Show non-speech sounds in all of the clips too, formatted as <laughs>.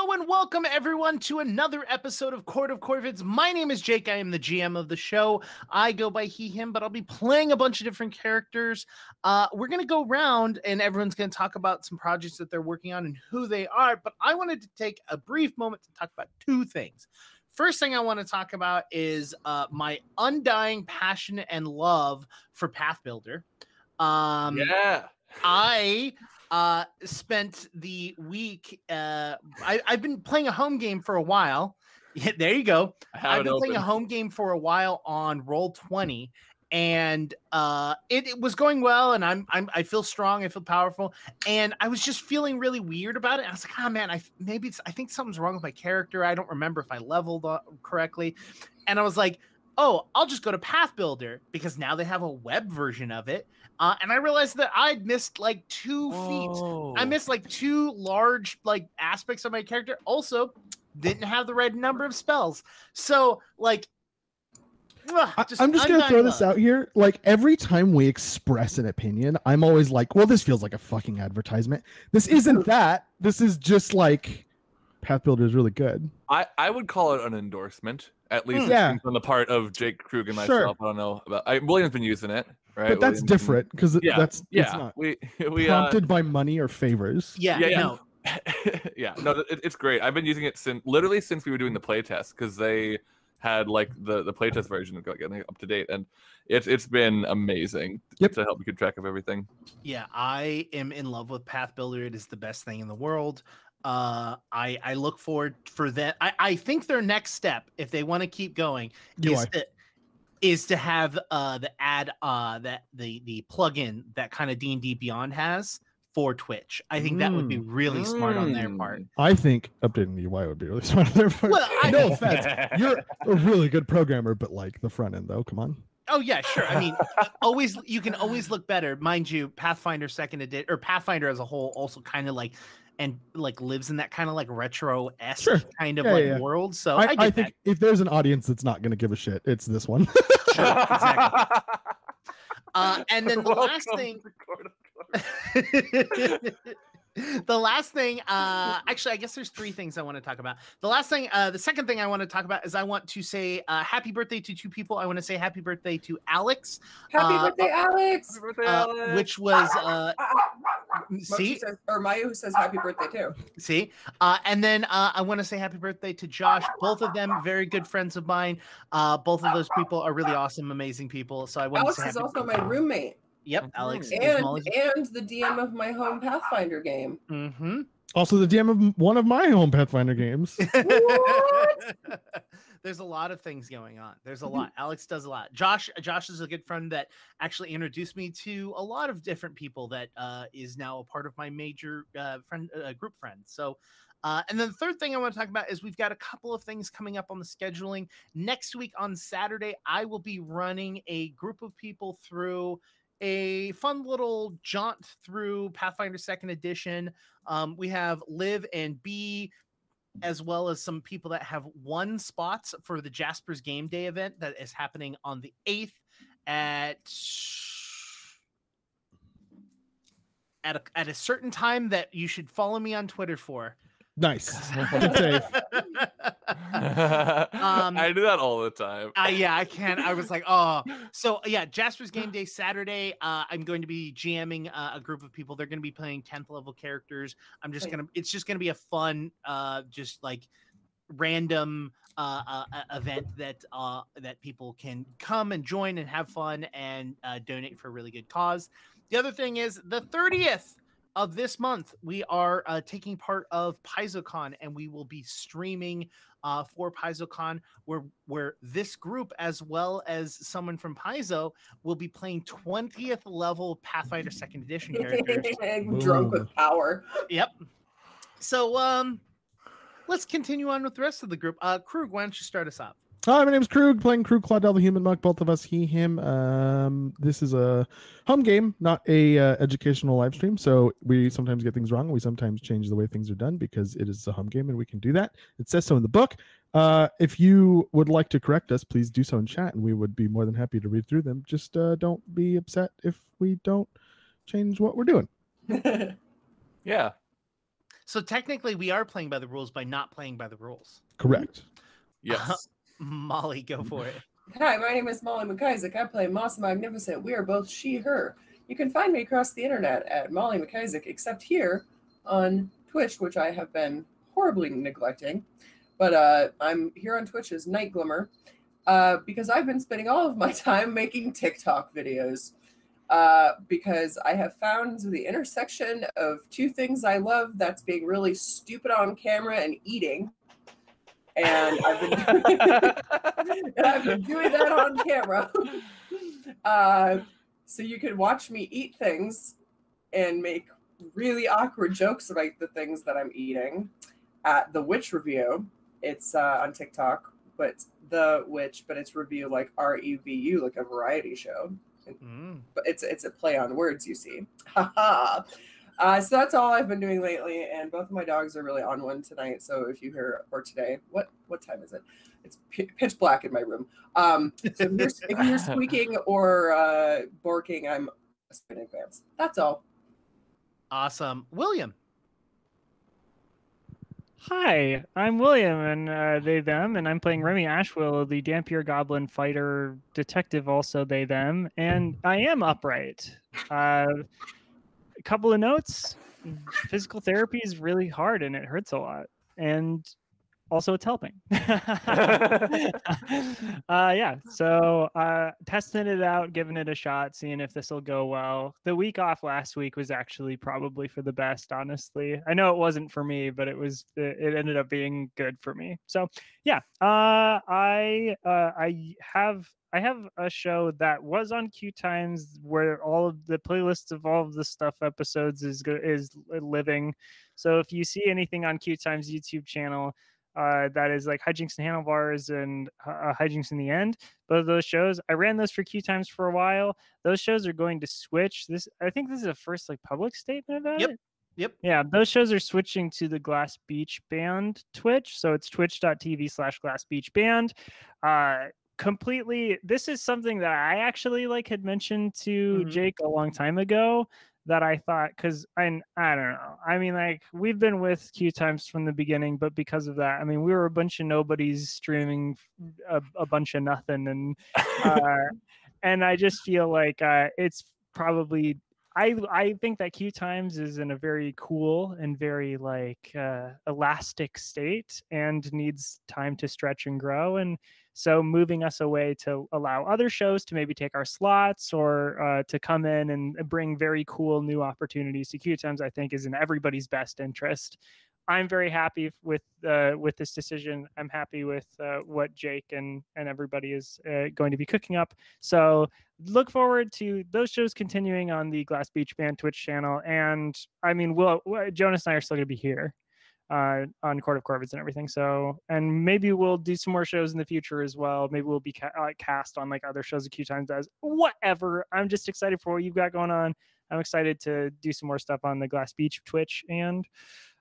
Hello and welcome everyone to another episode of Court of Corvids. My name is Jake. I am the GM of the show. I go by he, him, but I'll be playing a bunch of different characters. Uh, we're going to go around and everyone's going to talk about some projects that they're working on and who they are. But I wanted to take a brief moment to talk about two things. First thing I want to talk about is uh, my undying passion and love for Pathbuilder. Um, yeah. I uh spent the week uh I, i've been playing a home game for a while. <laughs> Yeah, there you go. I've been playing a home game for a while on Roll20 and uh it, it, was going well and I'm, I'm i feel strong i feel powerful and i was just feeling really weird about it i was like oh man i maybe it's i think something's wrong with my character i don't remember if i leveled correctly and i was like oh, I'll just go to Pathbuilder because now they have a web version of it. Uh, and I realized that I'd missed like two oh. feet. I missed like two large like aspects of my character. Also, didn't have the right number of spells. So like. just I'm just gonna throw this out here. Like every time we express an opinion, I'm always like, "Well, this feels like a fucking advertisement. This isn't that. This is just like Pathbuilder is really good." I I would call it an endorsement at least hmm. yeah. on the part of Jake Krug and myself. Sure. I don't know about I, William's been using it, right? But that's William's different because yeah, that's yeah. we we uh, prompted uh, by money or favors. Yeah, yeah, yeah. no. <laughs> yeah, no, it, it's great. I've been using it since literally since we were doing the playtest because they had like the the playtest version of getting up to date, and it's it's been amazing yep. to help me keep track of everything. Yeah, I am in love with Pathbuilder. It is the best thing in the world uh i i look forward for that i i think their next step if they want to keep going is to, is to have uh the ad uh that the the plugin that kind of d&d beyond has for twitch i think mm. that would be really mm. smart on their part mm. i think updating the ui would be really <laughs> smart on their part well, I, no <laughs> offense you're a really good programmer but like the front end though come on Oh yeah, sure. I mean, always you can always look better, mind you. Pathfinder second edition or Pathfinder as a whole also kind of like and like lives in that kind of like retro esque sure. kind of yeah, like yeah. world. So I, I, I think if there's an audience that's not going to give a shit, it's this one. sure, exactly. <laughs> Uh, and then the Welcome last thing. <laughs> <laughs> the last thing, uh, actually, I guess there's three things I want to talk about. The last thing, uh, the second thing I want to talk about is I want to say uh, happy birthday to two people. I want to say happy birthday to Alex. Happy uh, birthday, Alex. Happy birthday, uh, Alex. Which was, uh, <laughs> see, says, or Maya who says happy birthday too. See, uh, and then uh, I want to say happy birthday to Josh. Both of them very good friends of mine. Uh, both of those people are really awesome, amazing people. So I want Alex to say is also my roommate. Yep, Alex and and the DM of my home Pathfinder game. Mm-hmm. Also, the DM of one of my home Pathfinder games. <laughs> <laughs> There's a lot of things going on. There's a mm-hmm. lot. Alex does a lot. Josh, Josh is a good friend that actually introduced me to a lot of different people that uh, is now a part of my major uh, friend uh, group friends. So uh, and then the third thing I want to talk about is we've got a couple of things coming up on the scheduling. Next week on Saturday, I will be running a group of people through a fun little jaunt through Pathfinder Second Edition. Um, we have Liv and B, as well as some people that have won spots for the Jasper's Game Day event that is happening on the eighth at at a, at a certain time that you should follow me on Twitter for. Nice. <laughs> <laughs> <laughs> Um, I do that all the time. Uh, yeah, I can't. I was like, oh, <laughs> so yeah, Jasper's Game Day Saturday. Uh, I'm going to be jamming uh, a group of people. They're going to be playing 10th level characters. I'm just gonna. It's just going to be a fun, uh, just like random uh, uh, uh, event that uh, that people can come and join and have fun and uh, donate for a really good cause. The other thing is the 30th of this month, we are uh, taking part of PaizoCon, and we will be streaming uh, for PaizoCon, where where this group, as well as someone from Paizo, will be playing 20th level Pathfinder Second Edition characters. <laughs> Drunk with power. Yep. So, um, let's continue on with the rest of the group. Uh, Krug, why don't you start us off? Hi, my name's Krug, playing Krug Claudel the Human Monk, both of us, he, him. Um, this is a home game, not a uh, educational live stream, so we sometimes get things wrong. We sometimes change the way things are done because it is a home game and we can do that. It says so in the book. Uh, if you would like to correct us, please do so in chat, and we would be more than happy to read through them. Just uh, don't be upset if we don't change what we're doing. <laughs> yeah, So technically, we are playing by the rules by not playing by the rules. Correct. Yes. Molly, go for it. Hi, my name is Molly McIsaac. I play Moss Magnificent. We are both she, her. You can find me across the internet at Molly McIsaac, except here on Twitch, which I have been horribly neglecting. But uh, I'm here on Twitch as Night Glimmer uh, because I've been spending all of my <laughs> time making TikTok videos uh, because I have found the intersection of two things I love that's being really stupid on camera and eating. And I've been, and <laughs> <laughs> I've been doing that on camera. <laughs> Uh, so you can watch me eat things and make really awkward jokes about the things that I'm eating at the Witch Revue. It's uh, on TikTok, but the Witch, but it's review like R E V U, like a variety show. Mm. But it's it's a play on words, you see. Uh, so that's all I've been doing lately, and both of my dogs are really on one tonight. So if you hear or today, what what time is it? It's p- pitch black in my room. Um, so if you're, if you're <laughs> squeaking or uh, barking, I'm in advance. That's all. Awesome, William. Hi, I'm William, and uh, they them, and I'm playing Remy Ashwill, the Dhampir Goblin fighter detective. Also, they them, and I am upright. Uh, a couple of notes: mm. physical therapy is really hard, and it hurts a lot. And also it's helping. <laughs> <laughs> uh, yeah, so uh, testing it out, giving it a shot, seeing if this will go well. The week off last week was actually probably for the best, honestly. I know it wasn't for me, but it was. It ended up being good for me. So yeah, uh, I uh, I have I have a show that was on Q Times where all of the playlists of all of the stuff episodes is is living. So if you see anything on Q Times YouTube channel uh, that is like hijinks and handlebars and uh, hijinks in the end. Both of those shows, I ran those for Q times for a while. Those shows are going to switch. This, I think, this is a first like public statement about yep. it. Yep. Yeah, those shows are switching to the Glass Beach Band Twitch. So it's twitch.tv slash Glass Beach Band. Uh, completely this is something that i actually like had mentioned to mm-hmm. jake a long time ago that I thought because I I don't know. I mean, like we've been with Q Times from the beginning, but because of that, I mean, we were a bunch of nobodies streaming a, a bunch of nothing, and <laughs> uh, and I just feel like uh, it's probably. I, I think that Q Times is in a very cool and very like uh, elastic state and needs time to stretch and grow. And so moving us away to allow other shows to maybe take our slots or uh, to come in and bring very cool new opportunities to Q Times, I think is in everybody's best interest. I'm very happy with uh, with this decision. I'm happy with uh, what Jake and and everybody is uh, going to be cooking up. So look forward to those shows continuing on the Glass Beach Band Twitch channel. And I mean, we'll, Jonas and I are still going to be here uh, on Court of Corvids and everything. So, and maybe we'll do some more shows in the future as well. Maybe we'll be ca- cast on like other shows a few times as whatever. I'm just excited for what you've got going on. I'm excited to do some more stuff on the Glass Beach Twitch, and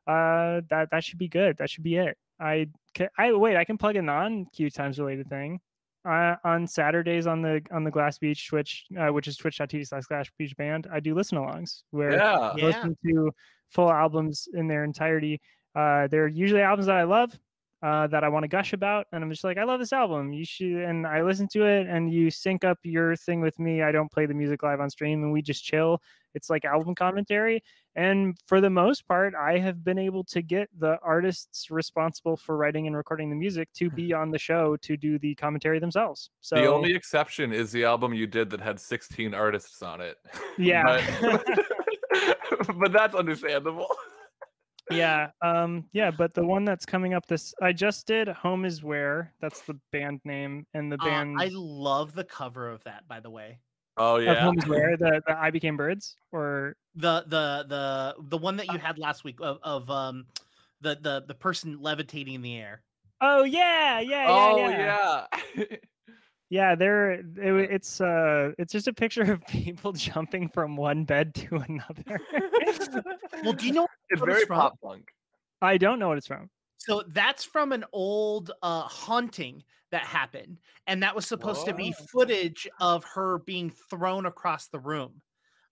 uh, that that should be good. That should be it. I can, I wait. I can plug a non Q times related thing. Uh, on Saturdays on the on the Glass Beach Twitch, uh, which is twitch.tv slash Glass Beach Band, I do listen alongs where yeah. I listen to full albums in their entirety uh, they're usually albums that I love, uh, that I want to gush about, and I'm just like, I love this album. You should, and I listen to it, and you sync up your thing with me. I don't play the music live on stream, and we just chill. It's like album commentary, and for the most part, I have been able to get the artists responsible for writing and recording the music to be <laughs> on the show to do the commentary themselves. So the only exception is the album you did that had 16 artists on it. <laughs> Yeah, but, <laughs> but that's understandable yeah um yeah but the one that's coming up this i just did home is where that's the band name and the band uh, i love the cover of that by the way. Oh yeah. Home is where the, the i became birds or the the the the one that you had last week of, of um the the the person levitating in the air. Oh yeah yeah oh yeah, yeah. <laughs> Yeah, there it, it's uh it's just a picture of people <laughs> jumping from one bed to another. well, do you know <laughs> it's very pop punk? I don't know what it's from. So that's from an old uh haunting that happened and that was supposed Whoa. to be footage of her being thrown across the room.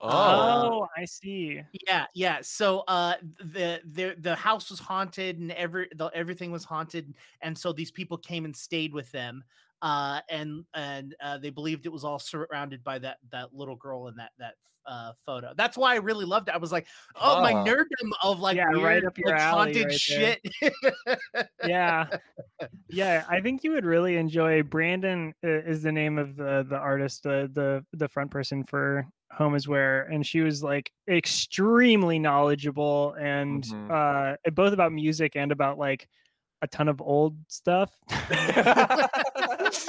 Oh, Oh, I see. Yeah, yeah. So uh the the the house was haunted and every the, everything was haunted and so these people came and stayed with them. Uh and and uh, they believed it was all surrounded by that that little girl in that that uh photo. That's why I really loved it. I was like, "Oh, my Ah. nerddom of like Yeah, right weird up your like, haunted right shit." yeah <laughs> yeah i think you would really enjoy brandon is the name of the the artist the the the front person for home is where and she was like extremely knowledgeable and Mhm. uh both about music and about like a ton of old stuff <laughs> <laughs>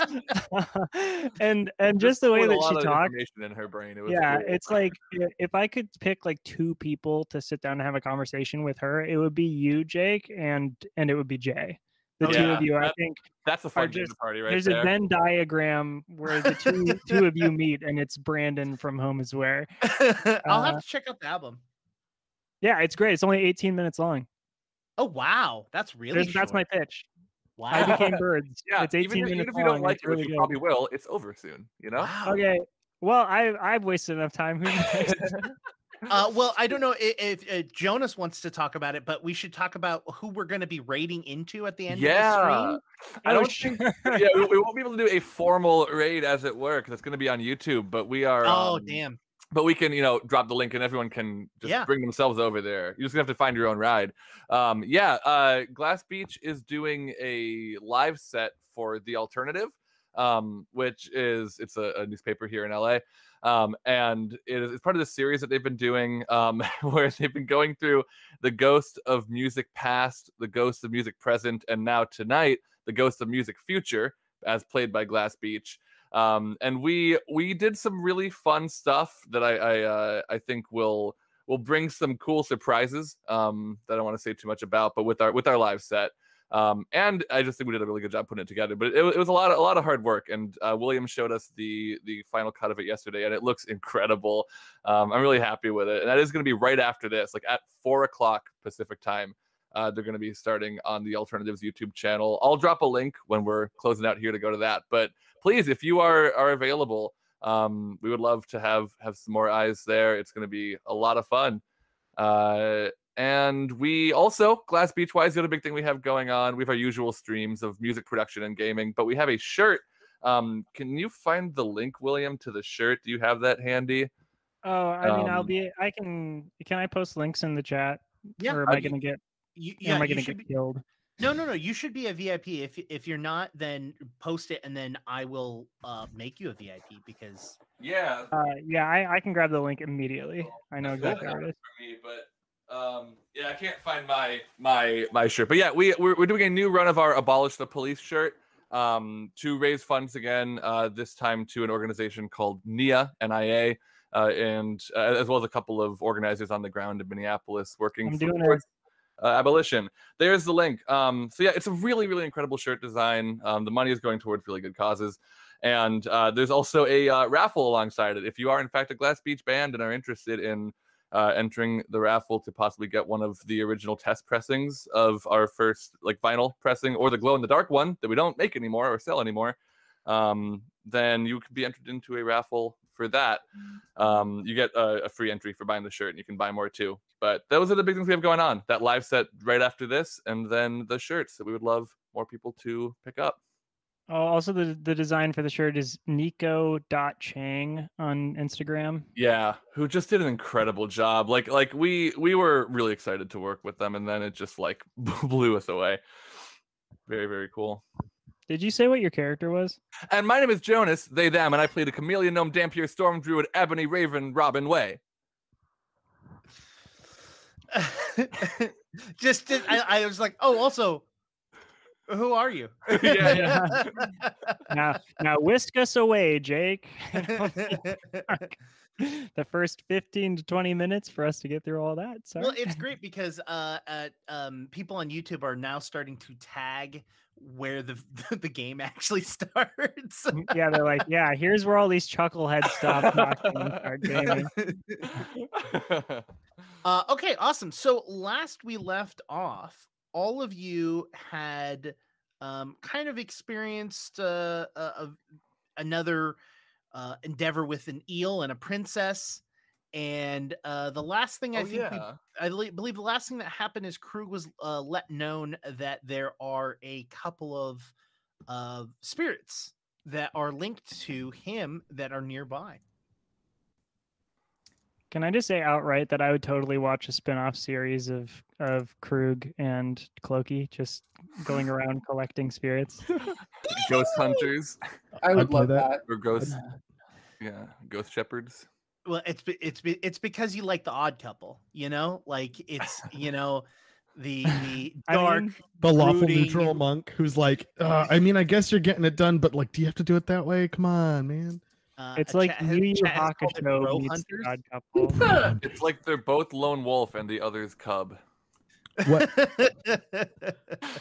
<laughs> and and just the way that she talked in her brain. It was yeah cool. it's like if i could pick like two people to sit down and have a conversation with her it would be you jake and and it would be jay the Oh, two yeah, of you i think That's a fun just- party right there's there. a venn diagram where the two <laughs> two of you meet and it's brandon from home is where <laughs> I'll have Uh, to check out the album. yeah it's great it's only 18 minutes long Oh wow, that's really that's my pitch wow. i became birds <laughs> yeah, it's 18 even, if- minutes even if you long don't like it, really which you good. probably will, it's over soon. You know. Wow. okay well i i've wasted enough time who knows? Uh, well, I don't know i- if, if Jonas wants to talk about it, but we should talk about who we're going to be raiding into at the end of the Yeah. stream. I don't think. <laughs> yeah, we, we won't be able to do a formal raid as it were because it's going to be on YouTube. But we are. Oh, um, damn. But we can, you know, drop the link and everyone can just Yeah. bring themselves over there. You just gonna have to find your own ride. Um, yeah, uh, Glass Beach is doing a live set for the alternative, um, which is it's a, a newspaper here in LA. Um, and it is it's part of the series that they've been doing um, <laughs> where they've been going through the ghost of music past, the ghost of music present, and now tonight, the ghost of music future, as played by Glass Beach um, and we we did some really fun stuff that I I, uh, I think will will bring some cool surprises um, that I don't want to say too much about, but with our with our live set. Um, and I just think we did a really good job putting it together. But it, it was a lot of a lot of hard work, and uh, William showed us the the final cut of it yesterday, and it looks incredible. Um, I'm really happy with it, and that is going to be right after this, like at four o'clock Pacific time. Uh, they're going to be starting on the Alternatives YouTube channel. I'll drop a link when we're closing out here to go to that. But please, if you are are available, um, we would love to have have some more eyes there. It's going to be a lot of fun. Uh, and we also Glass Beach Wise, the other big thing we have going on. We have our usual streams of music production and gaming, but we have a shirt. Um, can you find the link, William, to the shirt? Do you have that handy? oh i mean i'll Um, be i can can i post links in the chat Yeah, or am I- i gonna get You, or yeah, am i gonna get be, killed no, no, no. You should be a VIP. If if you're not, then post it, and then I will uh, make you a VIP because Yeah, uh yeah i i can grab the link immediately i know exactly where it is for me, but um, yeah, I can't find my my my shirt. But yeah, we we're, we're doing a new run of our abolish the police shirt um, to raise funds again. Uh, this time to an organization called NIA NIA. Uh, and uh, as well as a couple of organizers on the ground in Minneapolis working I'm for doing a- towards, uh, abolition. There's the link. Um, so yeah, it's a really, really incredible shirt design. Um, the money is going towards really good causes. And uh, there's also a uh, raffle alongside it. If you are, in fact, a Glass Beach band and are interested in uh, entering the raffle to possibly get one of the original test pressings of our first like vinyl pressing or the glow in the dark one that we don't make anymore or sell anymore, um, then you could be entered into a raffle for that. Um, you get a, a free entry for buying the shirt and you can buy more too. But those are the big things we have going on. That live set right after this, and then the shirts that we would love more people to pick up. Oh, also the the design for the shirt is nico.chang on Instagram. Yeah, who just did an incredible job. Like like we we were really excited to work with them and then it just like <laughs> blew us away. Very very cool. Did you say what your character was? And my name is Jonas, they them, and I play the chameleon gnome Dhampir Storm Druid Ebony Raven Robin Way. <laughs> just did, I, I was like, oh, also, who are you? <laughs> Yeah, yeah. Now now whisk us away, Jake. <laughs> the first 15 to 20 minutes for us to get through all that. Sorry. well, it's great because uh, uh, um, people on YouTube are now starting to tag where the <laughs> the game actually <laughs> starts. Mm, yeah, they're like, yeah, here's where all these chuckleheads stop knocking gaming. <laughs> Uh, okay, awesome. So last we left off, all of you had um, kind of experienced uh, uh, a- another uh, endeavor with an eel and a princess, and uh, the last thing I Oh, think we- I believe the last thing that happened is Krug was uh, let known that there are a couple of uh, spirits that are linked to him that are nearby. Can I just say outright that I would totally watch a spin-off series of of Krug and Clokey just going around collecting spirits? <laughs> Ghost hunters I would play love that. that. or ghost, yeah, ghost shepherds. Well, it's it's it's because you like the Odd Couple, you know, like it's <laughs> you know the the I dark. mean, The lawful neutral monk who's like, uh, I mean, I guess you're getting it done, but like, do you have to do it that way? Come on, man. uh, It's like chat has- Yu Yu chat has called it Hakusho meets the. Odd Couple. <laughs> <laughs> It's like they're both lone wolf and the other's cub. What?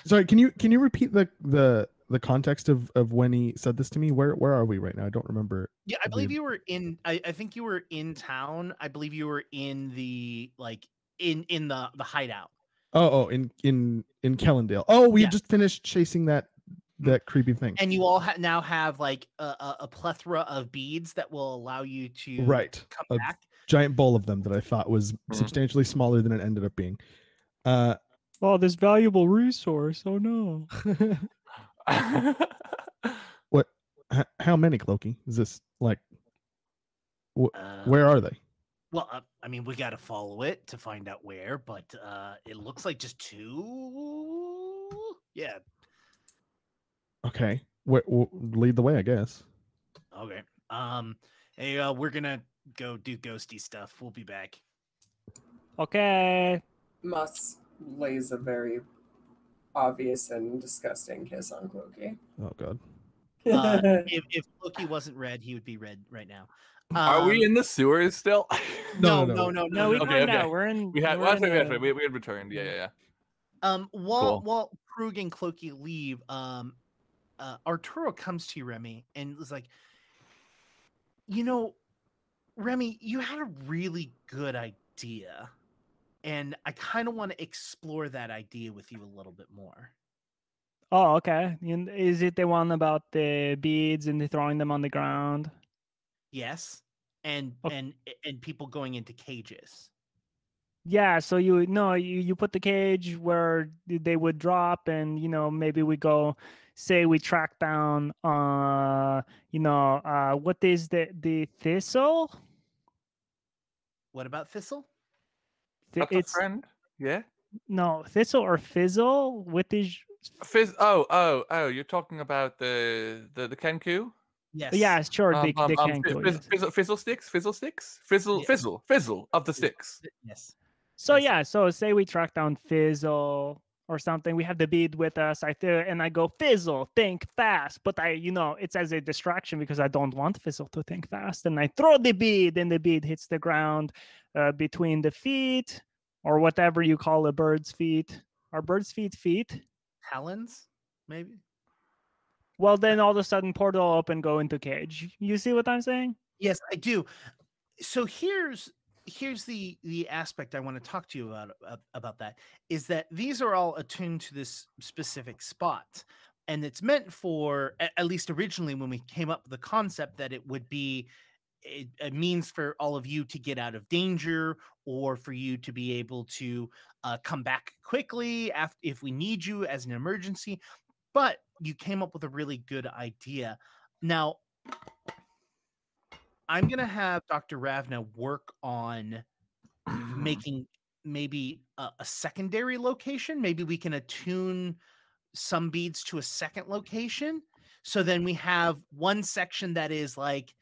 Sorry, can you can you repeat the the the context of of when he said this to me? Where where are we right now? I don't remember. Yeah, I believe you were in. I, I think you were in town. I believe you were in the like in in the the hideout. Oh, oh, in in in Kellendale. Oh, we Yeah. just finished chasing that that creepy thing. and you all ha- now have like a, a, a plethora of beads that will allow you to right, come a back. giant bowl of them that I thought was Mhm. substantially smaller than it ended up being. Uh, Oh, this valuable resource. Oh no. <laughs> <laughs> h- how many Clokey? Is this like Uh, where are they? Well, uh, I mean, we got to follow it to find out where, but uh, it looks like just two. Yeah. Okay, wh- wh- lead the way, I guess. Okay. Um. Hey, uh, we're gonna go do ghosty stuff. We'll be back. Okay. Moss lays a very obvious and disgusting kiss on Clokey. Oh God. Uh, <laughs> if if Loki wasn't red, he would be red right now. Are we Um, in the sewers still? <laughs> No, No, no, no, no, no. No, we no. Okay, found okay. out. We're in. we had we're in we, a- had, we, we had returned. Yeah, yeah, yeah. Um, while Cool. while Krug and Cloaky leave, um, uh, Arturo comes to you, Remy, and was like, "You know, Remy, you had a really good idea, and I kind of want to explore that idea with you a little bit more." Oh, okay. And Is it the one about the beads and the throwing them on the ground? Yes, and Ok- and and people going into cages. Yeah, so you no, you you put the cage where they would drop, and you know maybe we go, say we track down, uh, you know, uh, what is the the thistle? What about Thistle? Th- That's a it's friend. Yeah. no thistle or fizzle. What is? Fizz. Oh, oh, oh! You're talking about the the the Kenku. Yes. Yeah, sure. Um, the um, the um, Kenku, fizz- yes. fizzle, fizzle sticks, fizzle sticks, fizzle, Yeah. fizzle, fizzle of the Yeah. sticks. Yes. So Yes. yeah, so say we track down Fizzle or something. We have the bead with us. I throw and I go Fizzle, think fast. But I, you know, it's as a distraction because I don't want Fizzle to think fast. And I throw the bead, and the bead hits the ground uh, between the feet or whatever you call a bird's feet. Are birds' feet feet? Talons, maybe. Well, then all of a sudden portal open, go into cage. You see what I'm saying? Yes, I do. So here's here's the the aspect I want to talk to you about about that is that these are all attuned to this specific spot and it's meant for at, at least originally when we came up with the concept that it would be a, a means for all of you to get out of danger or for you to be able to uh, come back quickly after if we need you as an emergency but you came up with a really good idea. Now I'm gonna have Dr. Ravna work on <clears throat> making maybe a, a secondary location. Maybe we can attune some beads to a second location. So then we have one section that is like,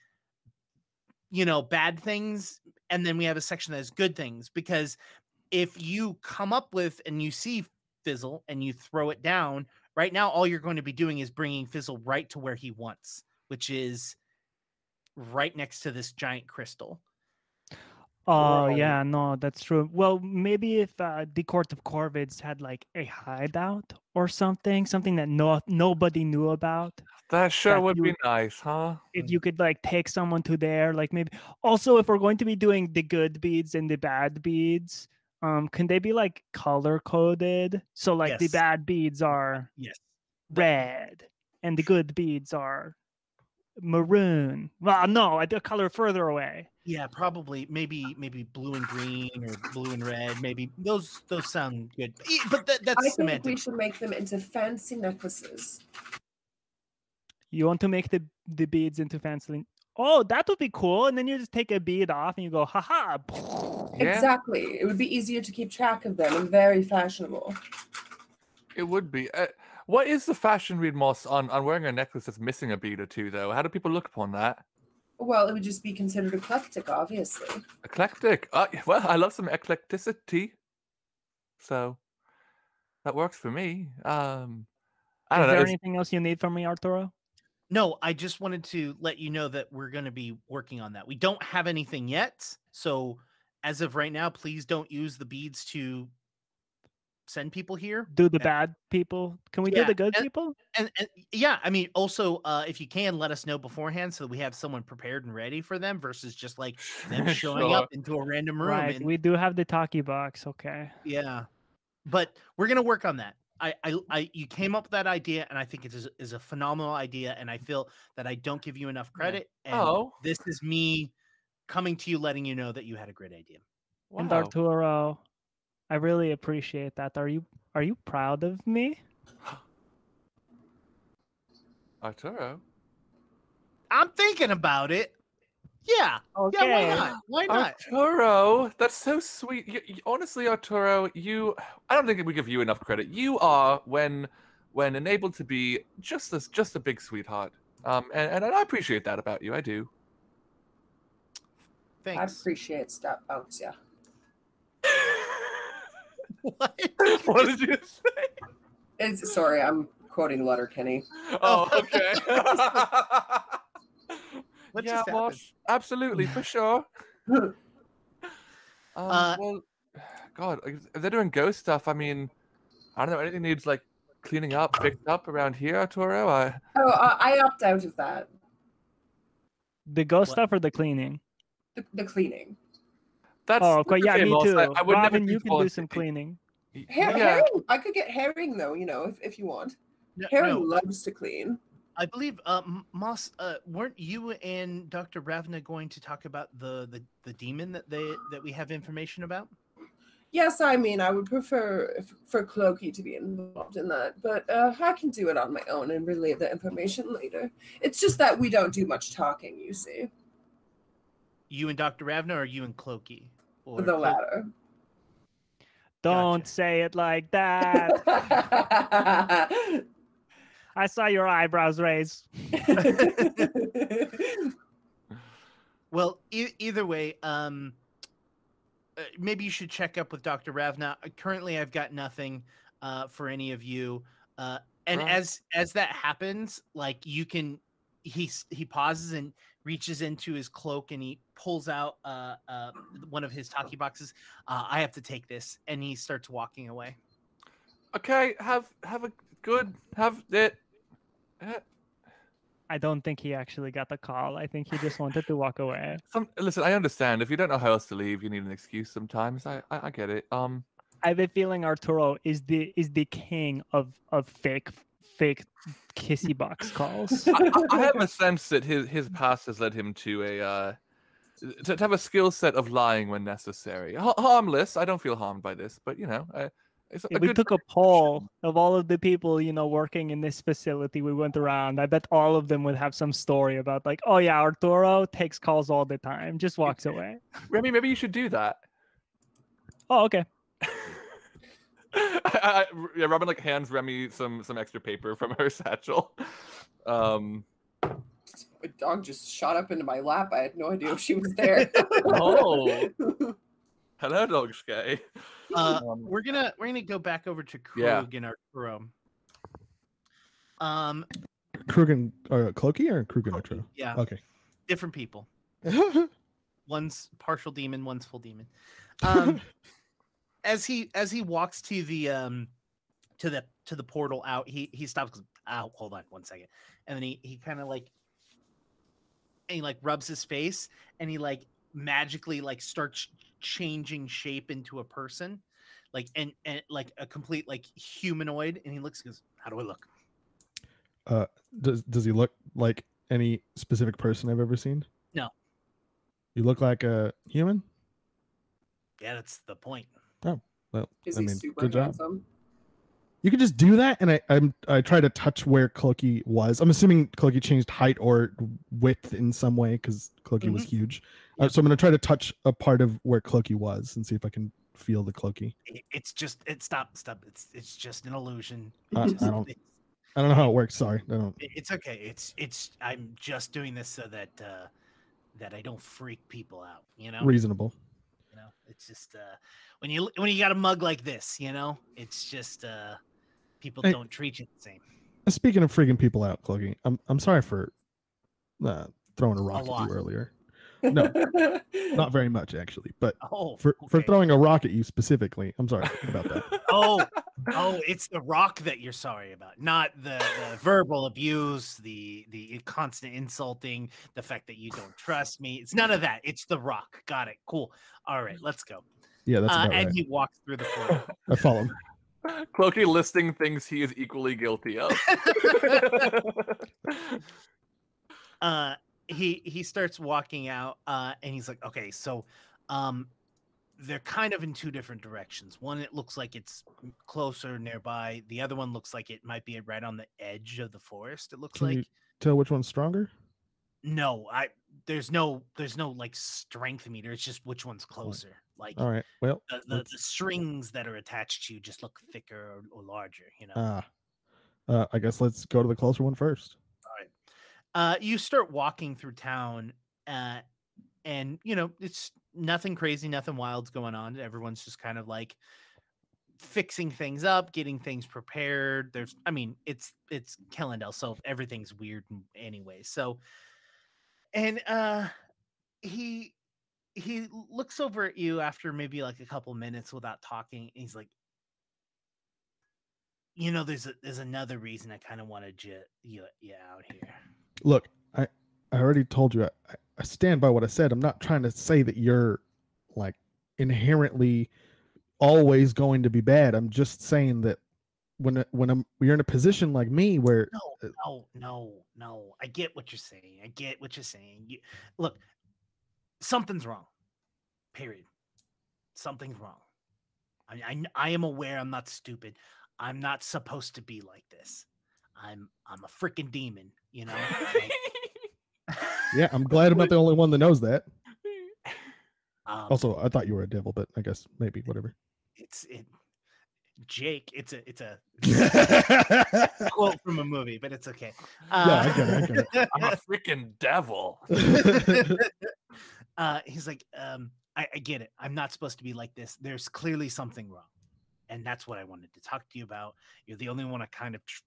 you know, bad things, and then we have a section that is good things. Because if you come up with and you see Fizzle and you throw it down, right now all you're going to be doing is bringing Fizzle right to where he wants, which is right next to this giant crystal. Oh Right. yeah, no, that's true. Well, maybe if uh, the court of Corvids had like a hideout or something, something that no nobody knew about. That sure That would you- be nice, huh? If you could like take someone to there, like maybe also if we're going to be doing the good beads and the bad beads, um, can they be like color coded? So like the bad beads are Yes. red and the good beads are maroon. Well, no, I did color further away. Yeah, probably maybe maybe blue and green or blue and red. Maybe those those sound good. But that, that's I semantic. think we should make them into fancy necklaces. You want to make the the beads into fancy. Oh, that would be cool. And then you just take a bead off and you go, haha. Yeah. Exactly. It would be easier to keep track of them and very fashionable. It would be. Uh, what is the fashion read, Moss, on, on wearing a necklace that's missing a bead or two, though? How do people look upon that? Well, it would just be considered eclectic, obviously. Eclectic. Uh, well, I love some eclecticity. So that works for me. Um, I Is don't know. there it's- anything else you need from me, Arturo? No, I just wanted to let you know that we're going to be working on that. We don't have anything yet. So, as of right now, please don't use the beads to send people here. Do the Yeah. bad people? Can we Yeah, do the good and- people? And, and yeah, I mean, also, uh, if you can, let us know beforehand so that we have someone prepared and ready for them versus just like <laughs> them showing Sure. up into a random room. Right. and- We do have the talkie box. Okay. Yeah, but we're gonna work on that. I, I, I, you came up with that idea, and I think it is is a phenomenal idea. And I feel that I don't give you enough credit. And Oh, this is me coming to you, letting you know that you had a great idea. And wow. Arturo, I really appreciate that. Are you are you proud of me? Arturo. I'm thinking about it. Yeah, Okay. yeah. Why not? Why not? Arturo, that's so sweet. You, you- honestly, Arturo, you I don't think we give you enough credit. You are when when enabled to be just this just a big sweetheart. Um and, and I appreciate that about you. I do. Thanks. I appreciate step outs, yeah. What? what did you say? It's, sorry, I'm quoting Letterkenny. Oh, okay. <laughs> Yeah, just happened? Absolutely, for sure. <laughs> Um, Uh, well, God, if they're doing ghost stuff, I mean, I don't know. Anything needs like cleaning up, fixed up around here, Arturo? I, Oh, I, I opt out of that. The ghost What? stuff or the cleaning? The, the cleaning. That's oh, okay. Yeah, me boss. too. I, I would Robin, never you can do some cleaning. Her- yeah. Herring, I could get herring though, you know, if, if you want. No, Herring no, loves to clean. I believe, uh, Moss, uh, weren't you and Dr. Ravna going to talk about the, the the demon that they that we have information about? Yes, I mean, I would prefer f- for Clokey to be involved in that, but uh, I can do it on my own and relay the information later. It's just that we don't do much talking, you see. You and Dr. Ravna, or you and Clokey? Or the Clo- latter. Don't Gotcha. say it like that. <laughs> I saw your eyebrows raise. <laughs> Well, e- either way, um, uh, maybe you should check up with Dr. Ravna. Uh, Currently, I've got nothing uh, for any of you. Uh, and Right. as as that happens, like you can, he he pauses and reaches into his cloak and he pulls out uh, uh, one of his talkie boxes. Uh, I have to take this, and he starts walking away. Okay, have have a good have it. eh, I don't think he actually got the call. I think he just wanted to walk away. <laughs> Some listen. I understand if you don't know how else to leave, you need an excuse sometimes. I I, I get it. Um, I have a feeling Arturo is the is the king of of fake fake kissy box calls. <laughs> I, I- I have a <laughs> sense that his his past has led him to a uh, to, to have a skill set of lying when necessary. Ha- harmless. I don't feel harmed by this, but you know, uh, it's Yeah, a we took a poll of all of the people you know working in this facility. We went around. I bet all of them would have some story about like, oh yeah, Arturo takes calls all the time, just walks away. Remy, maybe you should do that. Oh okay. <laughs> I, I, yeah, Robin like hands Remy some some extra paper from her <laughs> satchel. Um, My dog just shot up into my lap. I had no idea if she was there. <laughs> Oh. hello, dog Skay. Uh, Um, we're gonna we're gonna go back over to Krug Yeah. and Arturo. Um, Krugen or Clokey or Krugen Arturo? yeah, Okay. different people. one's partial demon, one's full demon. Um, as he as he walks to the um to the to the portal out, he he stops. Oh, hold on one second, and then he he kind of like and he like rubs his face, and he like magically like starts changing shape into a person, like and and like a complete like humanoid, and he looks and goes, "How do I look?" uh does does he look like any specific person I've ever seen? No. You look like a human. Yeah, that's the point. Oh well, Is I he mean, super good job. handsome? You could just do that, and I I'm I try to touch where Cloaky was. I'm assuming Cloaky changed height or width in some way because Cloaky was Mm-hmm. huge. Uh, so I'm gonna try to touch a part of where Cloaky was and see if I can feel the Cloaky. It- It's just it's stop stop. It's it's just an illusion. Uh, It's I don't- I don't know how it works. Sorry, I don't. it's okay. It's it's I'm just doing this so that uh that I don't freak people out, you know? Reasonable. You know, it's just uh when you when you got a mug like this, you know, it's just uh people Hey. don't treat you the same. Speaking of freaking people out, Cloaky, I'm I'm sorry for uh, throwing a rock at lot. you earlier. No, <laughs> not very much actually, but Oh, for for throwing a rock at you specifically, I'm sorry about that. Oh, oh, it's the rock that you're sorry about, not the, the <laughs> verbal abuse, the the constant insulting, the fact that you don't trust me. It's none of that. It's the rock. Got it. Cool. All right, let's go. Yeah, that's Uh, and right. he walks through the portal. <laughs> I follow him. Cloaky listing things he is equally guilty of. <laughs> uh he he starts walking out uh and he's like okay so um they're kind of in two different directions. One it looks like it's closer nearby. The other one looks like it might be right on the edge of the forest it looks Can like. you tell which one's stronger? no i there's no there's no like strength meter. It's just which one's closer. Like All right. Well, the, the, the strings that are attached to you just look thicker or, or larger you know? Ah, uh, I guess let's go to the closer one first. uh, you start walking through town, uh, and you know it's nothing crazy, nothing wild's going on. Everyone's just kind of like fixing things up, getting things prepared. There's, I mean, it's it's Kellendale, so everything's weird anyway. So, and uh, he he looks over at you after maybe like a couple minutes without talking. He's like, you know, there's a, there's another reason I kind of wanted you you you out here. Look, I I already told you I, I- I stand by what I said. I'm not trying to say that you're like inherently always going to be bad. I'm just saying that when when I'm you're in a position like me where No, no, no, no. I get what you're saying. I get what you're saying. You, look, something's wrong. Period. Something's wrong. I, I I am aware. I'm not stupid. I'm not supposed to be like this. I'm I'm a freaking demon. You know. <laughs> Like, yeah, I'm <laughs> glad I'm not the only one that knows that. <laughs> um, Also, I thought you were a devil, but I guess maybe whatever. it's it. Jake, it's a it's a <laughs> yeah, quote from a movie, but it's okay. I get it. I get it. I'm a freaking devil. uh he's like um I, I get it i'm not supposed to be like this there's clearly something wrong and that's what i wanted to talk to you about you're the only one i kind of tr-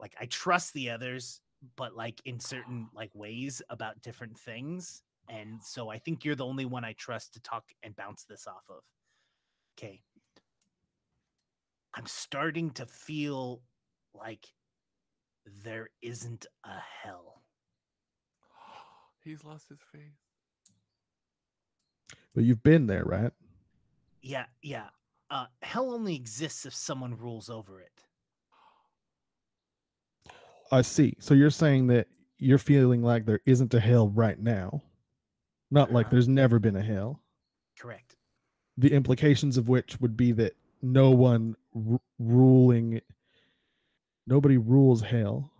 like i trust the others but like in certain like ways about different things and so i think you're the only one i trust to talk and bounce this off of okay i'm starting to feel like there isn't a hell <gasps> He's lost his faith. but you've been there, right? Yeah, yeah. Uh, hell only exists if someone rules over it. I see. So you're saying that you're feeling like there isn't a hell right now, not like Uh-huh. there's never been a hell. Correct. The implications of which would be that no one r- ruling, nobody rules hell.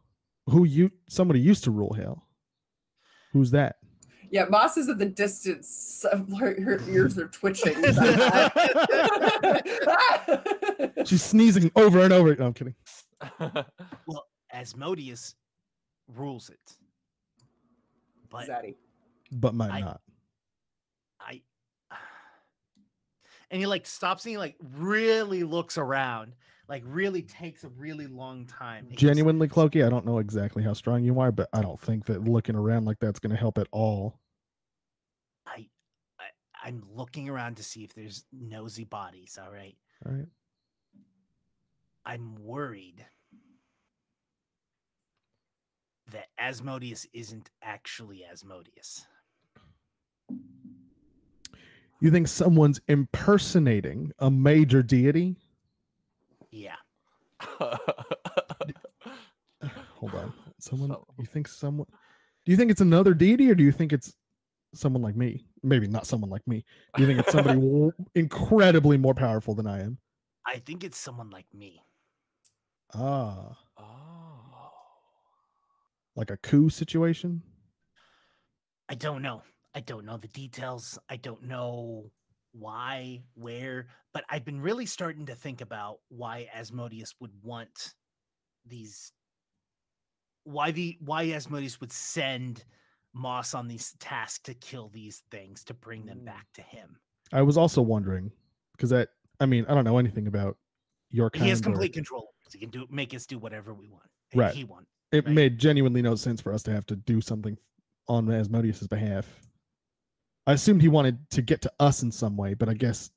Who you? Somebody used to rule hell. Who's that? Yeah, Moss is at the distance. Her, her ears are twitching. <laughs> <laughs> She's sneezing over and over. No, I'm kidding. <laughs> Well, Asmodeus rules it. But Zaddy. But might I- not. I <sighs> and he like stops and he like really looks around, like really takes a really long time. He goes, Genuinely, Cloaky, I don't know exactly how strong you are, but I don't think that looking around like that's going to help at all. I, I I'm looking around to see if there's nosy bodies, all right. All right. I'm worried that Asmodeus isn't actually Asmodeus. You think someone's impersonating a major deity? Yeah. <laughs> Hold on. Someone, So- you think someone, Do you think it's another deity, or do you think it's someone like me? Maybe not someone like me. Do you think it's somebody <laughs> incredibly more powerful than I am? I think it's someone like me. Ah. Oh. Like a coup situation? I don't know. I don't know the details. I don't know why, where, but I've been really starting to think about why Asmodeus would want these why the why Asmodeus would send Moss on these tasks to kill these things to bring them mm. back to him. I was also wondering because that I mean I don't know anything about your kind. He has or- complete control. He can do make us do whatever we want. Right. He wants. It right? made genuinely no sense for us to have to do something on Asmodeus's behalf. I assumed he wanted to get to us in some way, but I guess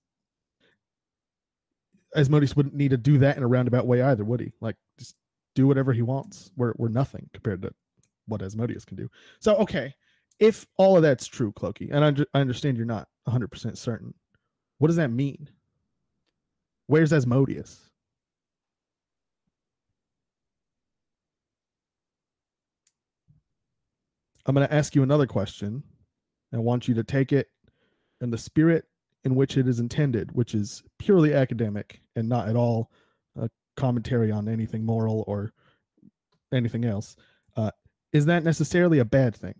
Asmodeus wouldn't need to do that in a roundabout way either, would he? Like just do whatever he wants. We're we're nothing compared to what Asmodeus can do. So okay, if all of that's true, Clokey, and I, under- I understand you're not 100% certain, what does that mean? Where's Asmodeus? I'm going to ask you another question. I want you to take it in the spirit in which it is intended, which is purely academic and not at all a commentary on anything moral or anything else. Uh, is that necessarily a bad thing?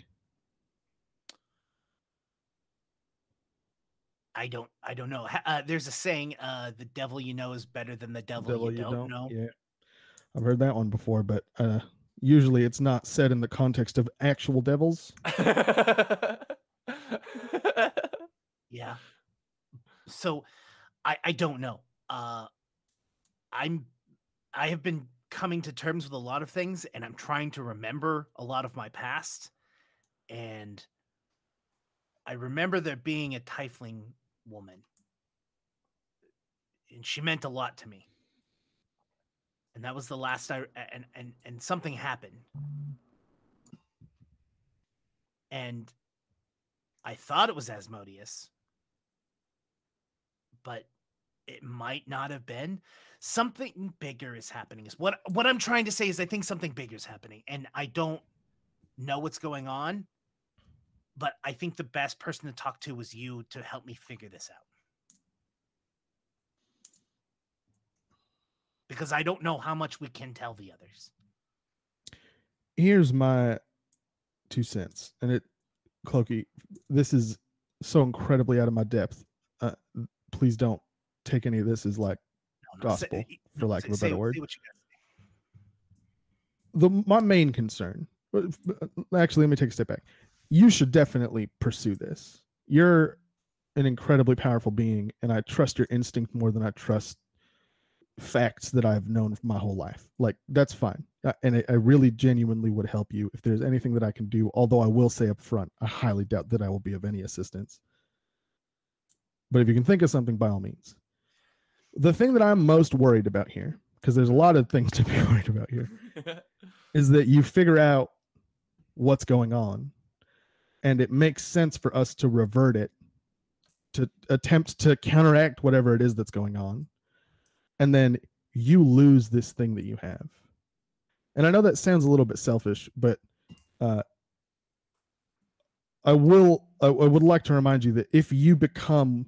I don't. I don't know. Uh, there's a saying: uh, "The devil you know is better than the devil, you, don't, know." Yeah, I've heard that one before, but uh, usually it's not said in the context of actual devils. <laughs> Yeah. So I I don't know. Uh I'm I have been coming to terms with a lot of things and I'm trying to remember a lot of my past and I remember there being a Tiefling woman. And she meant a lot to me. And that was the last I and and and something happened. And I thought it was Asmodeus, but it might not have been. Something bigger is happening. Is what what I'm trying to say is I think something bigger is happening, and I don't know what's going on. But I think the best person to talk to was you to help me figure this out. Because I don't know how much we can tell the others. Here's my two cents, and it, Clokey, this is so incredibly out of my depth. Uh, please don't take any of this as like No, no, Gospel, y- for lack of a say- better word. say you got. the my main concern f- uh, actually let me take a step back you should definitely pursue this you're an incredibly powerful being and i trust your instinct more than i trust facts that i've known my whole life. Like that's fine. Uh, and it, I really genuinely would help you if there's anything that i can do although i will say up front i highly doubt that i will be of any assistance. But if you can think of something by all means. The thing that i'm most worried about here because there's a lot of things to be <laughs> worried about here <laughs> is that you figure out what's going on and it makes sense for us to revert it to attempt to counteract whatever it is that's going on and then you lose this thing that you have and i know that sounds a little bit selfish but uh i will i, I would like to remind you that if you become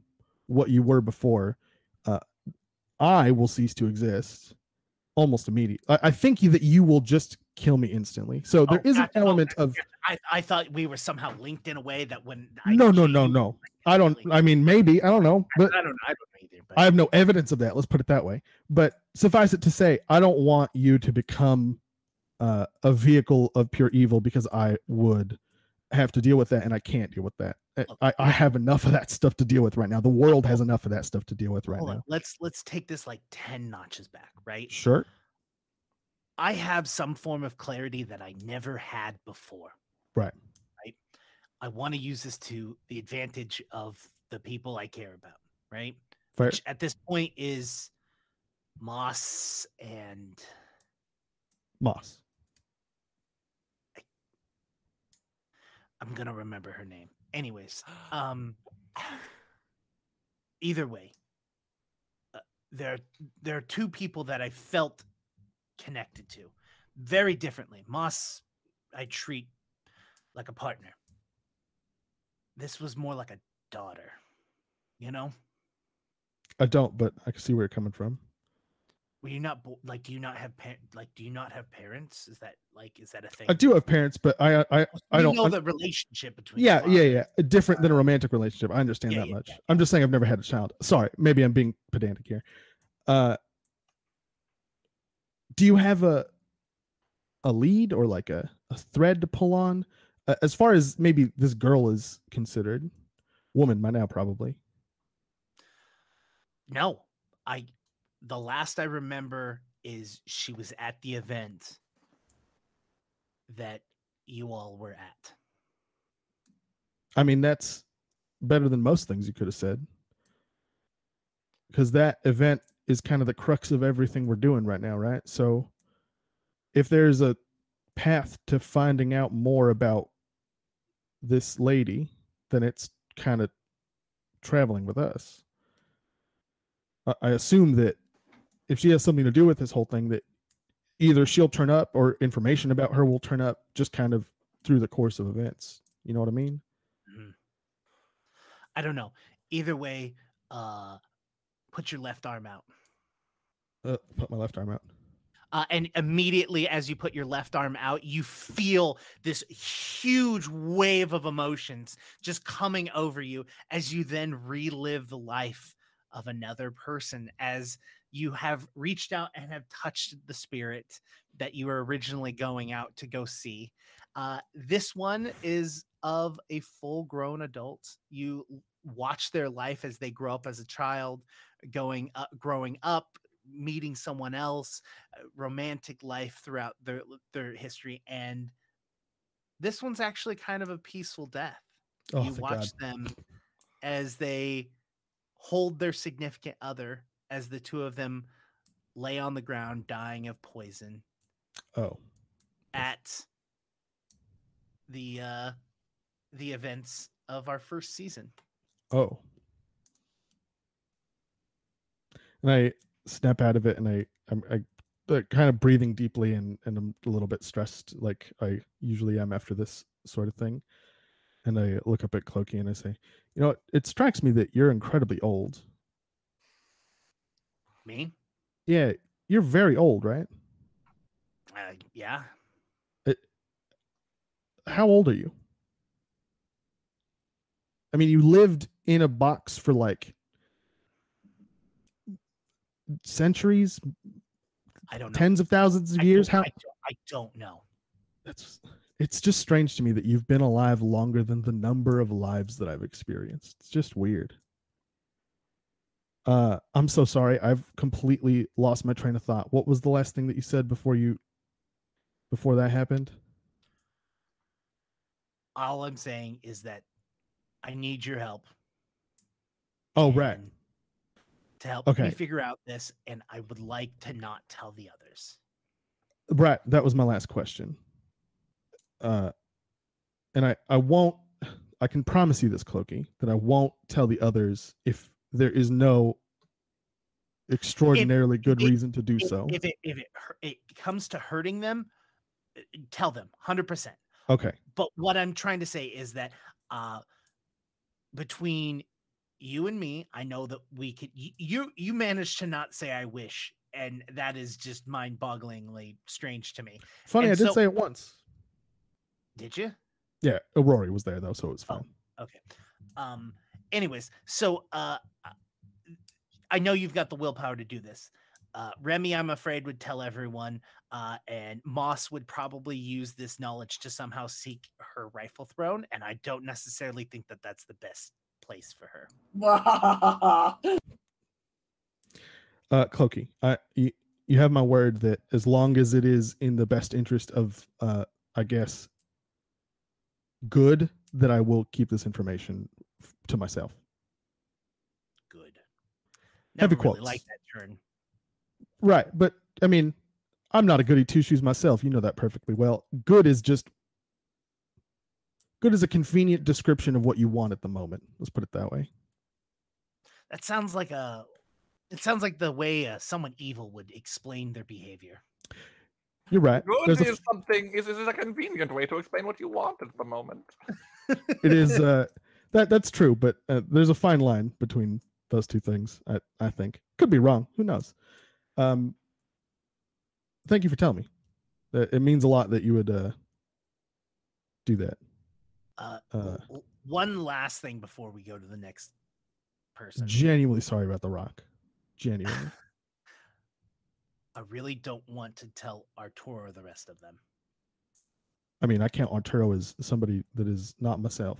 what you were before uh i will cease to exist almost immediately i, I think you, that you will just kill me instantly so there Oh, is an gotcha. Oh, element of. I, I thought we were somehow linked in a way that when I no no no no i don't i mean maybe i don't know but I don't know. I don't know either. But I have no evidence of that. Let's put it that way. But suffice it to say, I don't want you to become uh, a vehicle of pure evil because I would have to deal with that, and I can't deal with that. I- I, I have enough of that stuff to deal with right now. The world has enough of that stuff to deal with right now. Let's let's take this like ten notches back, right? Sure. I have some form of clarity that I never had before. Right. Right. I want to use this to the advantage of the people I care about. Right. Fair. Which at this point is Moss and Moss. I'm gonna remember her name. Anyways, um, either way, uh, there there are two people that I felt connected to very differently. Moss, I treat like a partner. This was more like a daughter, you know? I don't, but I can see where you're coming from. Were you not like? Do you not have par- like? Do you not have parents? Is that like? Is that a thing? I do have parents, but I I I don't know the relationship between. Yeah, yeah, yeah. Different than a romantic relationship. I understand yeah, that yeah, much. Yeah, I'm just saying I've never had a child. Sorry, maybe I'm being pedantic here. Uh, do you have a a lead or like a, a thread to pull on uh, as far as maybe this girl is considered woman by now probably no i the last i remember is she was at the event that you all were at. I mean that's better than most things you could have said. Because that event is kind of the crux of everything we're doing right now right? So if there's a path to finding out more about this lady, then it's kind of traveling with us. I assume that if she has something to do with this whole thing, that either she'll turn up or information about her will turn up just kind of through the course of events. You know what I mean? Mm-hmm. I don't know. Either way, uh, put your left arm out. Uh, put my left arm out. Uh, and immediately, as you put your left arm out, you feel this huge wave of emotions just coming over you as you then relive the life of another person as you have reached out and have touched the spirit that you were originally going out to go see. Uh, this one is of a full grown adult. You watch their life as they grow up as a child, going up, growing up, meeting someone else, uh, romantic life throughout their their history, and this one's actually kind of a peaceful death. Oh, you watch God. them as they hold their significant other as the two of them lay on the ground dying of poison. Oh. At the uh the events of our first season. Oh. And I snap out of it and I I'm I, kind of breathing deeply and and I'm a little bit stressed like I usually am after this sort of thing. And I look up at Clokey and I say, "You know, it, it strikes me that you're incredibly old." Me? Yeah, you're very old, right? Uh, yeah. It, how old are you? I mean, you lived in a box for like centuries i don't know tens of thousands of I years how I don't, I don't know that's it's just strange to me that you've been alive longer than the number of lives that i've experienced. It's just weird. Uh i'm so sorry. I've completely lost my train of thought. What was the last thing that you said before you before that happened? All i'm saying is that i need your help. Oh right. To help okay. me figure out this, and I would like to not tell the others. Right, that was my last question. Uh, and I I won't. I can promise you this, Clokey, that I won't tell the others if there is no extraordinarily if, good if, reason to do if, so. If it if it it comes to hurting them, uh, tell them hundred percent. Okay. But what I'm trying to say is that uh, between you and me, I know that we could. You you managed to not say I wish, and that is just mind-bogglingly strange to me. Funny, and I did so, say it once. Did you? Yeah, Rory was there though, so it was fine. Oh, okay. Um. Anyways, so uh, I know you've got the willpower to do this. Uh, Remy, I'm afraid, would tell everyone, uh, and Moss would probably use this knowledge to somehow seek her rifle throne. And I don't necessarily think that that's the best place for her. <laughs> uh, Clokey, I you, you have my word that as long as it is in the best interest of, uh, I guess, good, that I will keep this information to myself. Good. Never Heavy really quotes. like that turn. Right, but I mean, I'm not a goody two shoes myself. You know that perfectly well. Good is just good is a convenient description of what you want at the moment. Let's put it that way. That sounds like a. It sounds like the way uh, someone evil would explain their behavior. You're right. Good is something is, is a convenient way to explain what you want at the moment. <laughs> it is <laughs> uh that that's true, but uh, there's a fine line between those two things. I I think could be wrong. Who knows? Um, thank you for telling me. It means a lot that you would uh do that. Uh, uh, one last thing before we go to the next person. Genuinely sorry about the Rock. Genuinely. <laughs> I really don't want to tell Arturo the rest of them. I mean, I count Arturo as somebody that is not myself.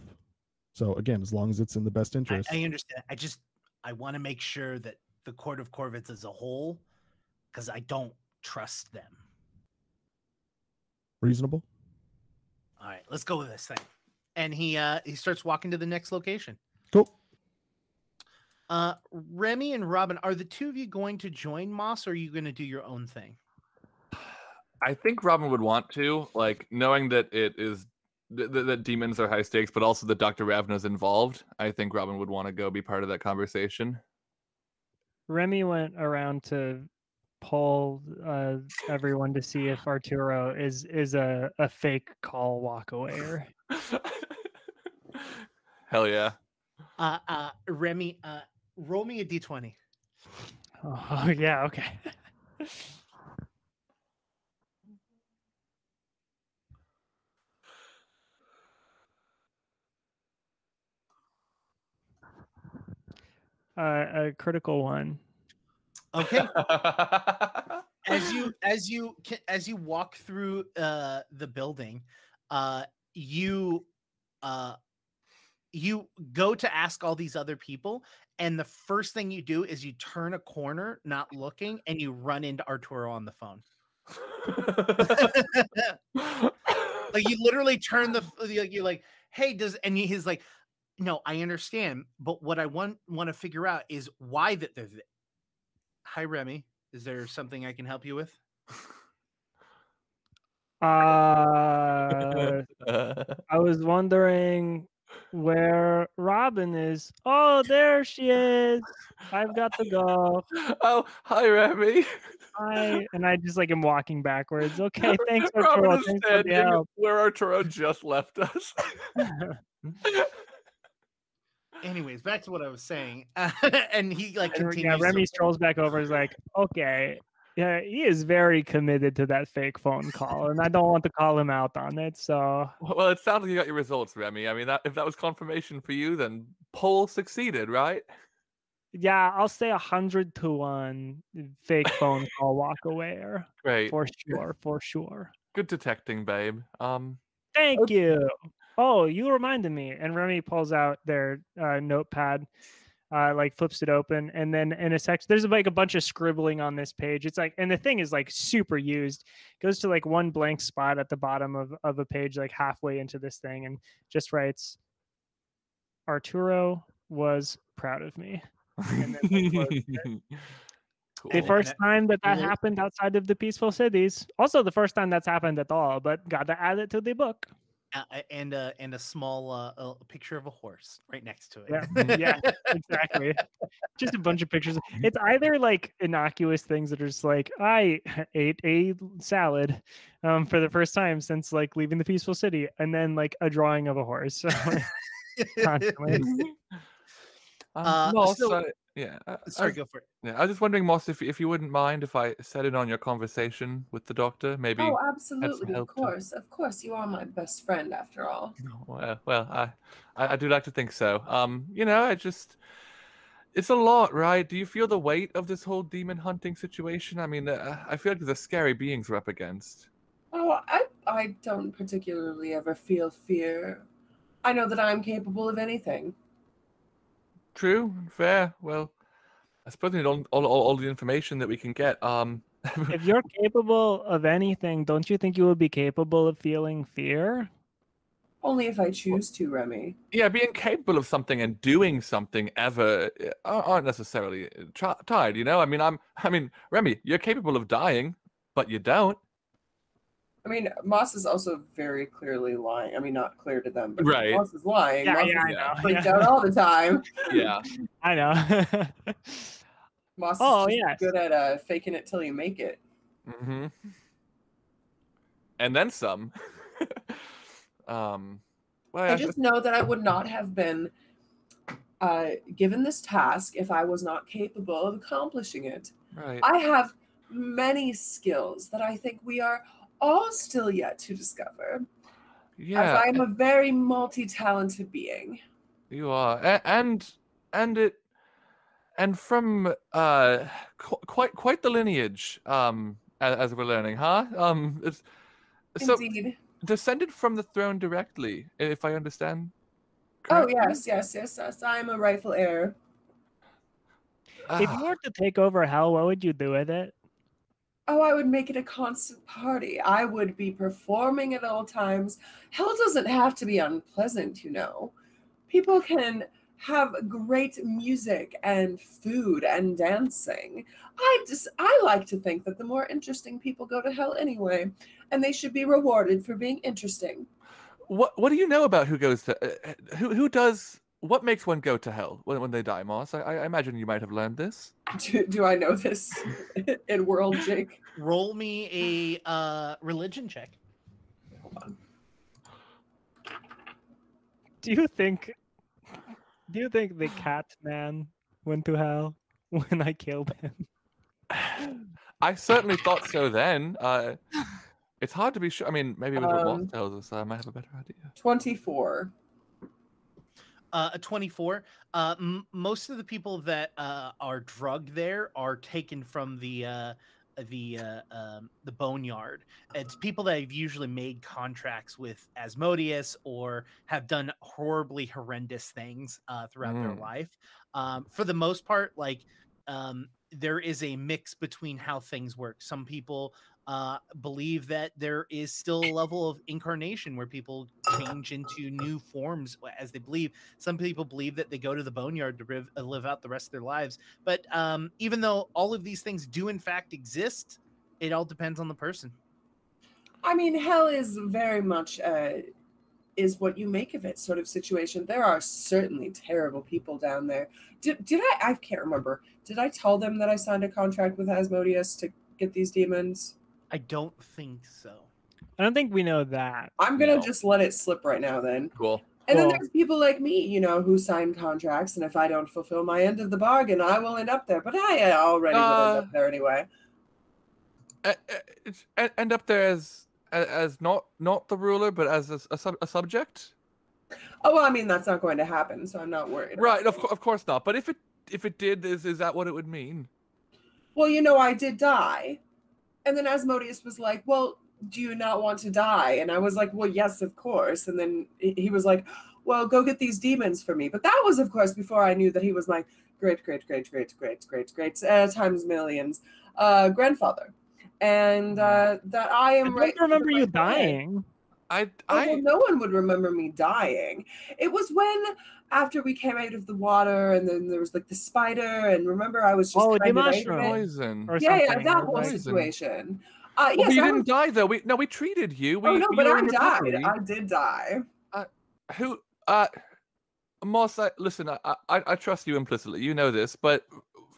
So again, as long as it's in the best interest. I, I understand. I just I want to make sure that the Court of Corvids as a whole, because I don't trust them. Reasonable. All right, let's go with this thing. And he uh he starts walking to the next location. Cool. Uh Remy and Robin, are the two of you going to join Moss or are you gonna do your own thing? I think Robin would want to, like knowing that it is that, that demons are high stakes, but also that Dr. Ravna's involved. I think Robin would want to go be part of that conversation. Remy went around to poll uh, everyone to see if Arturo is is a, a fake call walkawayer. <laughs> Hell yeah. Uh uh Remy, uh roll me a D twenty. Oh <laughs> yeah, okay. uh, a critical one. Okay. <laughs> as you as you as you walk through uh, the building, uh, you uh, you go to ask all these other people, and the first thing you do is you turn a corner, not looking, and you run into Arturo on the phone. <laughs> like you literally turn the like you're like, hey, does and he's like, no, I understand, but what I want want to figure out is why that they're. Th- Hi, Remy. Is there something I can help you with? Uh, <laughs> I was wondering where Robin is. Oh, there she is. I've got to go. <laughs> Oh, hi, Remy. Hi, and I just like am walking backwards. <laughs> Okay, thanks, Arturo. Thanks for the help. Where Arturo just left us. <laughs> anyways, back to what I was saying. And he like continues. Yeah, Remy strolls back over. Is like, okay, yeah, he is very committed to that fake phone call, and I don't want to call him out on it. So, well, it sounds like you got your results, Remy. I mean, that if that was confirmation for you, then poll succeeded, right? Yeah, I'll say a hundred to one fake phone <laughs> call walk away. Great, for sure, for sure. Good detecting, babe. Um, thank okay. you. Oh, you reminded me. And Remy pulls out their uh, notepad, uh, like flips it open, and then in a section, there's like a bunch of scribbling on this page. It's like, and the thing is like super used. Goes to like one blank spot at the bottom of of a page, like halfway into this thing, and just writes, "Arturo was proud of me." <laughs> Cool. The first time that that happened outside of the peaceful cities. Also, the first time that's happened at all, but got to add it to the book and a and a small uh, a picture of a horse right next to it. Yeah, yeah, exactly. Just a bunch of pictures. It's either like innocuous things that are just like I <laughs> ate a salad um, for the first time since like leaving the peaceful city, and then like a drawing of a horse. <laughs> <laughs> constantly. Um, uh, no, so, yeah. Sorry, I, go for it. Yeah, I was just wondering, Moss, if if you wouldn't mind if I set in on your conversation with the doctor, maybe. Oh, absolutely, of course, to... of course. You are my best friend, after all. <laughs> Well, well, I, I, I do like to think so. Um, you know, I just. It's a lot, right? Do you feel the weight of this whole demon hunting situation? I mean, uh, I feel like there's scary beings we're up against. Oh, I, I don't particularly ever feel fear. I know that I'm capable of anything. True, fair. Well, I suppose we need all, all, all, the information that we can get. Um, <laughs> if you're capable of anything, don't you think you would be capable of feeling fear? Only if I choose to, Remy. Yeah, being capable of something and doing something ever uh, aren't necessarily uh, tied. You know, I mean, I'm, I mean, Remy, you're capable of dying, but you don't. I mean, Moss is also very clearly lying. I mean, not clear to them, but right. Moss is lying. Yeah, Moss yeah, is I know. freaked yeah. out all the time. <laughs> Yeah, I know. <laughs> Moss oh, is yeah. good at uh, faking it till you make it. Mm-hmm. and then some. <laughs> um, well, I just know that I would not have been uh, given this task if I was not capable of accomplishing it. Right. I have many skills that I think we are all still yet to discover. Yeah. As I'm a very multi-talented being. You are, and and it, and from uh, qu- quite quite the lineage. Um, as, as, we're learning, huh? Um, it's so Indeed. descended from the throne directly, if I understand. Oh, correctly. Oh yes, yes, yes, yes. I'm a rightful heir. If you were to take over hell, what would you do with it? Oh, I would make it a constant party. I would be performing at all times. Hell doesn't have to be unpleasant, you know. People can have great music and food and dancing. I just I like to think that the more interesting people go to hell anyway, and they should be rewarded for being interesting. What what do you know about who goes to uh, uh who who does what makes one go to hell when, when they die, Moss? I, I imagine you might have learned this. <laughs> Do, do I know this <laughs> in world, Jake? Roll me a uh, religion check. Hold on. Do you think? Do you think the cat man went to hell <laughs> when I killed him? <sighs> I certainly thought so then. Uh, it's hard to be sure. I mean, maybe with um, what Moss tells us, I might have a better idea. Twenty-four uh, a 24 uh, m- most of the people that uh, are drugged there are taken from the uh, the uh, um, the boneyard. It's people that have usually made contracts with asmodeus or have done horribly horrendous things uh, throughout mm. their life. Um, for the most part like um, there is a mix between how things work. Some people uh, believe that there is still a level of incarnation where people change into new forms as they believe. Some people believe that they go to the boneyard to live, uh, live out the rest of their lives. But um, even though all of these things do in fact exist, it all depends on the person. I mean, hell is very much uh, is what you make of it sort of situation. There are certainly terrible people down there. Did, did I? I can't remember. Did I tell them that I signed a contract with Asmodeus to get these demons? I don't think so. I don't think we know that. I'm gonna no. just let it slip right now then. Cool. And cool. then there's people like me, you know, who sign contracts, and if I don't fulfill my end of the bargain, I will end up there. But I already uh, will end up uh, there anyway. End up there as as not not the ruler, but as a, a, sub, a subject. Oh well, I mean that's not going to happen, so I'm not worried. Right, of, co- of course not. But if it if it did, is is that what it would mean? Well, you know, I did die, and then Asmodeus was like, Well, do you not want to die? And I was like, Well, yes, of course. And then he was like, Well, go get these demons for me. But that was, of course, before I knew that he was my great, great, great, great, great, great, great, uh, times millions uh, grandfather. And uh, that I am I right. Remember you dying. I, I... Oh, well, no one would remember me dying. It was when after we came out of the water, and then there was like the spider, and remember I was just oh, kind of poison. Yeah, yeah, that whole situation. Uh, yes, well, you didn't was... die though. We no, we treated you. We, oh no, but I died. I did die. Uh, who? Uh, Moss, I, listen, I, I I trust you implicitly. You know this, but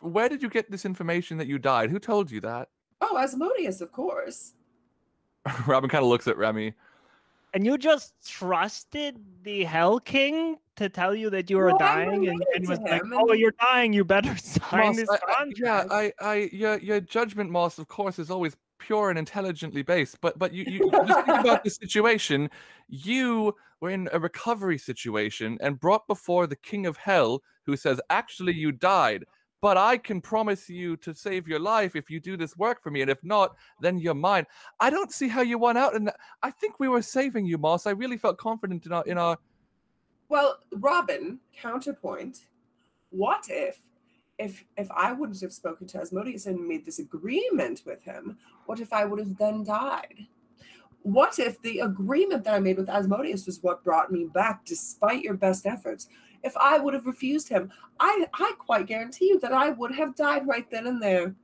where did you get this information that you died? Who told you that? Oh, Asmodeus, of course. <laughs> Robin kind of looks at Remy. And you just trusted the Hell King to tell you that you were well, dying and, and was like, "Oh, you're dying. You better <laughs> sign Moss, this contract." yeah, I, I, your, your judgment, Moss, of course, is always pure and intelligently based. But, but you, you just think about <laughs> the situation. You were in a recovery situation and brought before the King of Hell, who says, "Actually, you died." But I can promise you to save your life if you do this work for me. And if not, then you're mine. I don't see how you won out. And I think we were saving you, Moss. I really felt confident in our, in our. Well, Robin, counterpoint. What if, if, if I wouldn't have spoken to Asmodeus and made this agreement with him? What if I would have then died? What if the agreement that I made with Asmodeus was what brought me back, despite your best efforts? If I would have refused him, I, I quite guarantee you that I would have died right then and there.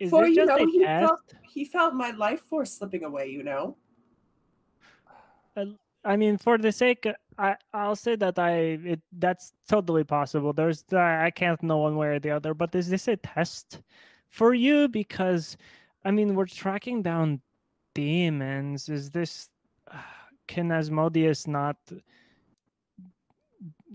Is For you know, he felt, he felt my life force slipping away. You know. I mean, for the sake, I I'll say that I it that's totally possible. There's I can't know one way or the other, but is this a test for you? Because, I mean, we're tracking down demons, is this <sighs> can Asmodeus not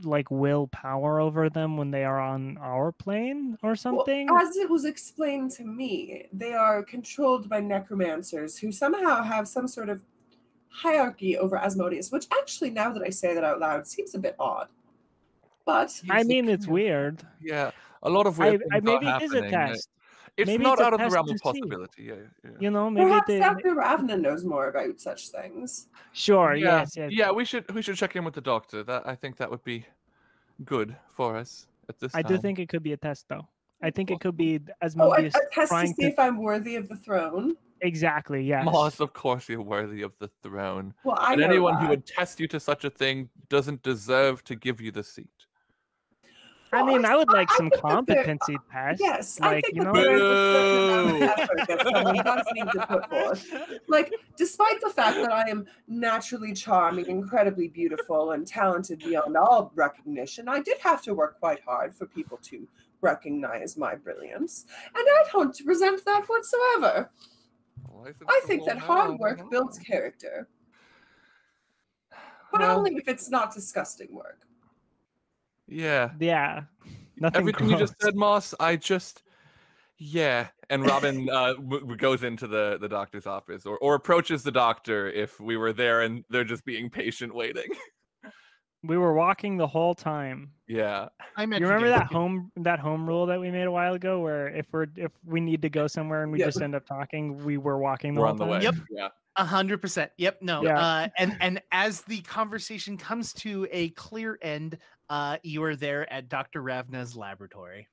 like will power over them when they are on our plane or something? Well, as it was explained to me, they are controlled by necromancers who somehow have some sort of hierarchy over Asmodeus, which actually, now that I say that out loud, seems a bit odd. But I mean, it's weird. Yeah, a lot of weird I, I, things are maybe it is a happening. test. It's Maybe not it's out of the realm of possibility. Yeah, yeah. You know, maybe perhaps they. Dr. Ravna knows more about such things. Sure. yeah, Yes. Yes. yeah. We should we should check in with the doctor. That I think that would be good for us at this time. I time. do think it could be a test, though. I think it could be Oh, a, Asmodeus a test to see to. if I'm worthy of the throne. Exactly. Yes. Moss, of course, you're worthy of the throne. Well, I and know anyone who would test you to such a thing doesn't deserve to give you the seat. I mean, I would like I some think that there- competency tests. Yes, I like think you know. there is a certain amount of Boo. effort that someone does need to put forth. Like, despite the fact that I am naturally charming, incredibly beautiful, and talented beyond all recognition, I did have to work quite hard for people to recognize my brilliance, and I don't resent that whatsoever. I think that hard work builds character, but Well, only if it's not disgusting work. Yeah. Yeah. Nothing Everything you just said, Moss, I just yeah. And Robin uh, w- w- goes into the the doctor's office or or approaches the doctor if we were there and they're just being patient waiting. <laughs> We were walking the whole time. yeah. I meant You to remember do that it. home that home rule that we made a while ago, where if we're if we need to go somewhere and we Yeah. just end up talking, we were walking the We're whole on the time. way. Yep. Yeah. A hundred percent. Yep. No. Yeah. Uh, and and as the conversation comes to a clear end, uh, you are there at Dr. Ravna's laboratory.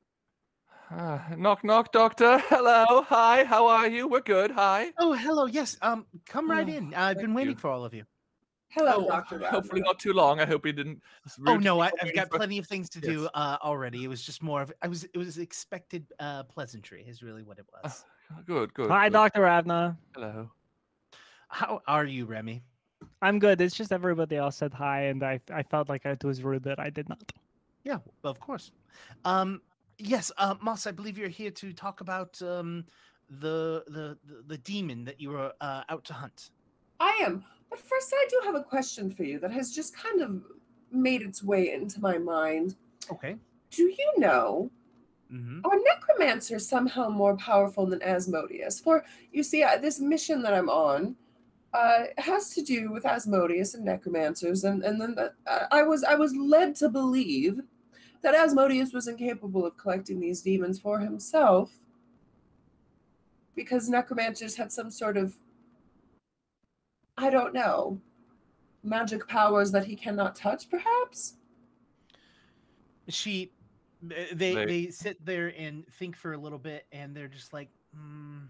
Ah, knock knock doctor. <laughs> Hello. Hi. How are you? We're good. Hi. Oh, hello. Yes. Um, come right Oh, in. Uh, I've been waiting you. for all of you. Hello, Oh, Dr. <laughs> Hopefully not too long. I hope he didn't. Oh no, I, I've got for- plenty of things to <laughs> do Yes. uh, already. It was just more of it was it was expected uh, pleasantry is really what it was. Good. Good. Hi. Doctor Ravna. Hello. How are you, Remy? I'm good. It's just everybody else said hi, and I I felt like it was rude that I did not. Yeah, of course. Um, yes, uh, Moss, I believe you're here to talk about um, the, the the the demon that you were uh, out to hunt. I am. But first, I do have a question for you that has just kind of made its way into my mind. Okay. Do you know, Mm-hmm. are necromancers somehow more powerful than Asmodeus? For you see, uh, this mission that I'm on uh, has to do with Asmodeus and necromancers, and and then that, uh, I was I was led to believe that Asmodeus was incapable of collecting these demons for himself because necromancers had some sort of I don't know magic powers that he cannot touch, perhaps. She, they, They- they sit there and think for a little bit, and they're just like, mm,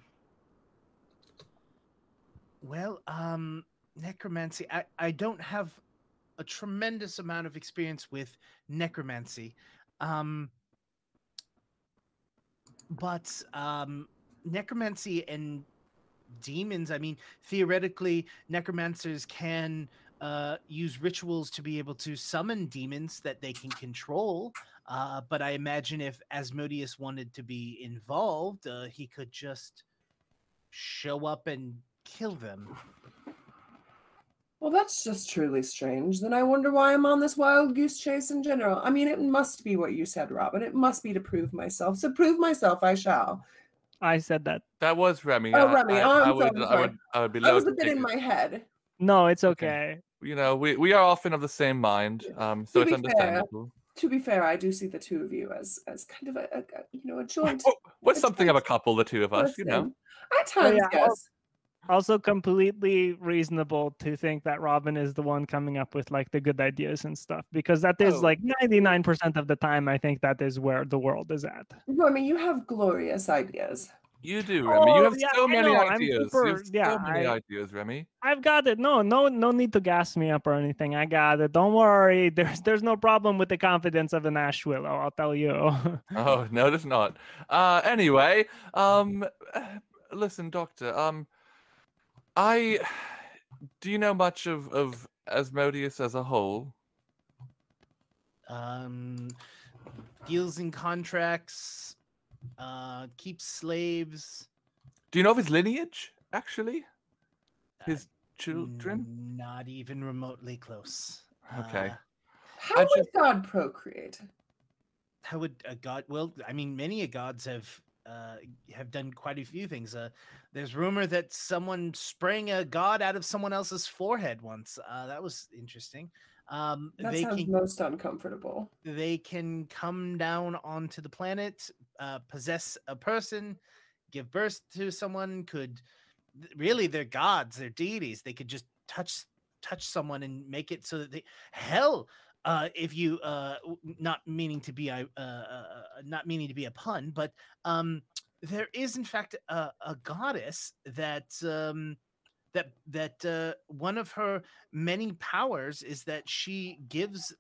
well, um, necromancy. I, I don't have a tremendous amount of experience with necromancy, um, but um, necromancy and demons. I mean, theoretically, necromancers can uh, use rituals to be able to summon demons that they can control. Uh, but I imagine if Asmodeus wanted to be involved, uh, he could just show up and kill them. Well, that's just truly strange. Then I wonder why I'm on this wild goose chase in general. I mean, it must be what you said, Robin. It must be to prove myself. So prove myself I shall. I said that. That was Remy. Oh, I- Remy, I, oh, I I'm would. sorry, I would. I would be. I was a bit in it. my head. No, it's Okay. okay. You know, we we are often of the same mind. Um, so To it's be fair, understandable. To be fair, I do see the two of you as as kind of a, a a, you know a joint. Well, <laughs> What's it's something of a couple, the two of us, you know. At times, yeah, I'll- yes. Also, completely reasonable to think that Robin is the one coming up with like the good ideas and stuff, because that is Oh. like ninety nine percent of the time. I think that is where the world is at. I mean, you have glorious ideas. You do, Remy. you Oh, have yeah, so many know, I'm ideas. you super- have so yeah, many I- ideas, Remy. I've got it. No, no, no need to gas me up or anything. I got it. Don't worry. <laughs> There's there's no problem with the confidence of an ash willow. I'll tell you. <laughs> Oh no, there's not. Uh, anyway, um, <sighs> listen, Doctor. Um, I do you know much of of Asmodeus as a whole? Um, deals in contracts, uh, keeps slaves. Do you know of his lineage? Actually, his children? Not even remotely close. Okay. Uh, How I would just- God procreate? how would a god? Well, I mean, many a gods have uh, have done quite a few things. Uh, there's rumor that someone sprang a god out of someone else's forehead once. Uh, that was interesting. Um, That they sounds can most uncomfortable. they can come down onto the planet, uh, possess a person, give birth to someone. Could really they're gods, they're deities. They could just touch touch someone and make it so that they hell. Uh, if you uh, not meaning to be a uh, uh, uh, not meaning to be a pun, but um, there is in fact a, a goddess that um, that that uh, one of her many powers is that she gives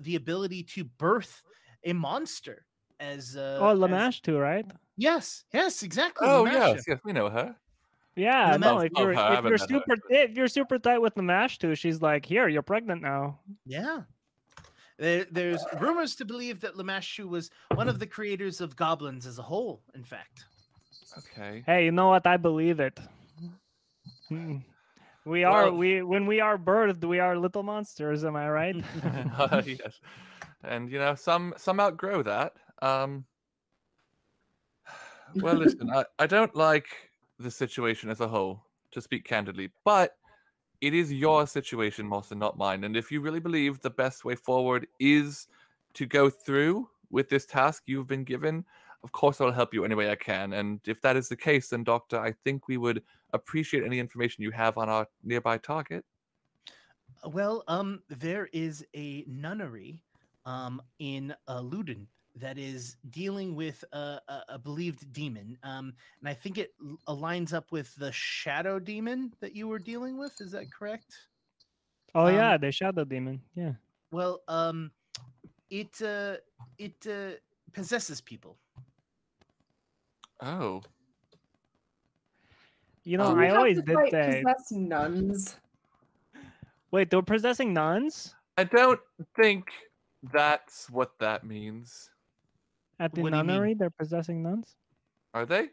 the ability to birth a monster as uh, oh, as- Lamash too, right? yes yes exactly Oh Lamashtu. yes, yes, we know her. Yeah, Lamash- no. If you're if you're met her. super if you're super tight with Lamashtu, she's like, here, you're pregnant now. yeah there, there's rumors to believe that Lamashtu was one of the creators of goblins as a whole in fact Okay. Hey, you know what? I believe it. Mm. We are Well- we when we are birthed, we are little monsters. Am I right? Uh, <laughs> <laughs> <laughs> yes. And you know, some some outgrow that. Um well listen, I, I don't like the situation as a whole, to speak candidly, but it is your situation, and not mine. And if you really believe the best way forward is to go through with this task you've been given, of course I'll help you any way I can. And if that is the case, then Doctor, I think we would appreciate any information you have on our nearby target. Well, um, there is a nunnery, um, in uh, Luden that is dealing with a, a, a believed demon, um, and I think it aligns up with the shadow demon that you were dealing with. Is that correct? oh Um, yeah, the shadow demon. Yeah. Well, um, it uh, it uh, possesses people. Oh. You know, Do I always to did fight say. possessed nuns. Wait, they're possessing nuns I don't think that's what that means. At the What do you mean? nunnery. They're possessing nuns. Are they?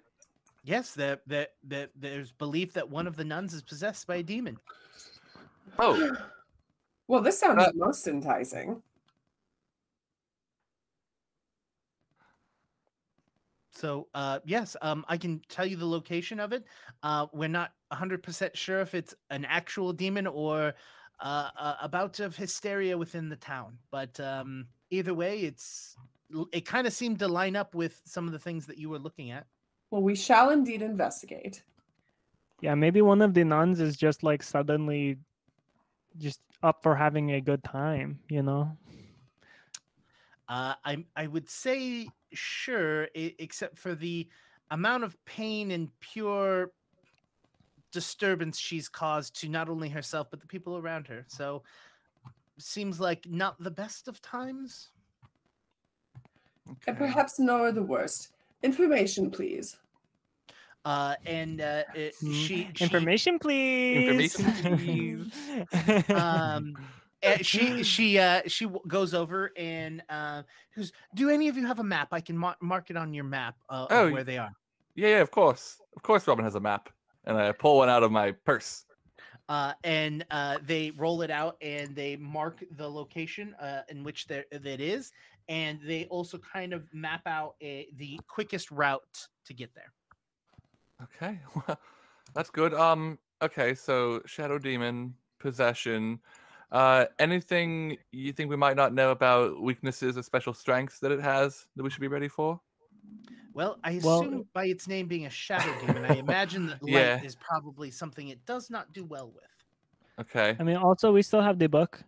Yes, that that that there's belief that one of the nuns is possessed by a demon. Oh, <gasps> Well, this sounds Uh, most enticing. So, uh, yes, um, I can tell you the location of it. Uh, we're not 100% sure if it's an actual demon or uh, a, a bout of hysteria within the town. But um, either way, it's l- it kind of seemed to line up with some of the things that you were looking at. Well, we shall indeed investigate. Yeah, maybe one of the nuns is just like suddenly just up for having a good time, you know? Uh, I I would say sure, except for the amount of pain and pure disturbance she's caused to not only herself but the people around her. So seems like not the best of times. And okay. perhaps nor the worst. Information, please. Uh, and uh, it, Mm, she, she Information, please. Information, <laughs> um uh, she she uh she goes over and uh goes do any of you have a map i can mar- mark it on your map uh, Oh, of where they are Yeah, yeah, of course. Of course Robin has a map. And I pull one out of my purse. uh and uh they roll it out and they mark the location uh in which there that is and they also kind of map out a, the quickest route to get there Okay. <laughs> Well, that's good. Um okay, so Shadow Demon, possession. Uh anything you think we might not know about weaknesses or special strengths that it has that we should be ready for? well i Well, assume by its name being a shadow <laughs> demon i imagine that light Yeah. is probably something it does not do well with Okay. I mean, also we still have the book,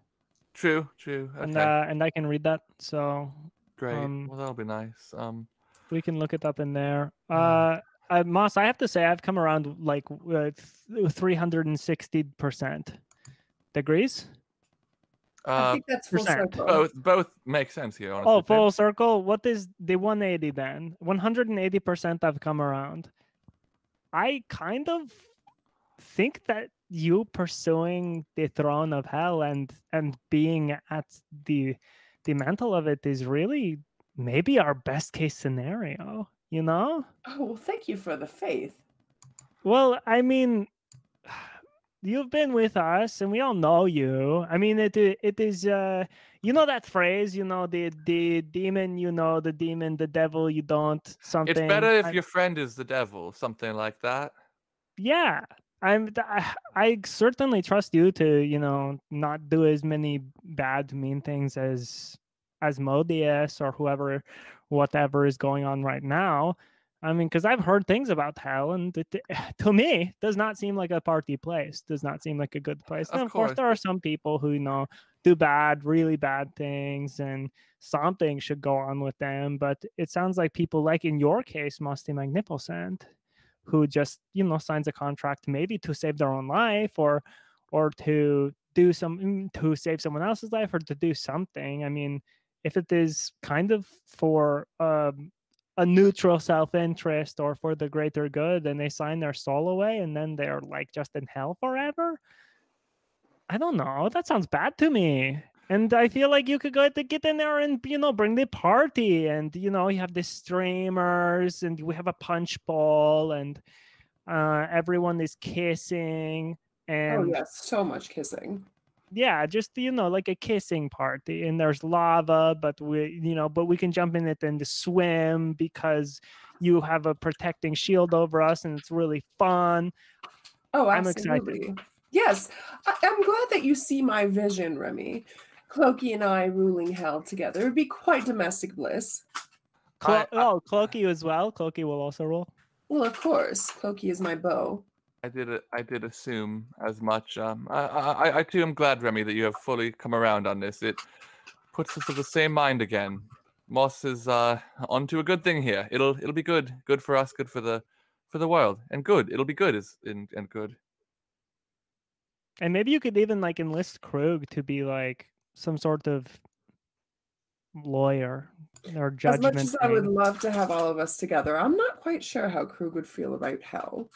True, true. Okay. and uh, and I can read that, so Great. um, well that'll be nice. Um we can look it up in there. Mm. Uh, uh Moss, I have to say, I've come around like three hundred and sixty percent degrees. I uh think that's full percent. circle. both both make sense here, honestly. Oh, full circle. What is the 180 then? 180 percent I've come around. I kind of think that you pursuing the throne of hell and and being at the the mantle of it is really maybe our best case scenario. You know? Oh, well, thank you for the faith. Well, I mean, you've been with us and we all know you i mean it it is uh you know that phrase you know the the demon you know the demon the devil you don't something it's better if I, your friend is the devil something like that yeah i'm i certainly trust you to you know not do as many bad mean things as Asmodeus or whoever whatever is going on right now I mean, because I've heard things about hell, and it, <sighs> to me, does not seem like a party place. Does not seem like a good uh, place. Of, and of course. course, there are some people who you know do bad, really bad things, and something should go on with them. But it sounds like people, like in your case, Musty Magnificent, who just you know signs a contract maybe to save their own life or or to do some mm, to save someone else's life or to do something. I mean, if it is kind of for um, a neutral self-interest or for the greater good and they sign their soul away and then they're like just in hell forever? I don't know. That sounds bad to me and i feel like you could go to get in there and you know bring the party and you know you have the streamers and we have a punch bowl and uh, everyone is kissing oh, and oh yes so much kissing. Yeah just you know like a kissing party and there's lava but we you know but we can jump in it and swim because you have a protecting shield over us and it's really fun. Oh absolutely. i'm excited. yes I- i'm glad that you see my vision remy clokey and i ruling hell together it would be quite domestic bliss Clo- I, I, oh clokey as well clokey will also roll well of course clokey is my beau I did. I did assume as much. Um, I, I, I too am glad, Remy, that you have fully come around on this. It puts us of the same mind again. Moss is uh, onto a good thing here. It'll it'll be good. Good for us. Good for the for the world. And good. It'll be good. Is and, and good. And maybe you could even like enlist Krug to be like some sort of lawyer or judgment. As much as thing. I would love to have all of us together, I'm not quite sure how Krug would feel about hell.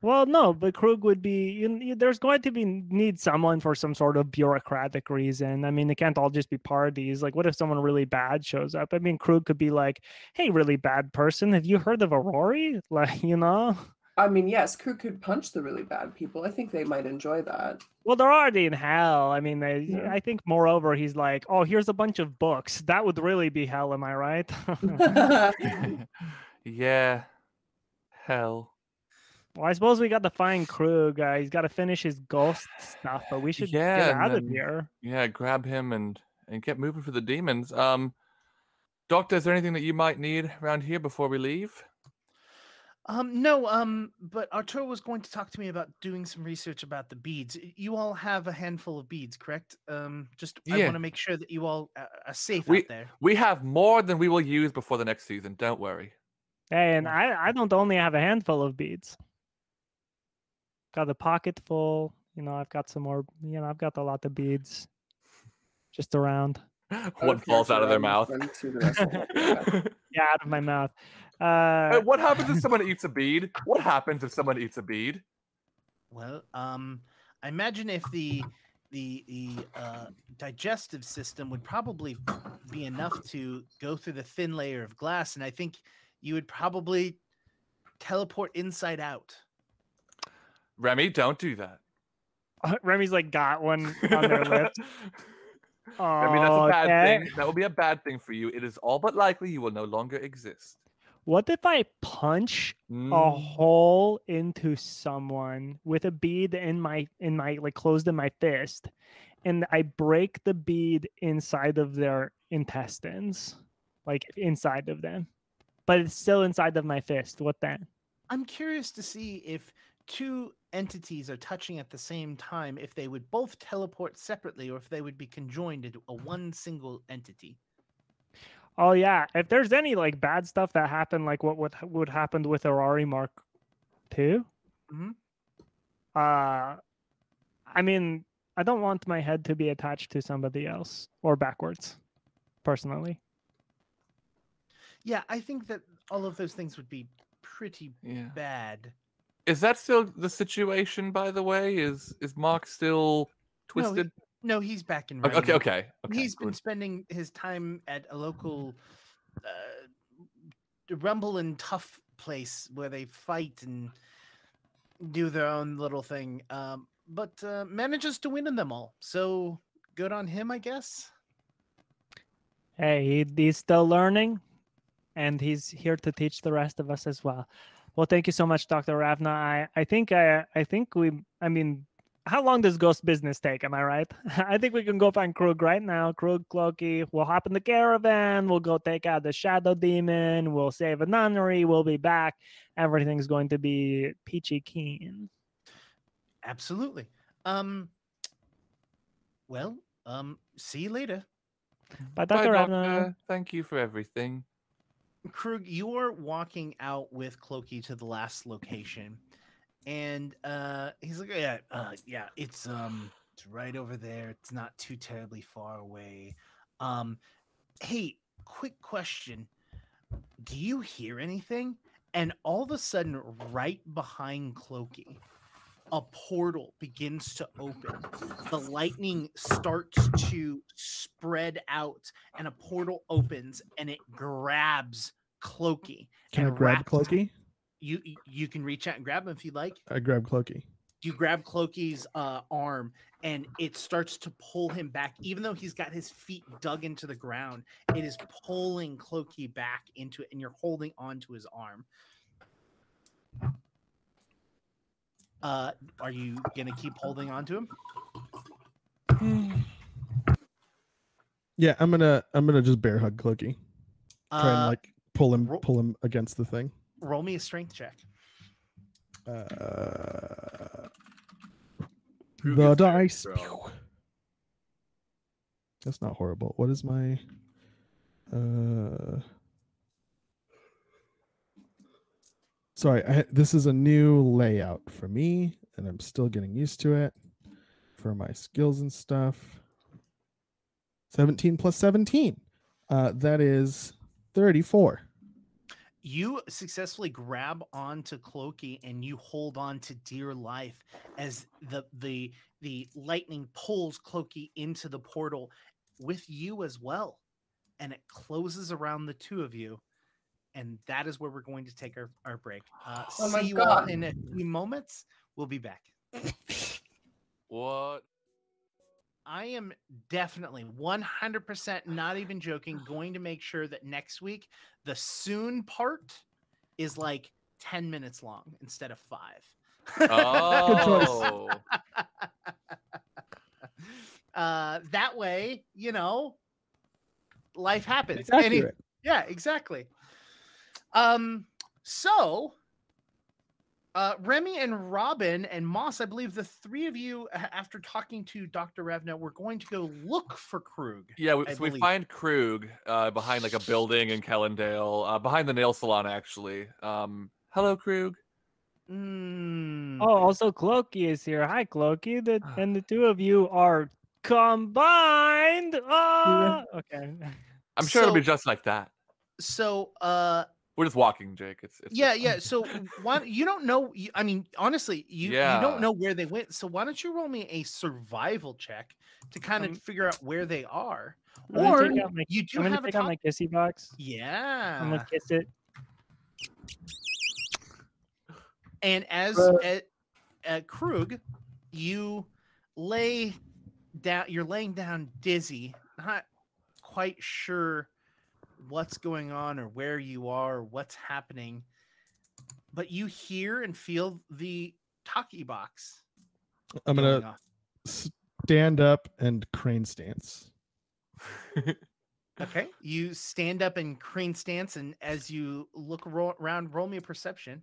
Well, no, but Krug would be. You, there's going to be need someone for some sort of bureaucratic reason. I mean, they can't all just be parties. Like, what if someone really bad shows up? I mean, Krug could be like, "Hey, really bad person, have you heard of Aurori?" <laughs> Like, you know. I mean, yes, Krug could punch the really bad people. I think they might enjoy that. Well, they're already in hell. I mean, they, yeah. I think, moreover, he's like, "Oh, here's a bunch of books. That would really be hell." Am I right? <laughs> yeah, hell. Well, I suppose we got the fine crew guy. he's got to finish his ghost stuff, but we should yeah, get out then, of here. Yeah, grab him and and get moving for the demons. Um, Doctor, is there anything that you might need around here before we leave? Um, no, um, but Arturo was going to talk to me about doing some research about the beads. You all have a handful of beads, correct? Um, just yeah. I want to make sure that you all are safe we, out there. We have more than we will use before the next season. Don't worry. Hey, and I, I don't only have a handful of beads got a pocket full. You know, I've got some more. You know, I've got a lot of beads <laughs> just around. <laughs> One falls out of their mouth. <laughs> yeah, out of my mouth. Uh, what happens if <laughs> someone eats a bead? What happens if someone eats a bead? Well, um, I imagine if the the the uh, digestive system would probably be enough to go through the thin layer of glass, and I think you would probably teleport inside out. Remy, don't do that. Uh, Remy's like got one on their lip. I mean, that's a bad okay. thing. That will be a bad thing for you. It is all but likely you will no longer exist. What if I punch mm. a hole into someone with a bead in my in my like closed in my fist, and I break the bead inside of their intestines, like inside of them, but it's still inside of my fist. What then? I'm curious to see if two entities are touching at the same time if they would both teleport separately or if they would be conjoined into a one single entity. Oh yeah, if there's any like bad stuff that happened, like what would would happened with Aurori Mark 2 mm-hmm. Uh, I mean, I don't want my head to be attached to somebody else or backwards, personally. Yeah, I think that all of those things would be pretty yeah. bad. Is that still the situation? By the way, is is Mark still twisted? No, he, no he's back in. Okay, okay, okay, okay. He's been spending his time at a local uh, rumble and tough place where they fight and do their own little thing. Um, but uh, manages to win in them all. So good on him, I guess. Hey, he, he's still learning, and he's here to teach the rest of us as well. Well, thank you so much, Dr. Ravna. I, I think I I think we I mean how long does ghost business take? Am I right? <laughs> I think we can go find Krug right now. Krug, Clokey. We'll hop in the caravan. We'll go take out the shadow demon. We'll save a nunnery. We'll be back. Everything's going to be peachy keen. Absolutely. Um. Well, um. See you later. Bye, Dr. Bye, Ravna. Doctor. Thank you for everything. Krug, you're walking out with Clokey to the last location, and uh, he's like, "Yeah, uh, yeah, it's um, it's right over there. It's not too terribly far away." Um, hey, quick question: Do you hear anything? And all of a sudden, right behind Clokey, a portal begins to open. The lightning starts to spread out, and a portal opens, and it grabs Clokey. Can I grab Clokey? You you can reach out and grab him if you like. I grab Clokey. You grab Clokey's uh, arm, and it starts to pull him back. Even though he's got his feet dug into the ground, it is pulling Clokey back into it, and you're holding onto his arm. Uh, are you gonna keep holding on to him? <sighs> Yeah, I'm gonna I'm gonna just bear hug Clokey. Try and Uh, like pull him ro- pull him against the thing. roll me a strength check. Uh, the dice. Pew. That's not horrible. What is my uh Sorry, I, this is a new layout for me and I'm still getting used to it for my skills and stuff. 17 plus 17. Uh that is 34. You successfully grab onto Clokey and you hold on to dear life as the the the lightning pulls Clokey into the portal with you as well, and it closes around the two of you, and that is where we're going to take our, our break. Uh, Oh my see you all in a few moments. We'll be back. <laughs> What? I am definitely 100% <sighs> not even joking going to make sure that next week the soon part is like 10 minutes long instead of 5. Oh. <laughs> uh that way, you know, life happens. Any- yeah, exactly. Um, so uh, Remy and Robin and Moss, I believe the three of you, after talking to Dr. Ravna, we're going to go look for Krug. Yeah, we, so we find Krug uh, behind like a building in Kellendale, uh, behind the nail salon, actually. Um, hello, Krug. Mm, Oh, also Clokey is here. Hi, Clokey. The, <sighs> and the two of you are combined. Ah, okay. <laughs> I'm sure it'll be just like that. so uh We're just walking, Jake. It's, it's yeah yeah so why you don't know you, i mean honestly you you don't know where they went so why don't you roll me a survival check to kind of Um, figure out where they are I'm or my, you do I'm gonna have a take out my kissy box. Yeah, I'm gonna kiss it. and as Uh, at, at krug you lay down you're laying down dizzy not quite sure what's going on or where you are or what's happening but you hear and feel the talkie box I'm going gonna off. stand up and crane stance. <laughs> okay you stand up and crane stance and as you look ro- around roll me a perception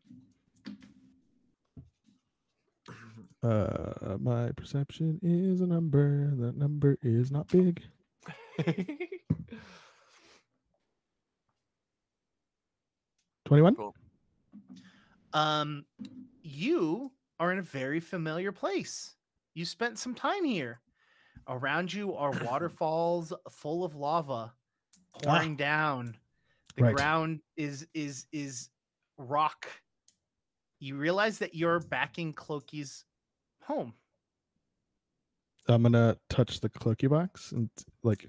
Uh, my perception is a number. That number is not big. <laughs> Twenty-one. Cool. um you are in a very familiar place you spent some time here around you are <clears throat> waterfalls full of lava pouring down the Right. ground is is is rock you realize that you're back in clokey's home I'm gonna touch the cloaky box and like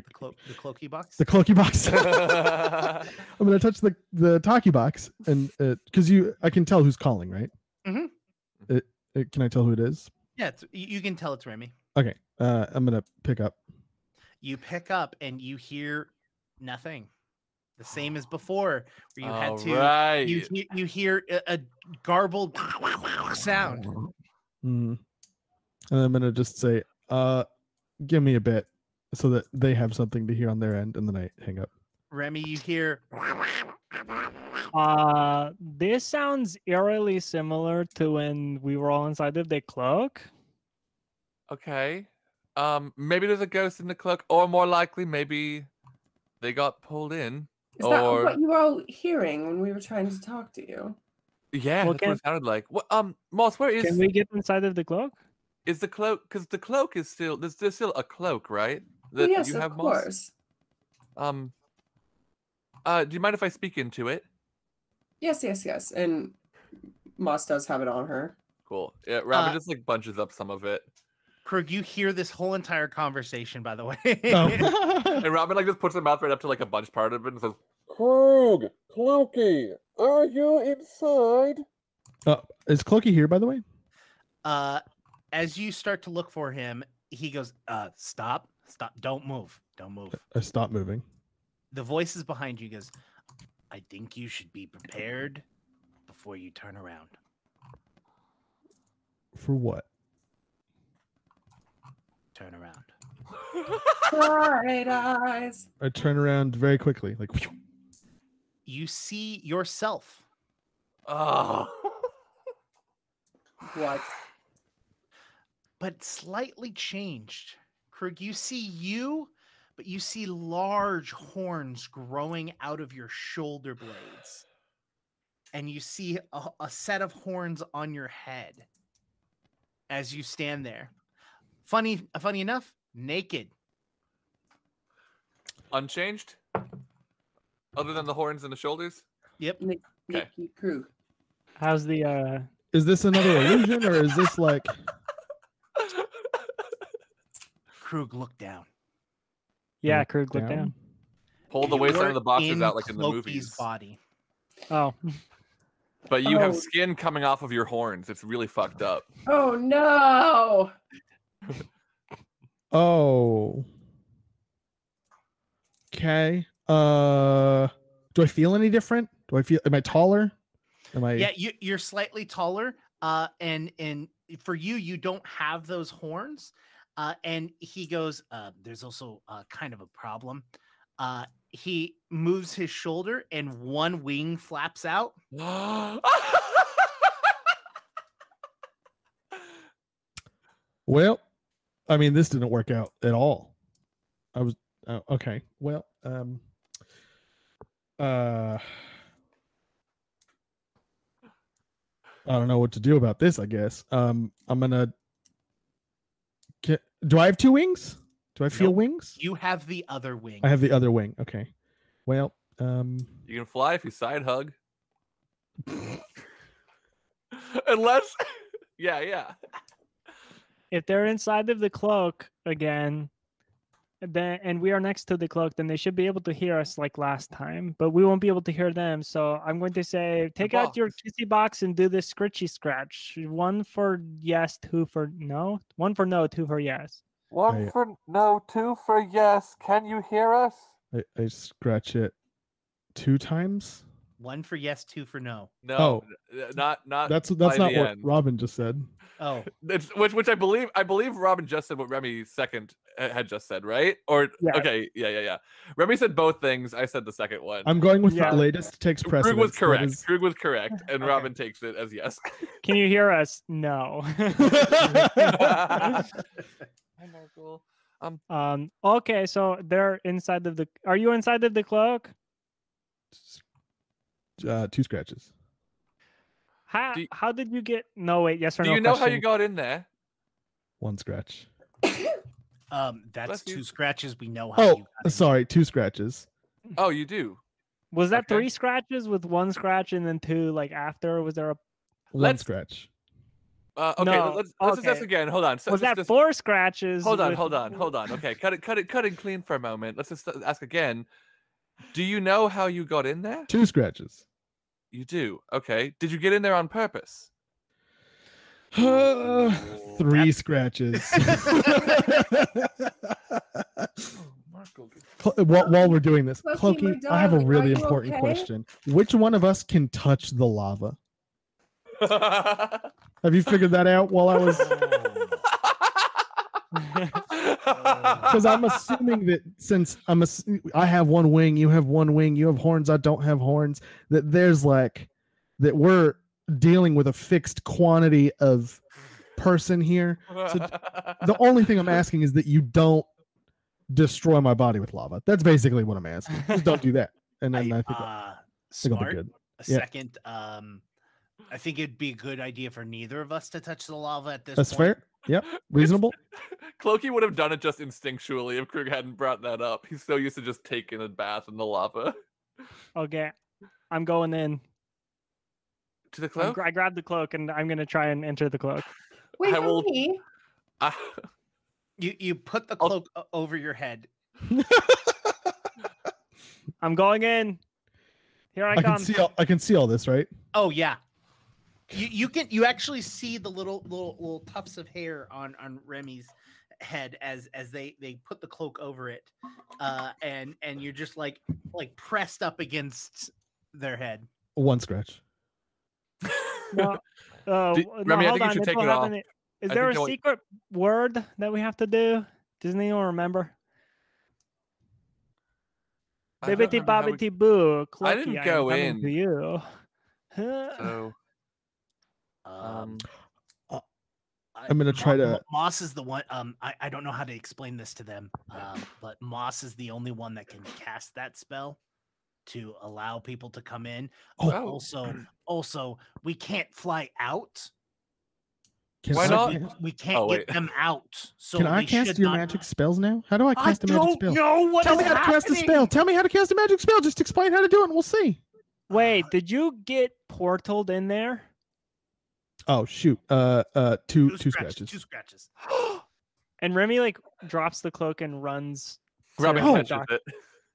the, clo- the clokey box the cloaky box. <laughs> <laughs> I'm gonna touch the the talkie box and because you, I can tell who's calling, right? Mm-hmm. It, it, can I tell who it is? Yeah, it's, you you can tell it's Remy. Okay. Uh, I'm gonna pick up. You pick up and you hear nothing. The same as before, where you had to. right. You you hear a, a garbled sound. Mm. And I'm gonna just say, uh, give me a bit so that they have something to hear on their end, and then I hang up. Remy, you hear. Uh, this sounds eerily similar to when we were all inside of the cloak. Okay. Um, maybe there's a ghost in the cloak, or more likely, maybe they got pulled in. Is that what you were all hearing when we were trying to talk to you? Yeah, Well, that's what it sounded like. What? Um, Moss, where is Can we get inside of the cloak? is the cloak? Because the cloak is still there's, there's still a cloak, right? Well, That yes, you of have, Moss? course. Um. Uh, do you mind if I speak into it? Yes, yes, yes. And Moss does have it on her. Cool. Yeah, Robin Uh, just like bunches up some of it, Krug, you hear this whole entire conversation, by the way. Oh. <laughs> <laughs> and Robin like just puts her mouth right up to like a bunch part of it and says, "Krug, Clokey, are you inside?" uh, is Clokey here, by the way? uh, as you start to look for him, he goes, uh, "Stop! Stop! Don't move! Don't move!" I stop moving. The voice is behind you. Goes, "I think you should be prepared before you turn around." For what? Turn around. <laughs> Bright eyes. I turn around very quickly, like. You see yourself, Oh. <laughs> What? but slightly changed. Krug, you see you, but you see large horns growing out of your shoulder blades. And you see a, a set of horns on your head as you stand there. Funny, funny enough, naked. Unchanged? Other than the horns and the shoulders? Yep. Nick, Okay. Nicky Krug. How's the uh? Is this another illusion, or is this like? Krug, looked down. Yeah, Look Krug, look down. Pull the waistline You're of the boxes out like in the Clokey's movies. body. Oh, But you have Oh. skin coming off of your horns. It's really fucked up. Oh no! <laughs> Oh. Okay. Uh, do I feel any different? Do I feel? Am I taller? Am I? Yeah, you, you're slightly taller, uh, and and for you, you don't have those horns. Uh, and he goes, uh, "There's also uh, kind of a problem." Uh, he moves his shoulder, and one wing flaps out. <laughs> Well, I mean, this didn't work out at all. I was oh, okay. Well, um, uh, I don't know what to do about this. I guess. Um, I'm gonna. Ca- Do I have two wings? Do I feel Nope. wings? You have the other wing. I have the other wing. Okay. Well, um, you can fly if you side hug. <laughs> Unless, <laughs> yeah, yeah. if they're inside of the cloak again, then and we are next to the cloak, then they should be able to hear us like last time, but we won't be able to hear them. So I'm going to say, take out your box. kissy box and do this scritchy scratch. One for yes, two for no. One for no, two for yes. One I- for no, two for yes. Can you hear us? I, I scratch it two times. One for yes, two for no. No, Oh. not not. That's that's not what end. Robin just said. Oh, <laughs> It's, which which I believe I believe Robin just said what Remy second had just said, right? Or Yeah. okay, yeah, yeah, yeah. Remy said both things. I said the second one. I'm going with Yeah. the latest takes Krug precedence. was correct. is- Krug was correct, <laughs> and Okay. Robin takes it as yes. Can you hear us? No. <laughs> <laughs> I know, cool. um. Okay, so they're inside of the. Are you inside of the cloak? uh, two scratches. How you- how did you get? No, wait. Yes or Do no? you know how you got in there? One scratch. Um, that's Bless you. two scratches. We know how. Oh, you got sorry, two scratches. Oh, you do. Was that Okay. three scratches with one scratch and then two like after? Was there a One Let's- scratch. Uh, okay, No, let's let's just ask again. Hold on. So, was just- that just- four scratches? hold on, with- hold on, hold on. <laughs> Okay, cut it, cut it, cut it clean for a moment. Let's just ask again. Do you know how you got in there? Two scratches. You do. Okay. Did you get in there on purpose? <sighs> Three scratches. <laughs> Cl- while, while we're doing this, Clokey, I have a really important okay? question. Which one of us can touch the lava? <laughs> Have you figured that out while I was? <laughs> Because I'm assuming that since I'm ass- I have one wing, you have one wing, you have horns, I don't have horns. That there's like that we're dealing with a fixed quantity of person here. <laughs> The only thing I'm asking is that you don't destroy my body with lava. That's basically what I'm asking. Just don't do that, and then I, think, I uh, think I'll be smart. good. A Yeah. second. Um, I think it'd be a good idea for neither of us to touch the lava at this. Point. That's point. fair. Yep, reasonable. <laughs> Clokey would have done it just instinctually if Krug hadn't brought that up. He's so used to just taking a bath in the lava. Okay, I'm going in. To the cloak? I grabbed the cloak and I'm gonna try and enter the cloak. <laughs> Wait I for will- me. Ah, You you put the I'll- cloak over your head. <laughs> I'm going in. Here I, I come. can see all I can see all this, right? Oh yeah. You you can you actually see the little little little tufts of hair on on Remy's head as as they they put the cloak over it, uh, and and you're just like like pressed up against their head. One scratch. No, uh, Do- w- no, Remy, I hold think you should take it off. an- Is I there a that would- secret word that we have to do? Does anyone remember? I don't Bibbity remember how we- bobbity boo. I Clokey, didn't am go coming in. To you. So, <laughs> Um, um, I- I'm gonna try to- Moss is the one. Um, I, I don't know how to explain this to them. Um, but Moss is the only one that can cast that spell to allow people to come in. Oh. But also, also we can't fly out. Can Why I, not? We can't Oh, get them out. So can I cast your not- magic spells now? How do I I cast a magic don't spell? know what Tell is me how to cast a spell. Tell me how to cast a magic spell. Just explain how to do it, and we'll see. Wait, did you get portaled in there? Oh shoot! Uh, uh, two Two two scratches. scratches. Two scratches. <gasps> And Remy like drops the cloak and runs. to, Robin Oh. like, catches doc- it.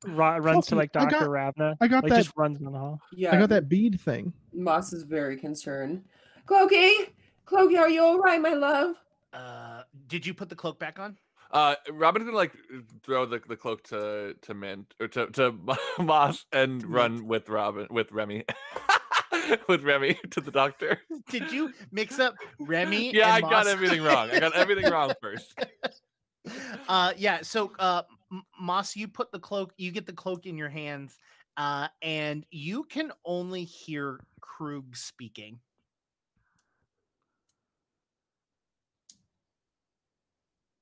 Ru- runs to like Doctor Ravna. I got like that. just runs down the hall. Yeah, I got that bead thing. Moss is very concerned. Clokey, Clokey, are you all right, my love? Uh, did you put the cloak back on? Uh, Robin's gonna like throw the, the cloak to to Mint or to to <laughs> Moss and run with Robin with Remy, <laughs> with Remy to the doctor. <laughs> Did you mix up Remy? Yeah, I and got everything wrong. I got everything wrong first. uh yeah so uh M- moss you put the cloak you get the cloak in your hands uh and you can only hear krug speaking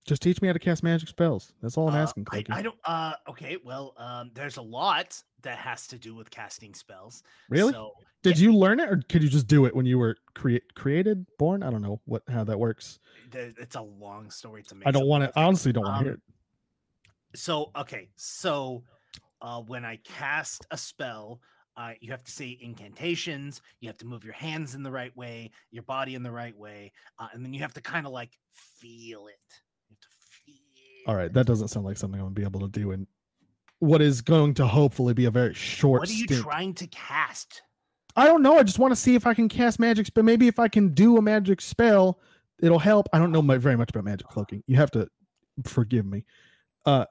Just teach me how to cast magic spells. That's all I'm Uh, asking, I, I don't uh okay well um there's a lot that has to do with casting spells really? so Did you learn it, or could you just do it when you were create created, born? I don't know what how that works. it's a long story to make I don't want to. Honestly don't want to Um, hear it. So okay so uh when i cast a spell uh you have to say incantations you have to move your hands in the right way your body in the right way uh, and then you have to kind of like feel it you have to feel All right, that doesn't sound like something I'm gonna be able to do in what is going to hopefully be a very short what are you stint. trying to cast I don't know. I just want to see if I can cast magic but Maybe if I can do a magic spell, it'll help. I don't know very much about magic cloaking. You have to forgive me. Uh,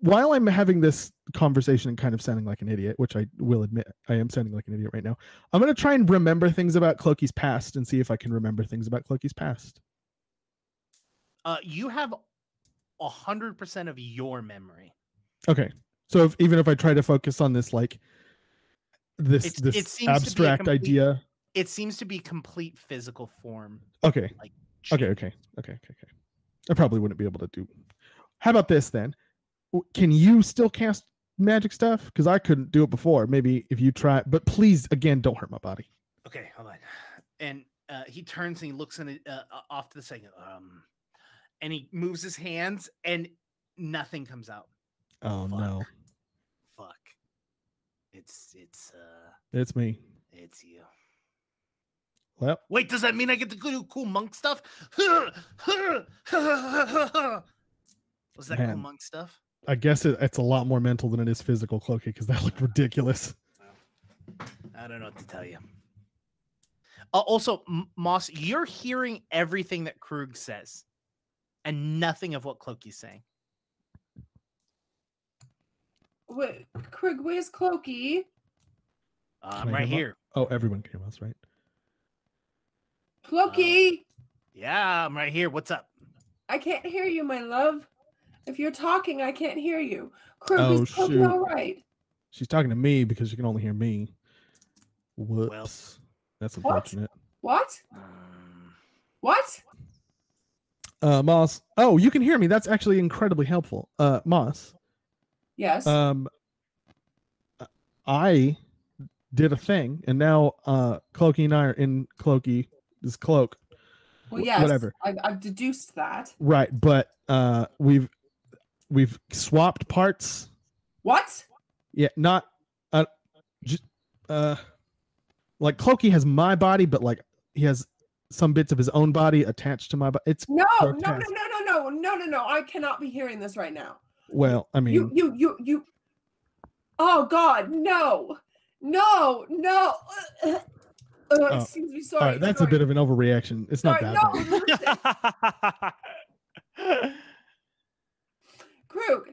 while I'm having this conversation and kind of sounding like an idiot, which I will admit I am sounding like an idiot right now, I'm gonna try and remember things about Clokey's past and see if I can remember things about Clokey's past. uh you have a hundred percent of your memory Okay. So if, even if I try to focus on this like this It's- this it seems to be a abstract complete- idea. it seems to be complete physical form Okay. like Okay, okay, okay, okay, okay. I probably wouldn't be able to do. How about this then? Can you still cast magic stuff? Because I couldn't do it before. Maybe if you try, but please, again, don't hurt my body. Okay, hold on. And uh, he turns and he looks in it, uh, off to the side. Um, and he moves his hands, and nothing comes out. Oh Fuck. no, Fuck. It's it's uh it's me. it's you. Well, Wait, does that mean I get to do cool monk stuff? <laughs> Was that cool monk stuff? I guess it, it's a lot more mental than it is physical, Clokey, because that looked ridiculous. I don't know what to tell you. Uh, also, M- Moss, you're hearing everything that Krug says, and nothing of what Clokey's saying. Wait, Krug, where's Clokey? Uh, I'm right come up? here. Oh, everyone came us, right? Clokey, Yeah, I'm right here. What's up? I can't hear you, my love. If you're talking, I can't hear you. Krug, Oh, is Clokey shoot. all right? She's talking to me because she can only hear me. Whoops. That's unfortunate. What? Um, What? Uh, Moss. Oh, you can hear me. That's actually incredibly helpful. Uh, Moss. Yes. Um, I did a thing, and now uh, Clokey and I are in Clokey. This cloak, well, wh- yes. whatever. I've, I've deduced that. right? But uh, we've we've swapped parts. What? Yeah, not uh, just uh, like Clokey has my body, but like he has some bits of his own body attached to my body. It's No, no, no, no, no, no, no, no, no. I cannot be hearing this right now. well, I mean, You, you, you, you. Oh God, no, no, no. Uh, Oh, excuse me. Sorry. all right, that's a bit of an overreaction. It's not that no, bad. listen, <laughs> Krug.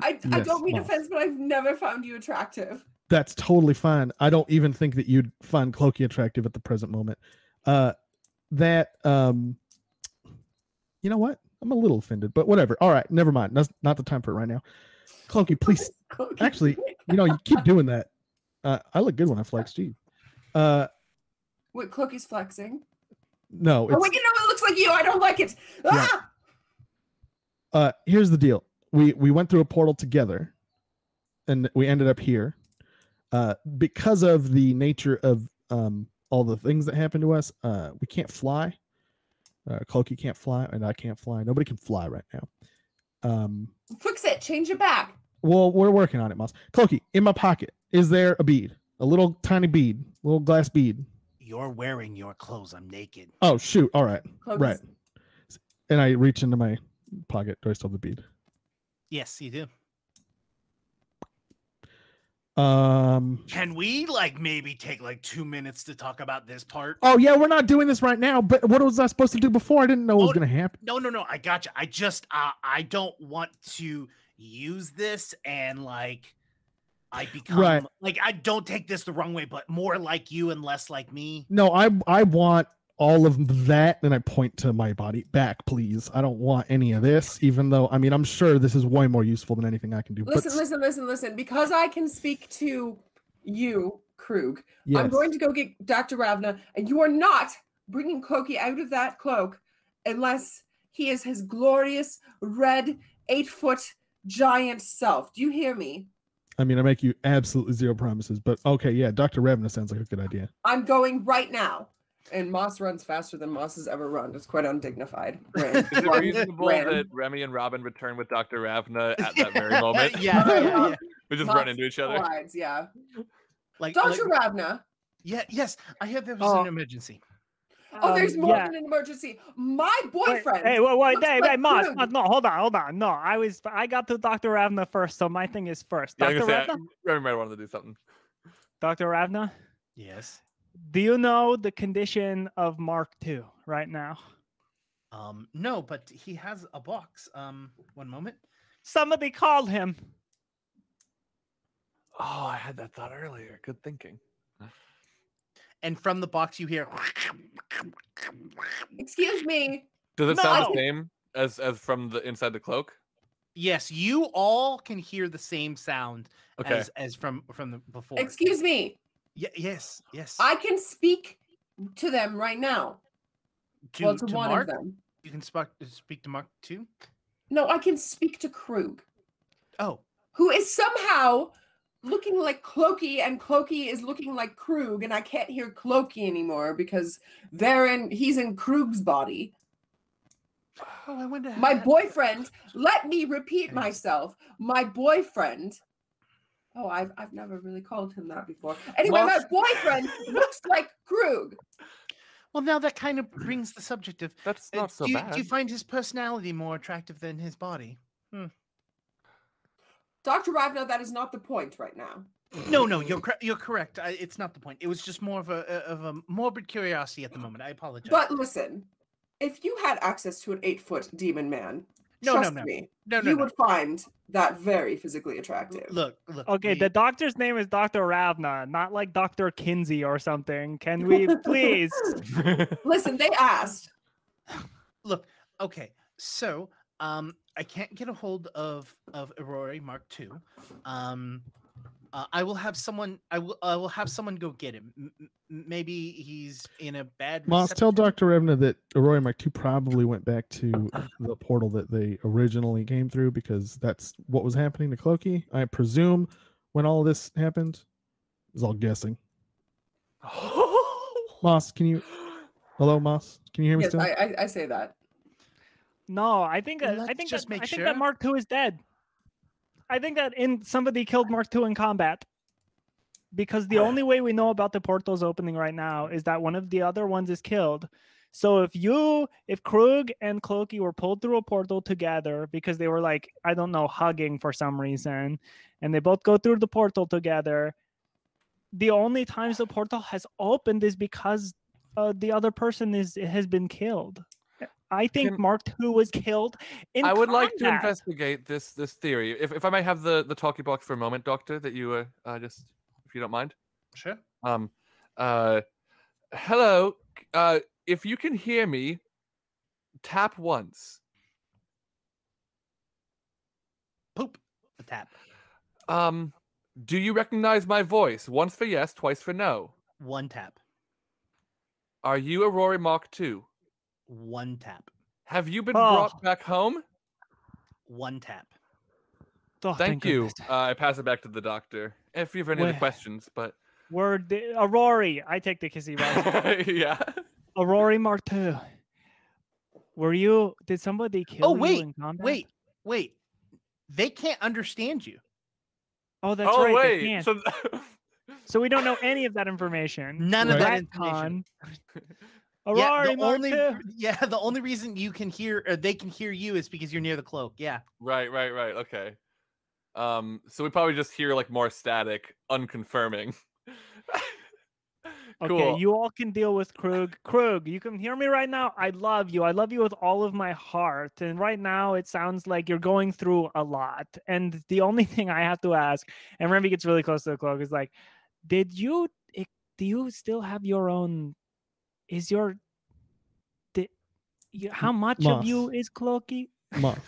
I, I don't mean offense, but I've never found you attractive. that's totally fine. I don't even think that you'd find Clokey attractive at the present moment. Uh, that um, you know what? I'm a little offended, but whatever. All right, never mind. That's not the time for it right now. Clokey, <laughs> please. Clokey. Actually, You know, you keep doing that. Uh, I look good when I flex G. Uh, Wait, Clokey's flexing. no, Oh wait, you know it looks like you. I don't like it. Ah! Uh here's the deal. We we went through a portal together and we ended up here uh because of the nature of um all the things that happened to us uh we can't fly. Uh Clokey can't fly and i can't fly. Nobody can fly right now. Um Fix it. Change it back. well we're working on it moss Clokey, in my pocket is there a bead? A little tiny bead little glass bead. You're wearing your clothes. I'm naked. oh shoot. All right. Clokey's- right. And i reach into my pocket do i still have the bead Yes, you do. um Can we like maybe take like two minutes to talk about this part? Oh yeah, we're not doing this right now. But what was I supposed to do before? I didn't know it was Oh, gonna happen. No, no, no. I got you. I just uh, I don't want to use this and like I become Right. like I don't take this the wrong way, but more like you and less like me. No, I I want all of that, and I point to my body back, please. I don't want any of this, even though I mean I'm sure this is way more useful than anything I can do. Listen, but listen, listen, listen. Because I can speak to you, Krug, yes. I'm going to go get Dr. Ravna, and you are not bringing Clokey out of that cloak unless he is his glorious red eight foot giant self. Do you hear me? I mean I make you absolutely zero promises, but okay, yeah, Doctor Ravna sounds like a good idea. I'm going right now. And Moss runs faster than Moss has ever run. It's quite undignified. <laughs> Ran, Is it reasonable ran. that Remy and Robin return with Dr. Ravna <laughs> at that very moment? <laughs> yeah, yeah, yeah, yeah. We just Moss run into each other. collides, yeah. Like, Dr. like- Ravna. yeah, yes. I heard there was Oh. an emergency. Oh, there's Um, more yeah. than an emergency. My Wait, boyfriend. Hey, wait, wait, looks hey, like hey, Moss, Krug. Moss, no, hold on, hold on. No, I was, I got to Dr. Ravna first, so my thing is first. Yeah, Dr. gonna Ravna, Remy might want to do something. Dr. Ravna, Yes. Do you know the condition of Mark II right now? Um, no, but he has a box. Um, one moment. Somebody called him. Oh, I had that thought earlier. Good thinking. And from the box you hear Excuse me. Does it sound the same as as from the inside the cloak? Yes, you all can hear the same sound Okay. as as from from the before. Excuse me. Ye- yes, yes. I can speak to them right now. to, well, to, to one Mark, of them. you can speak speak to Mark too. No, I can speak to Krug, Oh, who is somehow looking like Clokey, and Clokey is looking like Krug, and I can't hear Clokey anymore because they're in. He's in Krug's body. oh, I wonder. My boyfriend. Let me repeat myself. My boyfriend. Oh, I've I've never really called him that before. Anyway, my boyfriend looks like Krug. Well, now that kind of brings the subject of. That's uh, so do, you, bad. do you find his personality more attractive than his body? Dr. Ravna, that is not the point right now. No, no, you're you're correct. I, it's not the point. It was just more of a of a morbid curiosity at the moment. I apologize. But listen, if you had access to an eight foot demon man, no, trust no, no. me, no, no, you no. would find that very physically attractive. Look, look. Okay, we- the doctor's name is Dr. Ravna, not like Dr. Kinsey or something. Can we <laughs> please? <laughs> Listen, they asked. look okay so um i can't get a hold of of aurora mark ii um uh, i will have someone i will i will have someone go get him M- m- maybe he's in a bad Moss, tell Dr. Ravna that Aurora Mark II probably went back to the portal that they originally came through because that's what was happening to Clokey. I presume when all of this happened, is all guessing. <laughs> Moss, can you? Hello, Moss. Can you hear me Yes, still? I, I, I say that. No, I think uh, I think just that, make I think that Mark II is dead. I think that in somebody killed Mark II in combat. Because the only way we know about the portals opening right now is that one of the other ones is killed. So if you, if Krug and Clokey were pulled through a portal together because they were like, I don't know, hugging for some reason, and they both go through the portal together, the only times the portal has opened is because uh, the other person is has been killed. I think Can- Mark II was killed in I would like to investigate this this theory. If if I may have the the talkie box for a moment, Doctor, that you uh, uh just if you don't mind. sure Um, uh, hello. Uh, if you can hear me, tap once. poop the tap Um, do you recognize my voice? Once for yes, twice for no. one tap Are you Aurora Mark II? One tap Have you been Oh. brought back home? one tap Oh, Thank, you. Uh, I pass it back to the doctor. If you have any other questions, but We're the, Aurori. I take the kissy right. <laughs> yeah. Aurori Mark II. Were you? Did somebody kill oh you wait in combat? wait wait they can't understand you Oh, that's oh right. wait. They can't. So So we don't know any of that information. none of Right. that information <laughs> Retcon. yeah, the only II. <laughs> yeah the only reason you can hear or they can hear you is because you're near the cloak yeah right, right, right. Okay. Um. So we probably just hear like more static, unconfirming. <laughs> cool. Okay, you all can deal with Krug. Krug, you can hear me right now. I love you. I love you with all of my heart. And right now, it sounds like you're going through a lot. And the only <laughs> thing I have to ask, and Remy gets really close to the cloak, is like, did you? eh, Do you still have your own? Is your? Did, you, how much of you is Clokey? <laughs> Moss,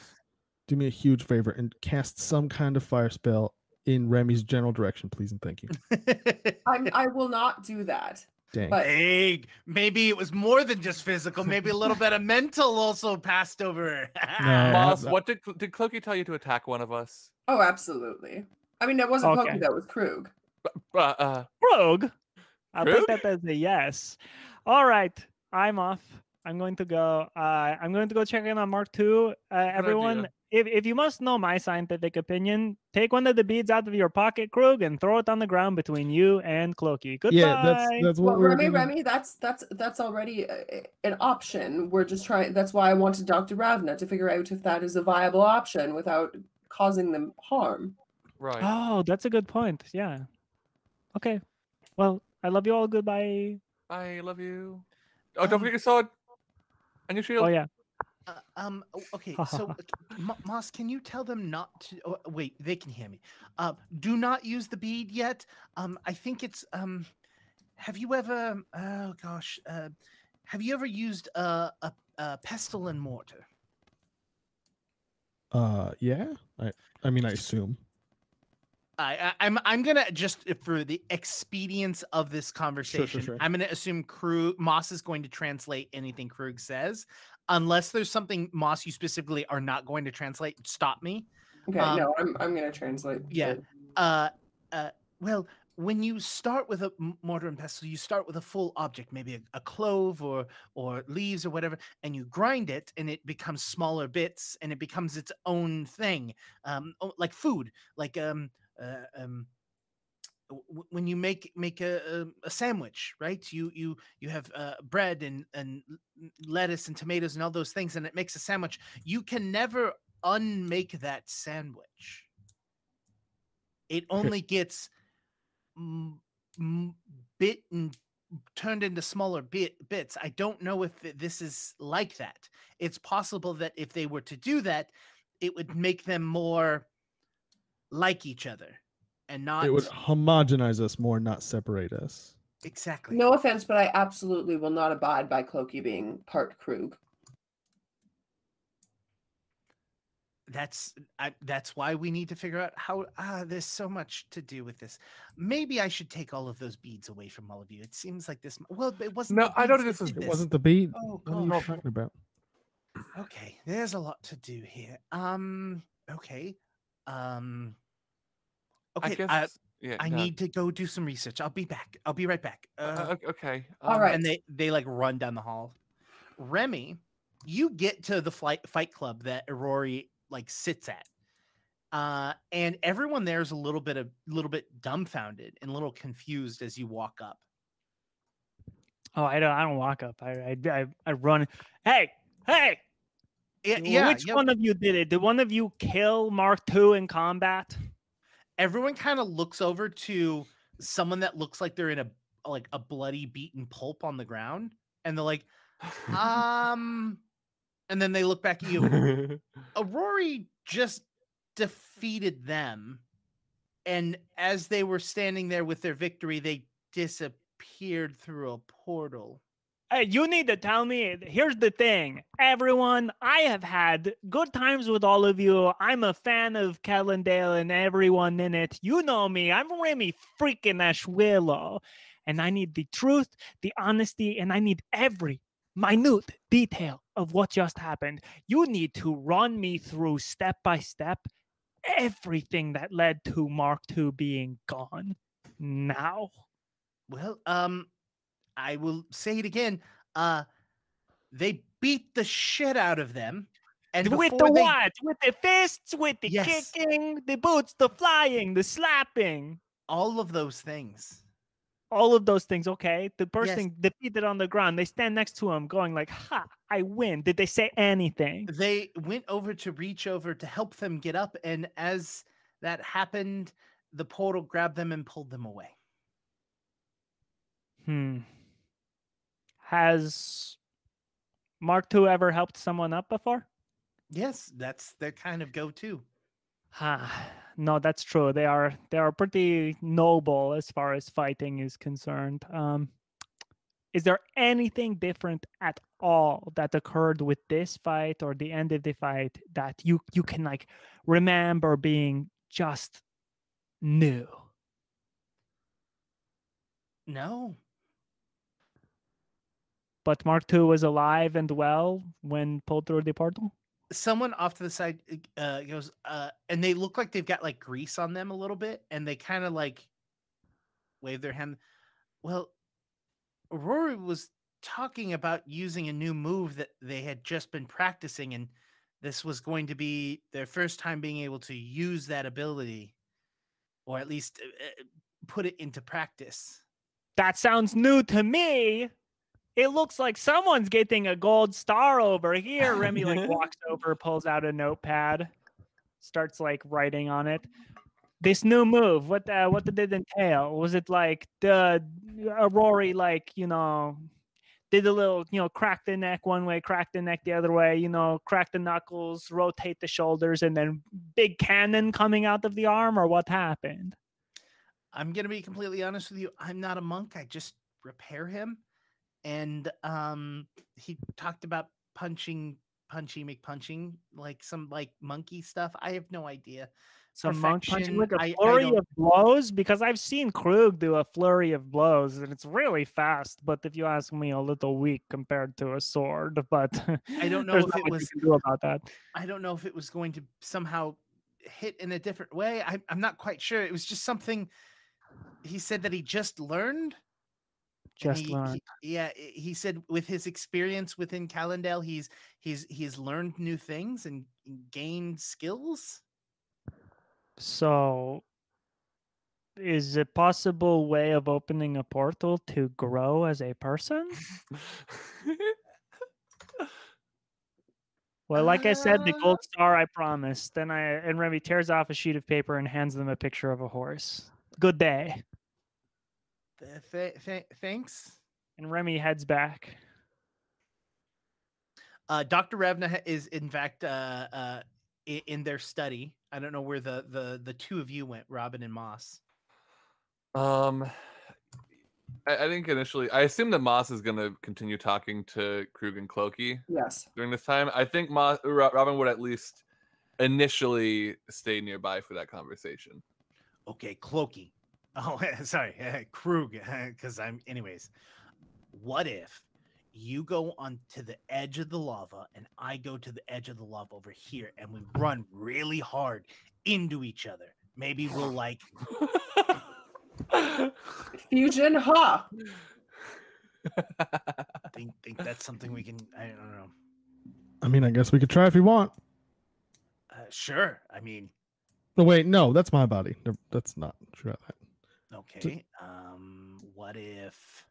do me a huge favor and cast some kind of fire spell in Remy's general direction, please and thank you. I'm, <laughs> I will not do that. Dang. But Hey, maybe it was more than just physical. Maybe a little bit of <laughs> mental also passed over. No. Boss, Uh, what did did Clokey tell you to attack one of us? oh, absolutely. I mean, that wasn't Okay. Pokey, that was Krug. Uh, uh, Krug. I'll Krug? take that as a yes. All right, I'm off. I'm going to go. Uh, I'm going to go check in on Mark II. Uh, everyone, idea. if, if you must know my scientific opinion, take one of the beads out of your pocket, Krug, and throw it on the ground between you and Clokey. Goodbye. yeah, that's that's what Well, we're Remy, gonna- Remy, that's that's that's already a, an option. We're just trying. That's why I wanted Dr. Ravna to figure out if that is a viable option without causing them harm. right. Oh, that's a good point. Yeah. Okay. Well, I love you all. Goodbye. I love you. Oh, don't Um, forget your sword and your shield. Oh yeah. Uh, um. Okay. <laughs> So, uh, c- Mo- Moss, can you tell them not to? Oh, wait, they can hear me. Uh, do not use the bead yet. Um, I think it's um. Have you ever? Oh gosh. Uh, have you ever used a a, a pestle and mortar? uh yeah. I I mean I assume. I, I I'm I'm gonna just uh, for the expedience of this conversation, sure. sure, sure. I'm gonna assume Krug Moss is going to translate anything Krug says, unless there's something Moss you specifically are not going to translate. Stop me. Okay, Um, no, I'm I'm gonna translate. yeah. Uh, uh, well, when you start with a mortar and pestle, you start with a full object, maybe a, a clove or or leaves or whatever, and you grind it, and it becomes smaller bits, and it becomes its own thing, um, like food, like um, uh, um. w- When you make make a, a, a sandwich, right? You you you have uh, bread and and lettuce and tomatoes and all those things, and it makes a sandwich. You can never unmake that sandwich it <laughs> only gets bit and turned into smaller bit, bits. I don't know if this is like that. It's possible that if they were to do that, it would make them more like each other and not it would homogenize us more not separate us. Exactly. No offense but i absolutely will not abide by clokey being part krug. That's I, that's why we need to figure out how ah, there's so much to do with this. Maybe i should take all of those beads away from all of you. It seems like this well it wasn't no i don't think this. Is it wasn't the bead. Oh, what are you talking about? Okay there's a lot to do here. Um okay um Okay, I, guess, uh, yeah, I no. need to go do some research. I'll be back. I'll be right back. Uh, uh, okay. Um, All right. And they they like run down the hall. Remy, you get to the flight fight club that Rory like sits at. Uh, and everyone there is a little bit of a little bit dumbfounded and a little confused as you walk up. Oh, I don't. I don't walk up. I I I, run. Hey, hey! Yeah, yeah Which one of you did it? Did one of you kill Mark II in combat? everyone kind of looks over to someone that looks like they're in a like a bloody beaten pulp on the ground and they're like um and then they look back at you <laughs> Rory just defeated them and as they were standing there with their victory they disappeared through a portal Hey, you need to tell me. Here's the thing, everyone. I have had good times with all of you. I'm a fan of Kellendale and everyone in it. You know me. I'm Remy freaking Ashwillow. And I need the truth, the honesty, and I need every minute detail of what just happened. You need to run me through step by step everything that led to Mark II being gone. Now. Well, um, I will say it again. Uh, they beat the shit out of them. And with the they... what? With the fists, with the yes. kicking, the boots, the flying, the slapping. All of those things. All of those things. Okay. The person yes. defeated on the ground. They stand next to him, going like, "Ha! I win." Did they say anything? They went over to reach over to help them get up, and as that happened, the portal grabbed them and pulled them away. Hmm. Has Mark II ever helped someone up before? Yes, that's their kind of go-to. Ah, <sighs> no, that's true. They are they are pretty noble as far as fighting is concerned. Um, is there anything different at all that occurred with this fight or the end of the fight that you you can like remember being just new? No, but Mark II was alive and well when pulled through the portal? Someone off to the side uh, goes, uh, and they look like they've got like grease on them a little bit, and they kind of like wave their hand. Well, Rory was talking about using a new move that they had just been practicing, and this was going to be their first time being able to use that ability, or at least uh, put it into practice. That sounds new to me it looks like someone's getting a gold star over here. Remy like <laughs> walks over, pulls out a notepad, starts like writing on it. This new move, what uh, what did it entail? Was it like the uh, Rory like you know did a little you know crack the neck one way, crack the neck the other way, you know crack the knuckles, rotate the shoulders, and then big cannon coming out of the arm, or what happened? I'm gonna be completely honest with you. I'm not a monk. I just repair him and um he talked about punching punchy McPunching, like some like monkey stuff. I have no idea. Some monk punching like a flurry I, I of blows because I've seen Krug do a flurry of blows and it's really fast. But if you ask me, a little weak compared to a sword. But I don't <laughs> know if it was do about that. I don't know if it was going to somehow hit in a different way. I, I'm not quite sure. It was just something he said that he just learned just he, learned. He, yeah, he said with his experience within Kellendale, he's he's he's learned new things and gained skills. So, is a possible way of opening a portal to grow as a person? <laughs> well, like I said, the gold uh star I promised. Then I and Remy tears off a sheet of paper and hands them a picture of a horse. Good day. Th- th- thanks. And Remy heads back. Uh, Dr. Ravna is in fact uh, uh, in, in their study. I don't know where the the the two of you went, Robin and Moss. Um, I, I think initially, I assume that Moss is going to continue talking to Krug and Clokey Yes. during this time. I think Moss, Robin would at least initially stay nearby for that conversation. Okay, Clokey. Oh, <laughs> sorry, uh, Krug. Because I'm, anyways. What if you go on to the edge of the lava and I go to the edge of the lava over here and we run really hard into each other? Maybe we'll <laughs> like Fusion, ha! <laughs> think think that's something we can. I don't know. I mean, I guess we could try if you want. Uh, sure. I mean, No, wait, no, that's my body. That's not true. Okay. Um, what if?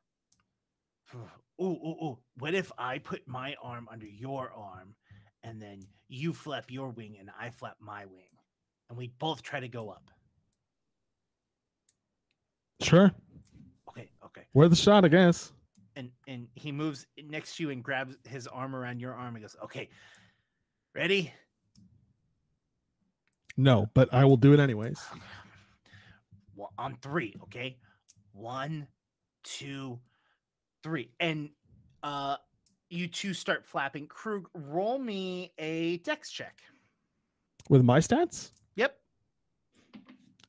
<sighs> Ooh, ooh, ooh. What if I put my arm under your arm, and then you flap your wing and I flap my wing, and we both try to go up? Sure, Okay. Okay. worth a shot, I guess. And and he moves next to you and grabs his arm around your arm and goes, "Okay, ready." No, but I will do it anyways. Well, on three, okay? One, two, three. And uh you two start flapping. Krug, roll me a dex check. With my stats, Yep.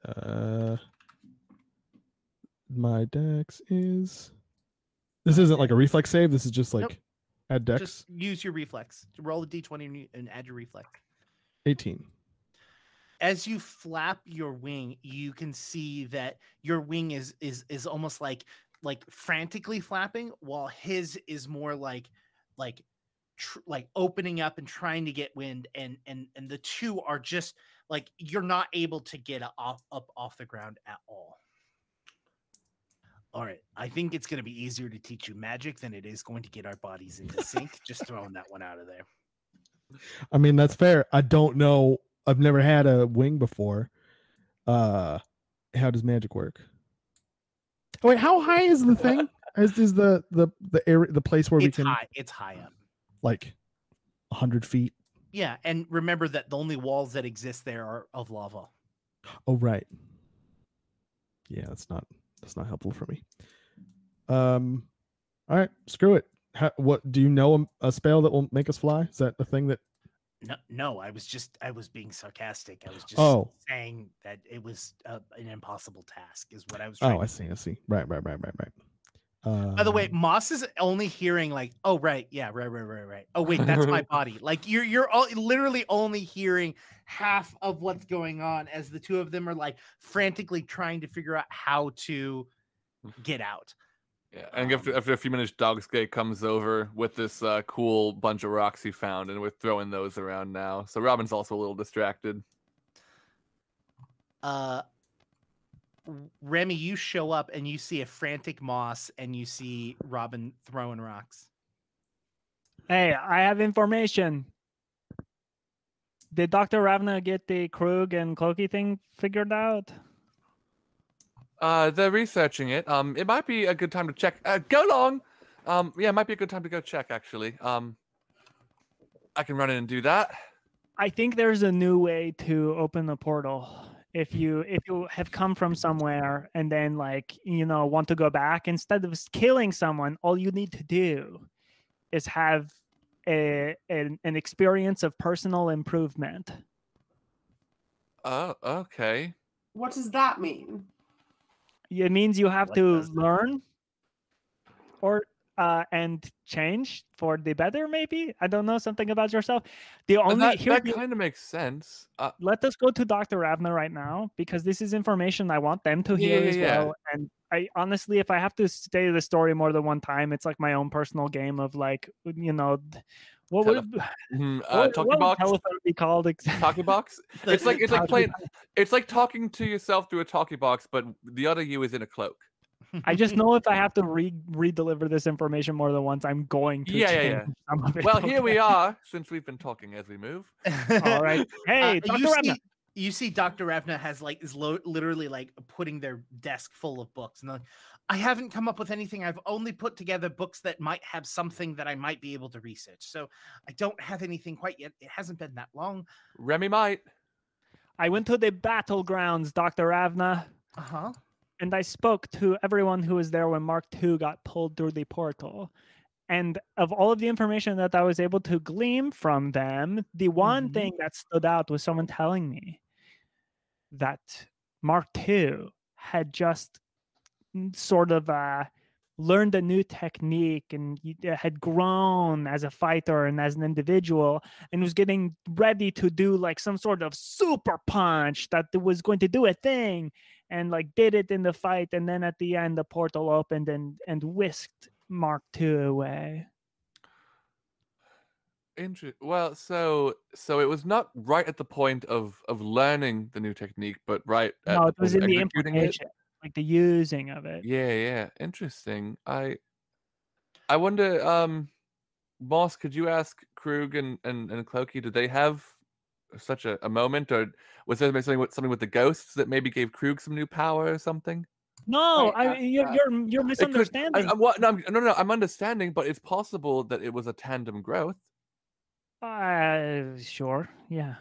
uh, my dex is. This isn't like a reflex save. This is just like Nope. add dex. Just use your reflex. Roll a d20 and, and add your reflex. 18. As you flap your wing, you can see that your wing is is is almost like like frantically flapping, while his is more like like tr- like opening up and trying to get wind, and and and the two are just like you're not able to get off up off the ground at all. All right, I think it's going to be easier to teach you magic than it is going to get our bodies into sync. just throwing that one out of there. I mean, that's fair. I don't know. I've never had a wing before. Uh, how does magic work? Oh, wait, how high is the thing? <laughs> Is is the the the area the place where we It's can high. It's high up. like hundred feet? Yeah, and remember that the only walls that exist there are of lava. Oh, right. Yeah, that's not that's not helpful for me. Um, all right, screw it. How, what do you know a, a spell that will make us fly? Is that the thing that? No, no, I was just I was being sarcastic. I was just Oh. saying that it was uh, an impossible task, is what I was. Trying Oh, I see. I see. Right, right, right, right, right. Uh, By the way, Moss is only hearing like, "Oh right, yeah, right, right, right, right." Oh wait, that's my <laughs> body. Like you're you're all, literally only hearing half of what's going on as the two of them are like frantically trying to figure out how to get out. Yeah, and after, after a few minutes, Dogskate comes over with this uh, cool bunch of rocks he found, and we're throwing those around now. So Robin's also a little distracted. uh Remy, you show up and you see a frantic Moss and you see Robin throwing rocks. Hey, I have information. Did Dr. Ravna get the Krug and Clokey thing figured out? Uh, they're researching it. Um, it might be a good time to check. Uh, go long. Um, yeah, it might be a good time to go check. Actually, um, I can run in and do that. I think there's a new way to open the portal. If you if you have come from somewhere and then like you know want to go back instead of killing someone, all you need to do is have a an, an experience of personal improvement. Oh, okay. What does that mean? It means you have What to that? learn or uh, and change for the better. Maybe I don't know something about yourself. The only that here's that kind of makes sense. Uh, let us go to Dr. Ravna right now because this is information I want them to hear Yeah, as yeah, well. And I honestly, if I have to stay the story more than one time, it's like my own personal game of like, you know, what Tele- would, <laughs> mhm, uh, what, what box. telephone be called? ex- <laughs> Talkie box. <laughs> It's like it's like playing. It's like talking to yourself through a talkie box, but the other you is in a cloak. I just know if I have to re re-deliver this information more than once, I'm going to Yeah, yeah, yeah. some of it. Well, here we are. Since we've been talking as we move. All right. Hey, Uh, Dr. you Ravna. see, you see Dr. Ravna has like is lo- literally like putting their desk full of books and like I haven't come up with anything. I've only put together books that might have something that I might be able to research. So I don't have anything quite yet. It hasn't been that long. Remy might. I went to the battlegrounds, Dr. Ravna. Uh-huh. And I spoke to everyone who was there when Mark II got pulled through the portal. And of all of the information that I was able to glean from them, the one mm-hmm. thing that stood out was someone telling me that Mark II had just sort of uh, learned a new technique and uh, had grown as a fighter and as an individual and was getting ready to do like some sort of super punch that was going to do a thing and like did it in the fight and then at the end the portal opened and and whisked mark ii away Interesting. Well, so so it was not right at the point of of learning the new technique, but right. no, it was in the implementation. It? Like the using of it. Yeah, yeah, interesting. I I wonder, um, Moss, could you ask Krug and and and Clokey, did they have such a, a moment, or was there something with something with the ghosts that maybe gave Krug some new power or something? No, I, you're, you're you're misunderstanding. Could, I, I, what, no, no, no, I'm understanding, but it's possible that it was a tandem growth. Uh, sure, yeah.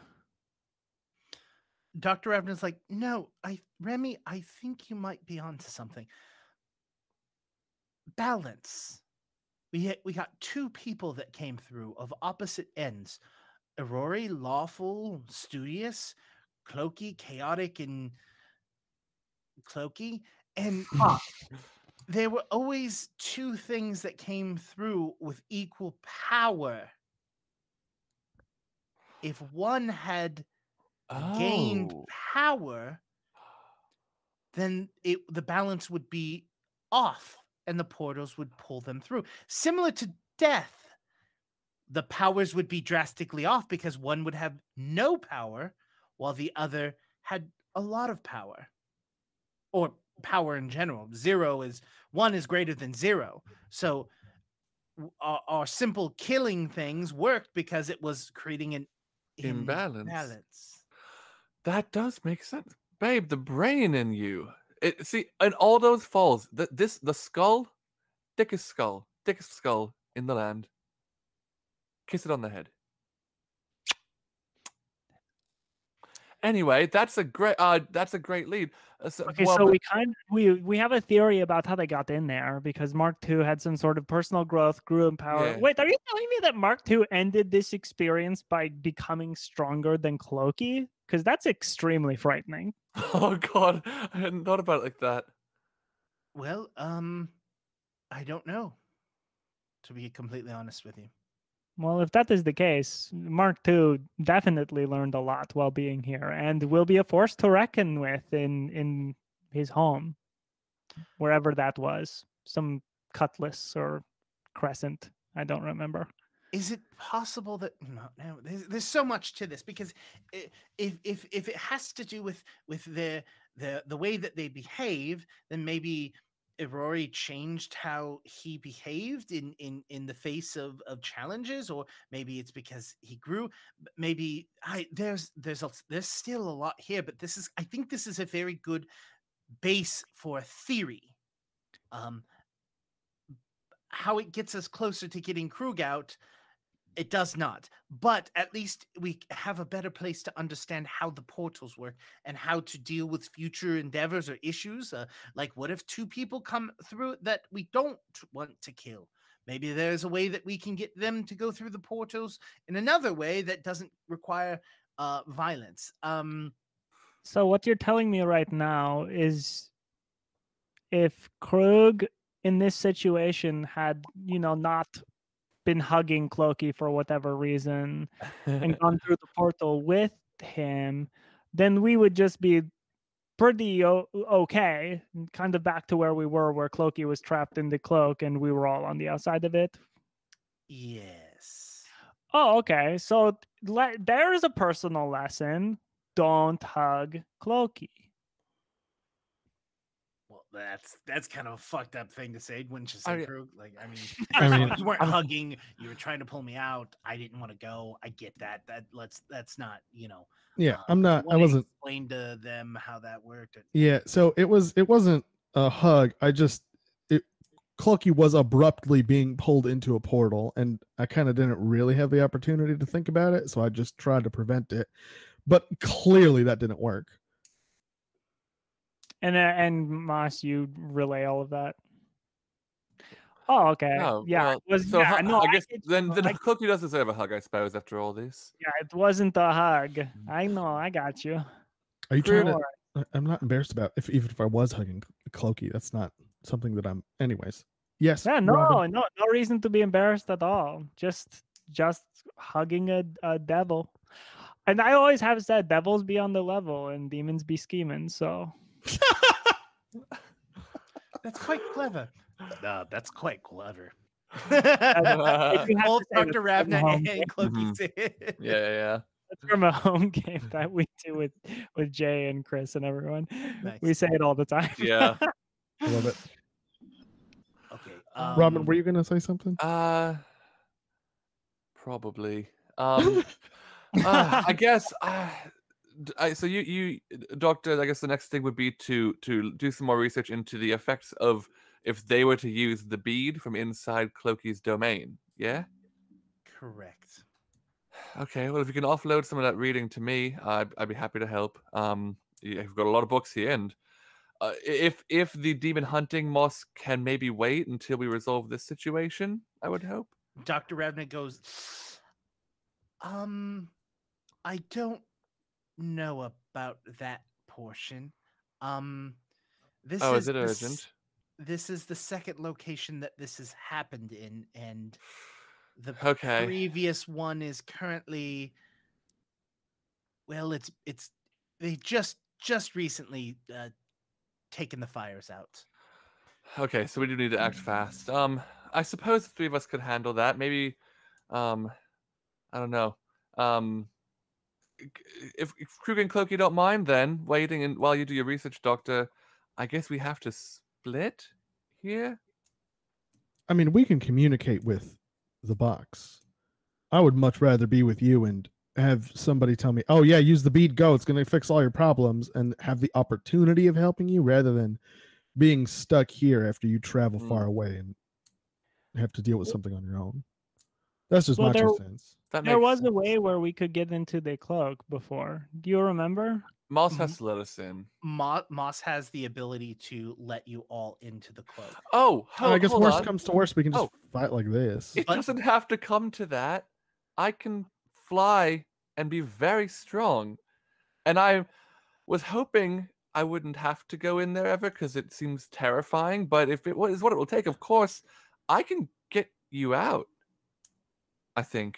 Dr. Ravnas like, no, I Remy, I think you might be onto something. Balance. We we got two people that came through of opposite ends. Aurori, lawful, studious, clokey, chaotic, and clokey. And <laughs> there were always two things that came through with equal power. If one had oh. gained power, then it the balance would be off and the portals would pull them through. Similar to death, the powers would be drastically off because one would have no power while the other had a lot of power. Or power in general. Zero is one is greater than zero. So our, our simple killing things worked because it was creating an imbalance. imbalance. That does make sense, babe. The brain in you. It see in all those falls. The, this the skull, thickest skull, thickest skull in the land. Kiss it on the head. Anyway, that's a great. Uh, that's a great lead. Uh, so, okay, well, so we kind of, we we have a theory about how they got in there because Mark II had some sort of personal growth, grew in power. Yeah. Wait, are you telling me that Mark II ended this experience by becoming stronger than Clokey? Because that's extremely frightening. <laughs> Oh God, I hadn't thought about it like that. Well, um, I don't know. To be completely honest with you. Well, if that is the case, Mark II definitely learned a lot while being here, and will be a force to reckon with in in his home, wherever that was, some cutlass or crescent. I don't remember is it possible that no, no there's, there's so much to this because if if if it has to do with with the the the way that they behave then maybe Rory changed how he behaved in in in the face of of challenges or maybe it's because he grew maybe I there's there's a, there's still a lot here but this is I think this is a very good base for a theory um how it gets us closer to getting Krug out it does not. But at least we have a better place to understand how the portals work and how to deal with future endeavors or issues. Uh, like, what if two people come through that we don't want to kill? Maybe there's a way that we can get them to go through the portals in another way that doesn't require uh, violence. Um, so, what you're telling me right now is if Krug in this situation had, you know, not been hugging Clokey for whatever reason and <laughs> gone through the portal with him, then we would just be pretty o- okay, kind of back to where we were, where Clokey was trapped in the cloak and we were all on the outside of it. Yes. Oh, okay. So le- there is a personal lesson. Don't hug Clokey. That's that's kind of a fucked up thing to say, wouldn't you say, I- Krug? Like, I mean, <laughs> I mean, you weren't hugging, you were trying to pull me out. I didn't want to go. I get that. That let's that's not, you know. yeah, uh, I'm not. I wasn't. explain to them how that worked. Yeah, so it was. It wasn't a hug. I just. It, Clokey was abruptly being pulled into a portal, and I kind of didn't really have the opportunity to think about it, so I just tried to prevent it. But clearly, that didn't work. And uh, and Moss, you relay all of that. Oh, okay. Oh, yeah, well, it was. so yeah, hu- no, I guess get then, then I- <laughs> Clokey does deserve a hug, I suppose, after all this. yeah, it wasn't a hug. I know. I got you. Are you trying to? I- I'm not embarrassed about if even if I was hugging Clokey. That's not something that I'm. Anyways, yes. Yeah, no, Robin. no, no reason to be embarrassed at all. Just, just hugging a, a devil. And I always have said devils be on the level and demons be scheming. So <laughs> That's quite clever. Uh, that's quite clever. I do have Both Dr. that's from a home Ravna game. and Clokey Mhm. said. Yeah, yeah, yeah. That's from a home game that we do with with Jay and Chris and everyone. We say it all the time. Yeah. I love it. Okay. Robin, um, were you gonna say something? Uh, probably. <laughs> Um, uh, I guess. Uh, d- I, so you, you, doctor. I guess the next thing would be to to do some more research into the effects of if they were to use the bead from inside Clokey's domain. Yeah. Correct. Okay. Well, if you can offload some of that reading to me, I'd, I'd be happy to help. Um, you've got a lot of books here, and uh, if if the demon hunting moss can maybe wait until we resolve this situation, I would hope. Dr. Ravna goes, um, I don't know about that portion. Um, this oh, is, is it the urgent? This is the second location that this has happened in, and the Okay. previous one is currently well it's it's they just just recently uh taken the fires out Okay, so we do need to act fast. Um, I suppose the three of us could handle that. Maybe, um, I don't know. Um, if, if Krug and Clokey don't mind, then waiting and while you do your research, Doctor, I guess we have to split here. I mean, we can communicate with the box. I would much rather be with you and have somebody tell me, "Oh yeah, use the bead. Go. It's going to fix all your problems," and have the opportunity of helping you rather than being stuck here after you travel Mm. far away and have to deal with something on your own. That's just Well, my there- two cents. That There makes was a way where we could get into the cloak before. Do you remember? Moss Mhm. has to let us in. Mo- moss has the ability to let you all into the cloak Oh, Oh, I guess hold worst on. comes to worst, we can just Oh. fight like this. It But- doesn't have to come to that. I can fly and be very strong. And I was hoping I wouldn't have to go in there ever because it seems terrifying. But if it is what it will take, of course, I can get you out. I think.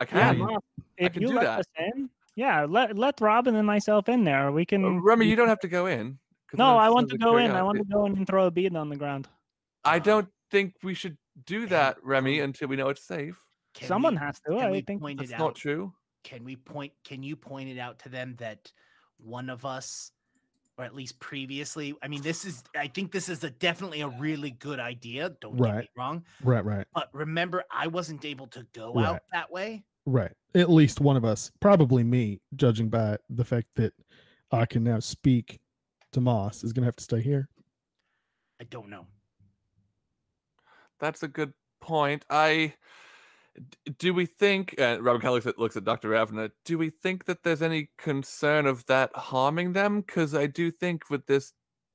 I Yeah, can. Moss, if can you do let that. us in, yeah, let let Robin and myself in there. We can. Uh, Remy, you don't have to go in. No, I want to go in. I want to go in and throw a bead on the ground. I don't think we should do that, Remy, until we know it's safe. Can Someone we, has to. I think point That's it not out true. can we point can you point it out to them that one of us or at least previously i mean this is i think this is a definitely a really good idea don't get me Right. wrong Right, right, but remember i wasn't able to go Right. out that way right. At least one of us, probably me, judging by the fact that I can now speak to Moss, is going to have to stay here. i don't know That's a good point. I d- do we think uh, Robert Kelly looks at, looks at Dr. Ravna. Do we think that there's any concern of that harming them? Because I do think with this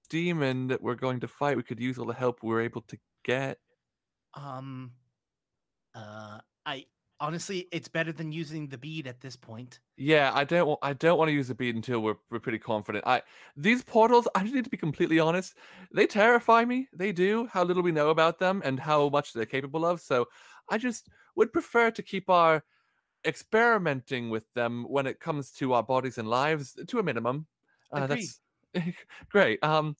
demon that we're going to fight, we could use all the help we're able to get. um uh i honestly it's better than using the bead at this point Yeah, I don't. wa- I don't want to use the bead until we're we're pretty confident. I these portals. I just need to be completely honest. They terrify me. They do. How little we know about them and how much they're capable of. So I just would prefer to keep our experimenting with them when it comes to our bodies and lives to a minimum. Uh, Agreed. that's <laughs> great. Um,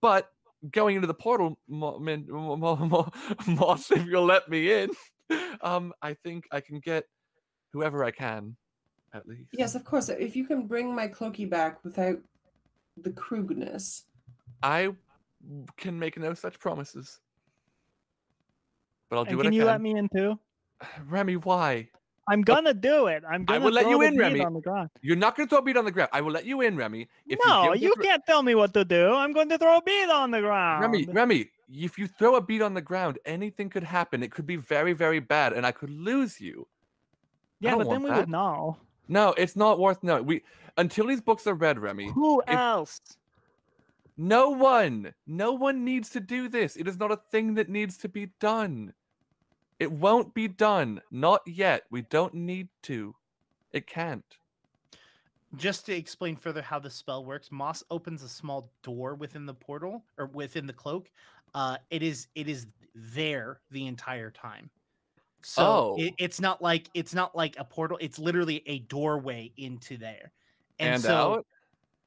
but going into the portal, Mo- Min- Mo- Mo- Mo- <laughs> Moss, if you'll let me in, <laughs> um, I think I can get whoever I can, at least. Yes, of course. If you can bring my clokey back without the Krugness, I can make no such promises. But I'll do And what can I you can. let me in too? Remy, why? I'm gonna do it. I'm gonna will let throw you in, bead Remy. on the ground. You're not to throw a bead on the ground. I will let you in, Remy. If no, you, the can't tell me what to do. I'm going to throw a bead on the ground. Remy, Remy, if you throw a bead on the ground, anything could happen. It could be very, very bad, and I could lose you. yeah, but then we that. would know. No, it's not worth no. We until these books are read, Remy. Who if- else? No one, no one needs to do this. It is not a thing that needs to be done. It won't be done. Not yet. We don't need to. It can't. Just to explain further how the spell works, Moss opens a small door within the portal or within the cloak. Uh, it is it is there the entire time. So Oh. it, it's not like it's not like a portal. It's literally a doorway into there. And, And, so, out.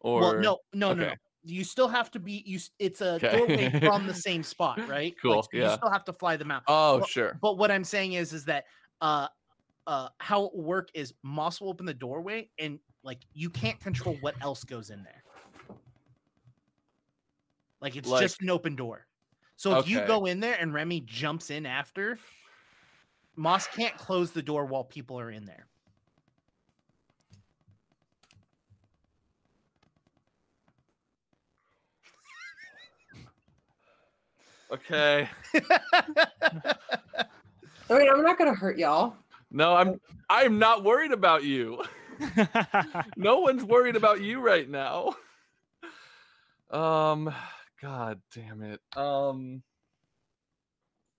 Or well, no, no, no, no. Okay. You still have to be. You. It's a Okay. doorway from the <laughs> same spot, right? Like, Cool, so You still have to fly them out. Oh, Well, sure. But what I'm saying is, is that uh, uh, how it will work is Moss will open the doorway, and like you can't control what else goes in there. Like it's Like- just an open door. So if you go in there and Remy jumps in after, Moss can't close the door while people are in there. Okay. I mean, I'm not gonna hurt y'all. No, I'm I'm not worried about you. <laughs> no one's worried about you right now. Um god damn it. Um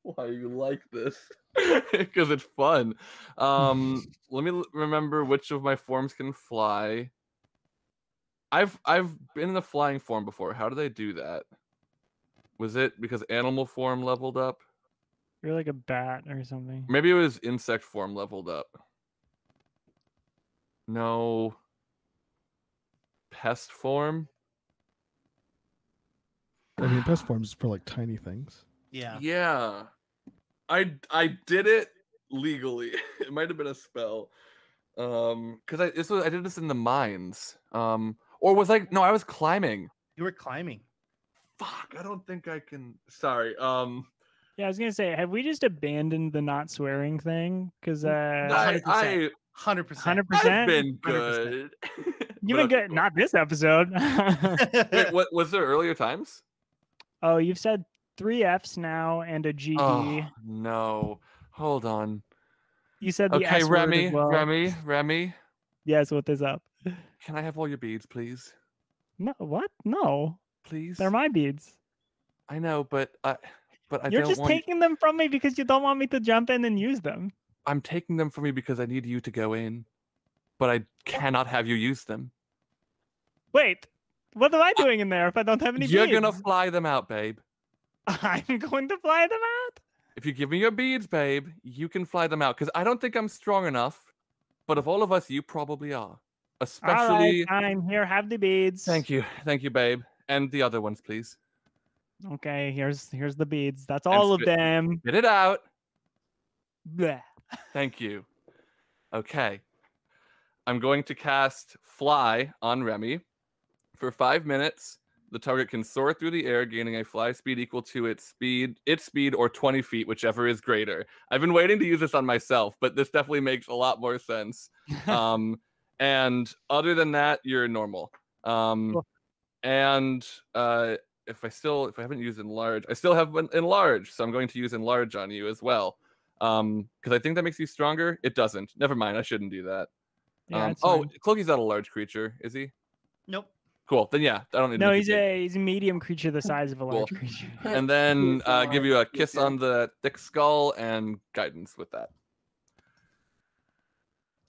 why you like this? <laughs> Because it's fun. Um <laughs> let me l- remember which of my forms can fly. I've I've been in the flying form before. How did I do that? Was it because animal form leveled up? You're like a bat or something. Maybe it was insect form leveled up. No. Pest form? I mean, pest forms is for like tiny things. yeah. Yeah. I I did it legally. <laughs> it might have been a spell. Um cuz I this was I did this in the mines. Um or was like no, I was climbing. You were climbing. Fuck, I don't think I can Sorry. Um Yeah, I was gonna say, have we just abandoned the not swearing thing? Because uh, I, 100%. I Hundred percent. hundred I've percent. been 100%. good. <laughs> You've been good. Not this episode. <laughs> Wait, what was there earlier times? oh, you've said three Fs now and a GD. Oh no. Hold on. You said the Okay, S word Remy, well. Remy, Remy. Yes, what is up? Can I have all your beads, please? No, what? No, Please. they're my beads. I know, but I, but I You're don't just want. taking them from me because you don't want me to jump in and use them. I'm taking them from you because I need you to go in, but I cannot have you use them. Wait, what am I doing in there if I don't have any beads? You're beads? gonna fly them out, babe. <laughs> I'm going to fly them out. If you give me your beads, babe, you can fly them out. Because I don't think I'm strong enough. But of all of us, you probably are. Especially. right, I'm here. Have the beads. Thank you, thank you, babe, and the other ones, please. Okay, here's here's the beads. That's all of them. Get it out. Bleh. Thank you. Okay. I'm going to cast Fly on Remy. For five minutes, the target can soar through the air, gaining a fly speed equal to its speed, its speed, or 20 feet, whichever is greater. I've been waiting to use this on myself, but this definitely makes a lot more sense. <laughs> Um, and other than that, you're normal. Um, Cool. And uh, if I still, if I haven't used enlarge, I still have en- enlarge, so I'm going to use enlarge on you as well. Um, because I think that makes you stronger. It doesn't. Never mind. I shouldn't do that. Yeah, um, oh, fine. Clokey's not a large creature, is he? Nope. Cool. Then yeah, I don't need. no, make he's you big. a he's a medium creature the size of a large Cool. creature. <laughs> And then He's uh, give you a kiss on the thick skull and guidance with that.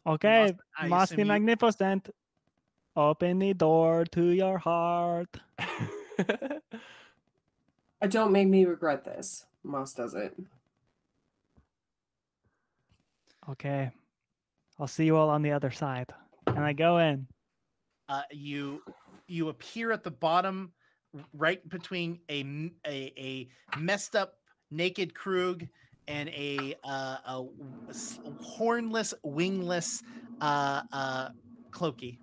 Okay, I Moss the assume you- Magnificent. Open the door to your heart. Uh, Don't make me regret this. Moss does it. Okay, I'll see you all on the other side. And I go in. uh, you you appear at the bottom right between a a messed up naked krug and a, uh, a w- s- hornless wingless uh, uh, clokey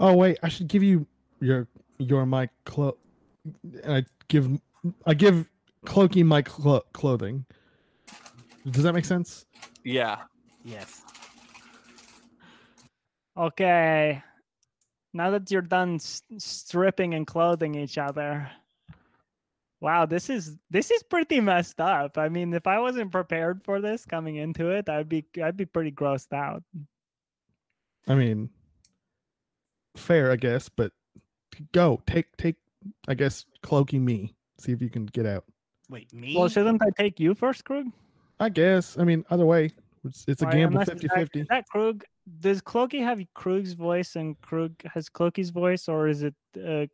Oh wait, I should give you your your my clo- and I give I give Clokey my clo- clothing. Does that make sense? Yeah. Yes. Okay. Now that you're done s- stripping and clothing each other. Wow, this is this is pretty messed up. I mean, if I wasn't prepared for this coming into it, I'd be I'd be pretty grossed out. I mean, fair, I guess, but go take take. I guess cloaking me. See if you can get out. Wait, me? Well, shouldn't I take you first, Krug? I guess. I mean, either way, it's, it's a Why, gamble unless- 50 is that- 50. Is that Krug? Does Clokey have Krug's voice and Krug has Clokey's voice, or is it a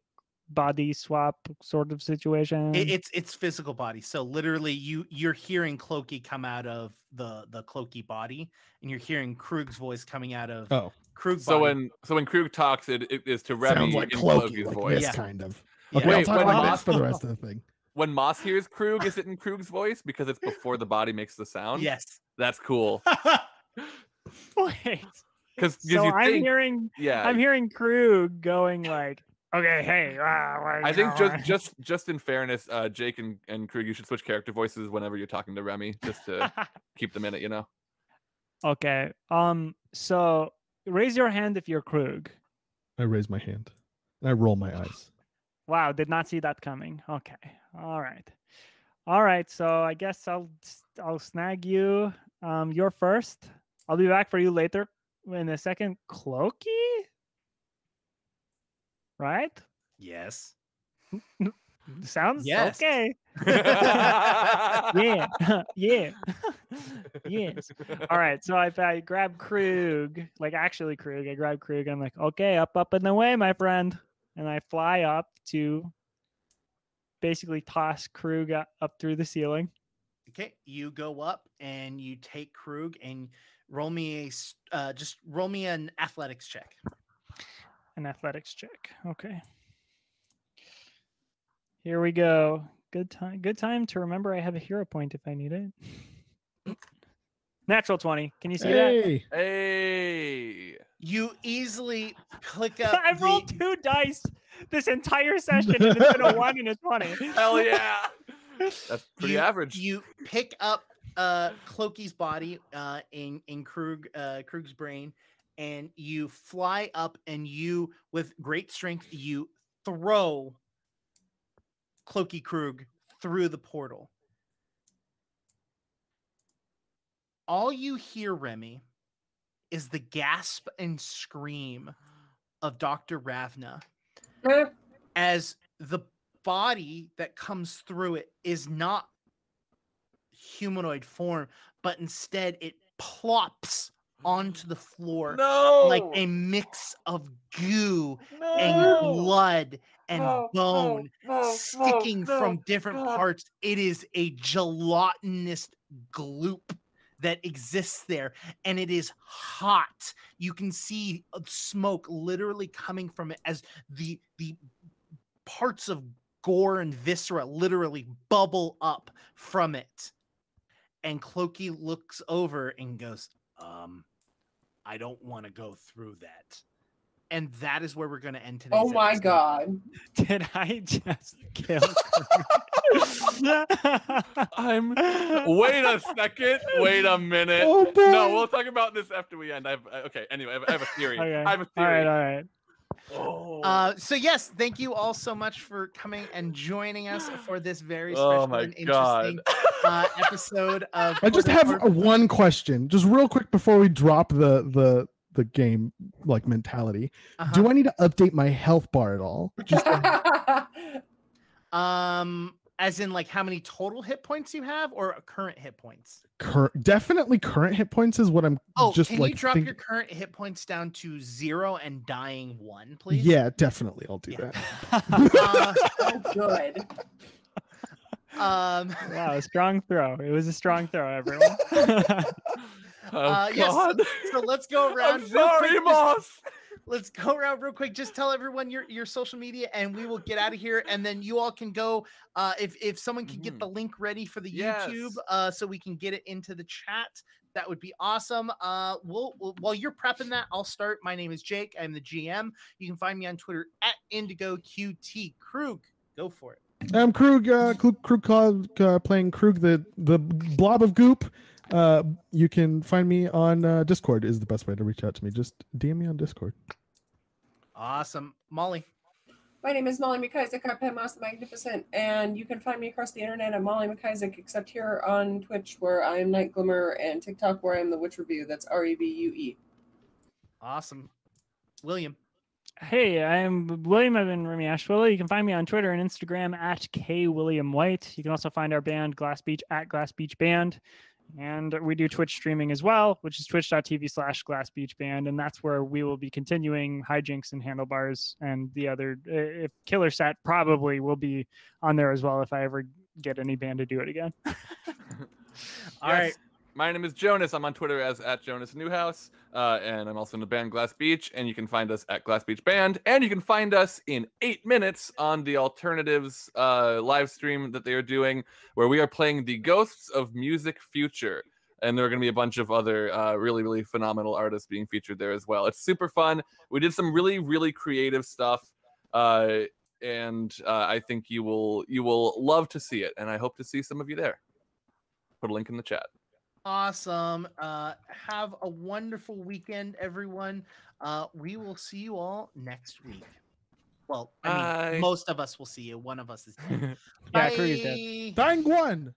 body swap sort of situation? It, it's it's physical body. So literally, you you're hearing Clokey come out of the the Clokey body, and you're hearing Krug's voice coming out of Oh, Krug's So body. when so when Krug talks, it, it is to Remy sounds like in clokey, Clokey's like voice. this Yeah. kind of. Yeah. Okay, I'll Wait, talk when like Moss- this for the rest of the thing. <laughs> When Moss hears Krug, is it in Krug's voice because it's before the body makes the sound? yes. That's cool. <laughs> Wait. Because So I'm think, hearing yeah, I'm hearing Krug going like, okay, hey, what- I think just just just in fairness, uh, Jake and, and Krug, you should switch character voices whenever you're talking to Remy, just to <laughs> keep them in it. You know. okay. Um. So raise your hand if you're Krug. I raise my hand and I roll my eyes. Wow, did not see that coming. Okay. All right. All right. So I guess I'll I'll snag you. Um, you're first. I'll be back for you later in a second. Clokey? Right? yes. <laughs> Sounds Yes. okay. <laughs> <laughs> yeah. yeah. <laughs> yes. <laughs> All right. So if I grab Krug, like actually Krug, I grab Krug. I'm like, okay, up, up and away, my friend. And I fly up to basically toss Krug up through the ceiling. Okay, you go up and you take Krug and roll me a uh, just roll me an athletics check. An athletics check. Okay. Here we go. Good time. Good time to remember I have a hero point if I need it. <laughs> Natural 20. Can you see that? Hey, hey. You easily click <laughs> up. I've the- rolled two dice this entire session and it's been a <laughs> one and a 20. Hell yeah. <laughs> That's pretty you, average. You pick up uh Clokey's body uh in in Krug uh Krug's brain and you fly up and you with great strength you throw Clokey Krug through the portal. All you hear, Remy, is the gasp and scream of Dr. Ravna as the body that comes through it is not humanoid form, but instead it plops onto the floor no. like a mix of goo no. and blood and No, no, bone no, no, sticking no, from different God. parts. It is a gelatinous gloop that exists there and it is hot. You can see uh, smoke literally coming from it as the the parts of gore and viscera literally bubble up from it. And Clokey looks over and goes, um, I don't want to go through that. And that is where we're going to end today. oh my episode. god. <laughs> Did I just kill <laughs> I'm. Wait a second. Wait a minute. oh. No, we'll talk about this after we end. I have, uh, okay. Anyway, I have, I have a theory. Okay. I have a theory. right, all right. Oh. Uh, so yes, thank you all so much for coming and joining us for this very Oh special my and interesting uh, episode of. I just have Quarter- a- one question, just real quick before we drop the the the game like mentality. Uh-huh. Do I need to update my health bar at all? Just <laughs> um, as in like how many total hit points you have, or current hit points? cur- definitely current hit points is what I'm Oh, just can like you drop think- your current hit points down to zero and dying one, please? Yeah, definitely. I'll do Yeah. that. Uh, <laughs> <laughs> oh, good. um, wow, a strong <laughs> throw. It was a strong throw, everyone. Oh, uh, yes, God. so let's go around. I'm sorry, quick, just- Moss. Let's go around real quick. Just tell everyone your your social media, and we will get out of here. And then you all can go. Uh, if if someone can get Mhm. the link ready for the Yes. YouTube, uh, so we can get it into the chat, that would be awesome. Uh, we'll, we'll while you're prepping that, I'll start. My name is Jake. I'm the GM. You can find me on Twitter at IndigoQT. Krug, Go for it. I'm Krug, uh, Krug, Krug uh, playing Krug, the the blob of goop. Uh, you can find me on uh, Discord. Is the best way to reach out to me. Just DM me on Discord. Awesome, Molly. My name is Molly McIsaac. I play Moss the Magnificent, and you can find me across the internet at Molly McIsaac, except here on Twitch, where I am Night Glimmer, and TikTok, where I am the Witch Revue. That's R E V U E. Awesome, William. Hey, I'm William. I've been Remy Ashwillow. You can find me on Twitter and Instagram at K William White. You can also find our band Glass Beach at Glass Beach Band. And we do Twitch streaming as well, which is twitch.tv slash glass beach band. And that's where we will be continuing hijinks and handlebars and the other if killer set probably will be on there as well if I ever get any band to do it again. <laughs> All yes. right. My name is Jonas. I'm on Twitter as at Jonas Newhouse, uh, and I'm also in the band Glass Beach. And you can find us at Glass Beach Band, and you can find us in eight minutes on the Alternatives uh, live stream that they are doing, where we are playing the Ghosts of Music Future. And there are going to be a bunch of other uh, really, really phenomenal artists being featured there as well. It's super fun. We did some really, really creative stuff, uh, and uh, I think you will you will love to see it. And I hope to see some of you there. Put a link in the chat. Awesome. Uh, have a wonderful weekend, everyone. Uh, we will see you all next week. Well, I mean, most of us will see you. One of us is. <laughs> yeah, Bye. Dying one.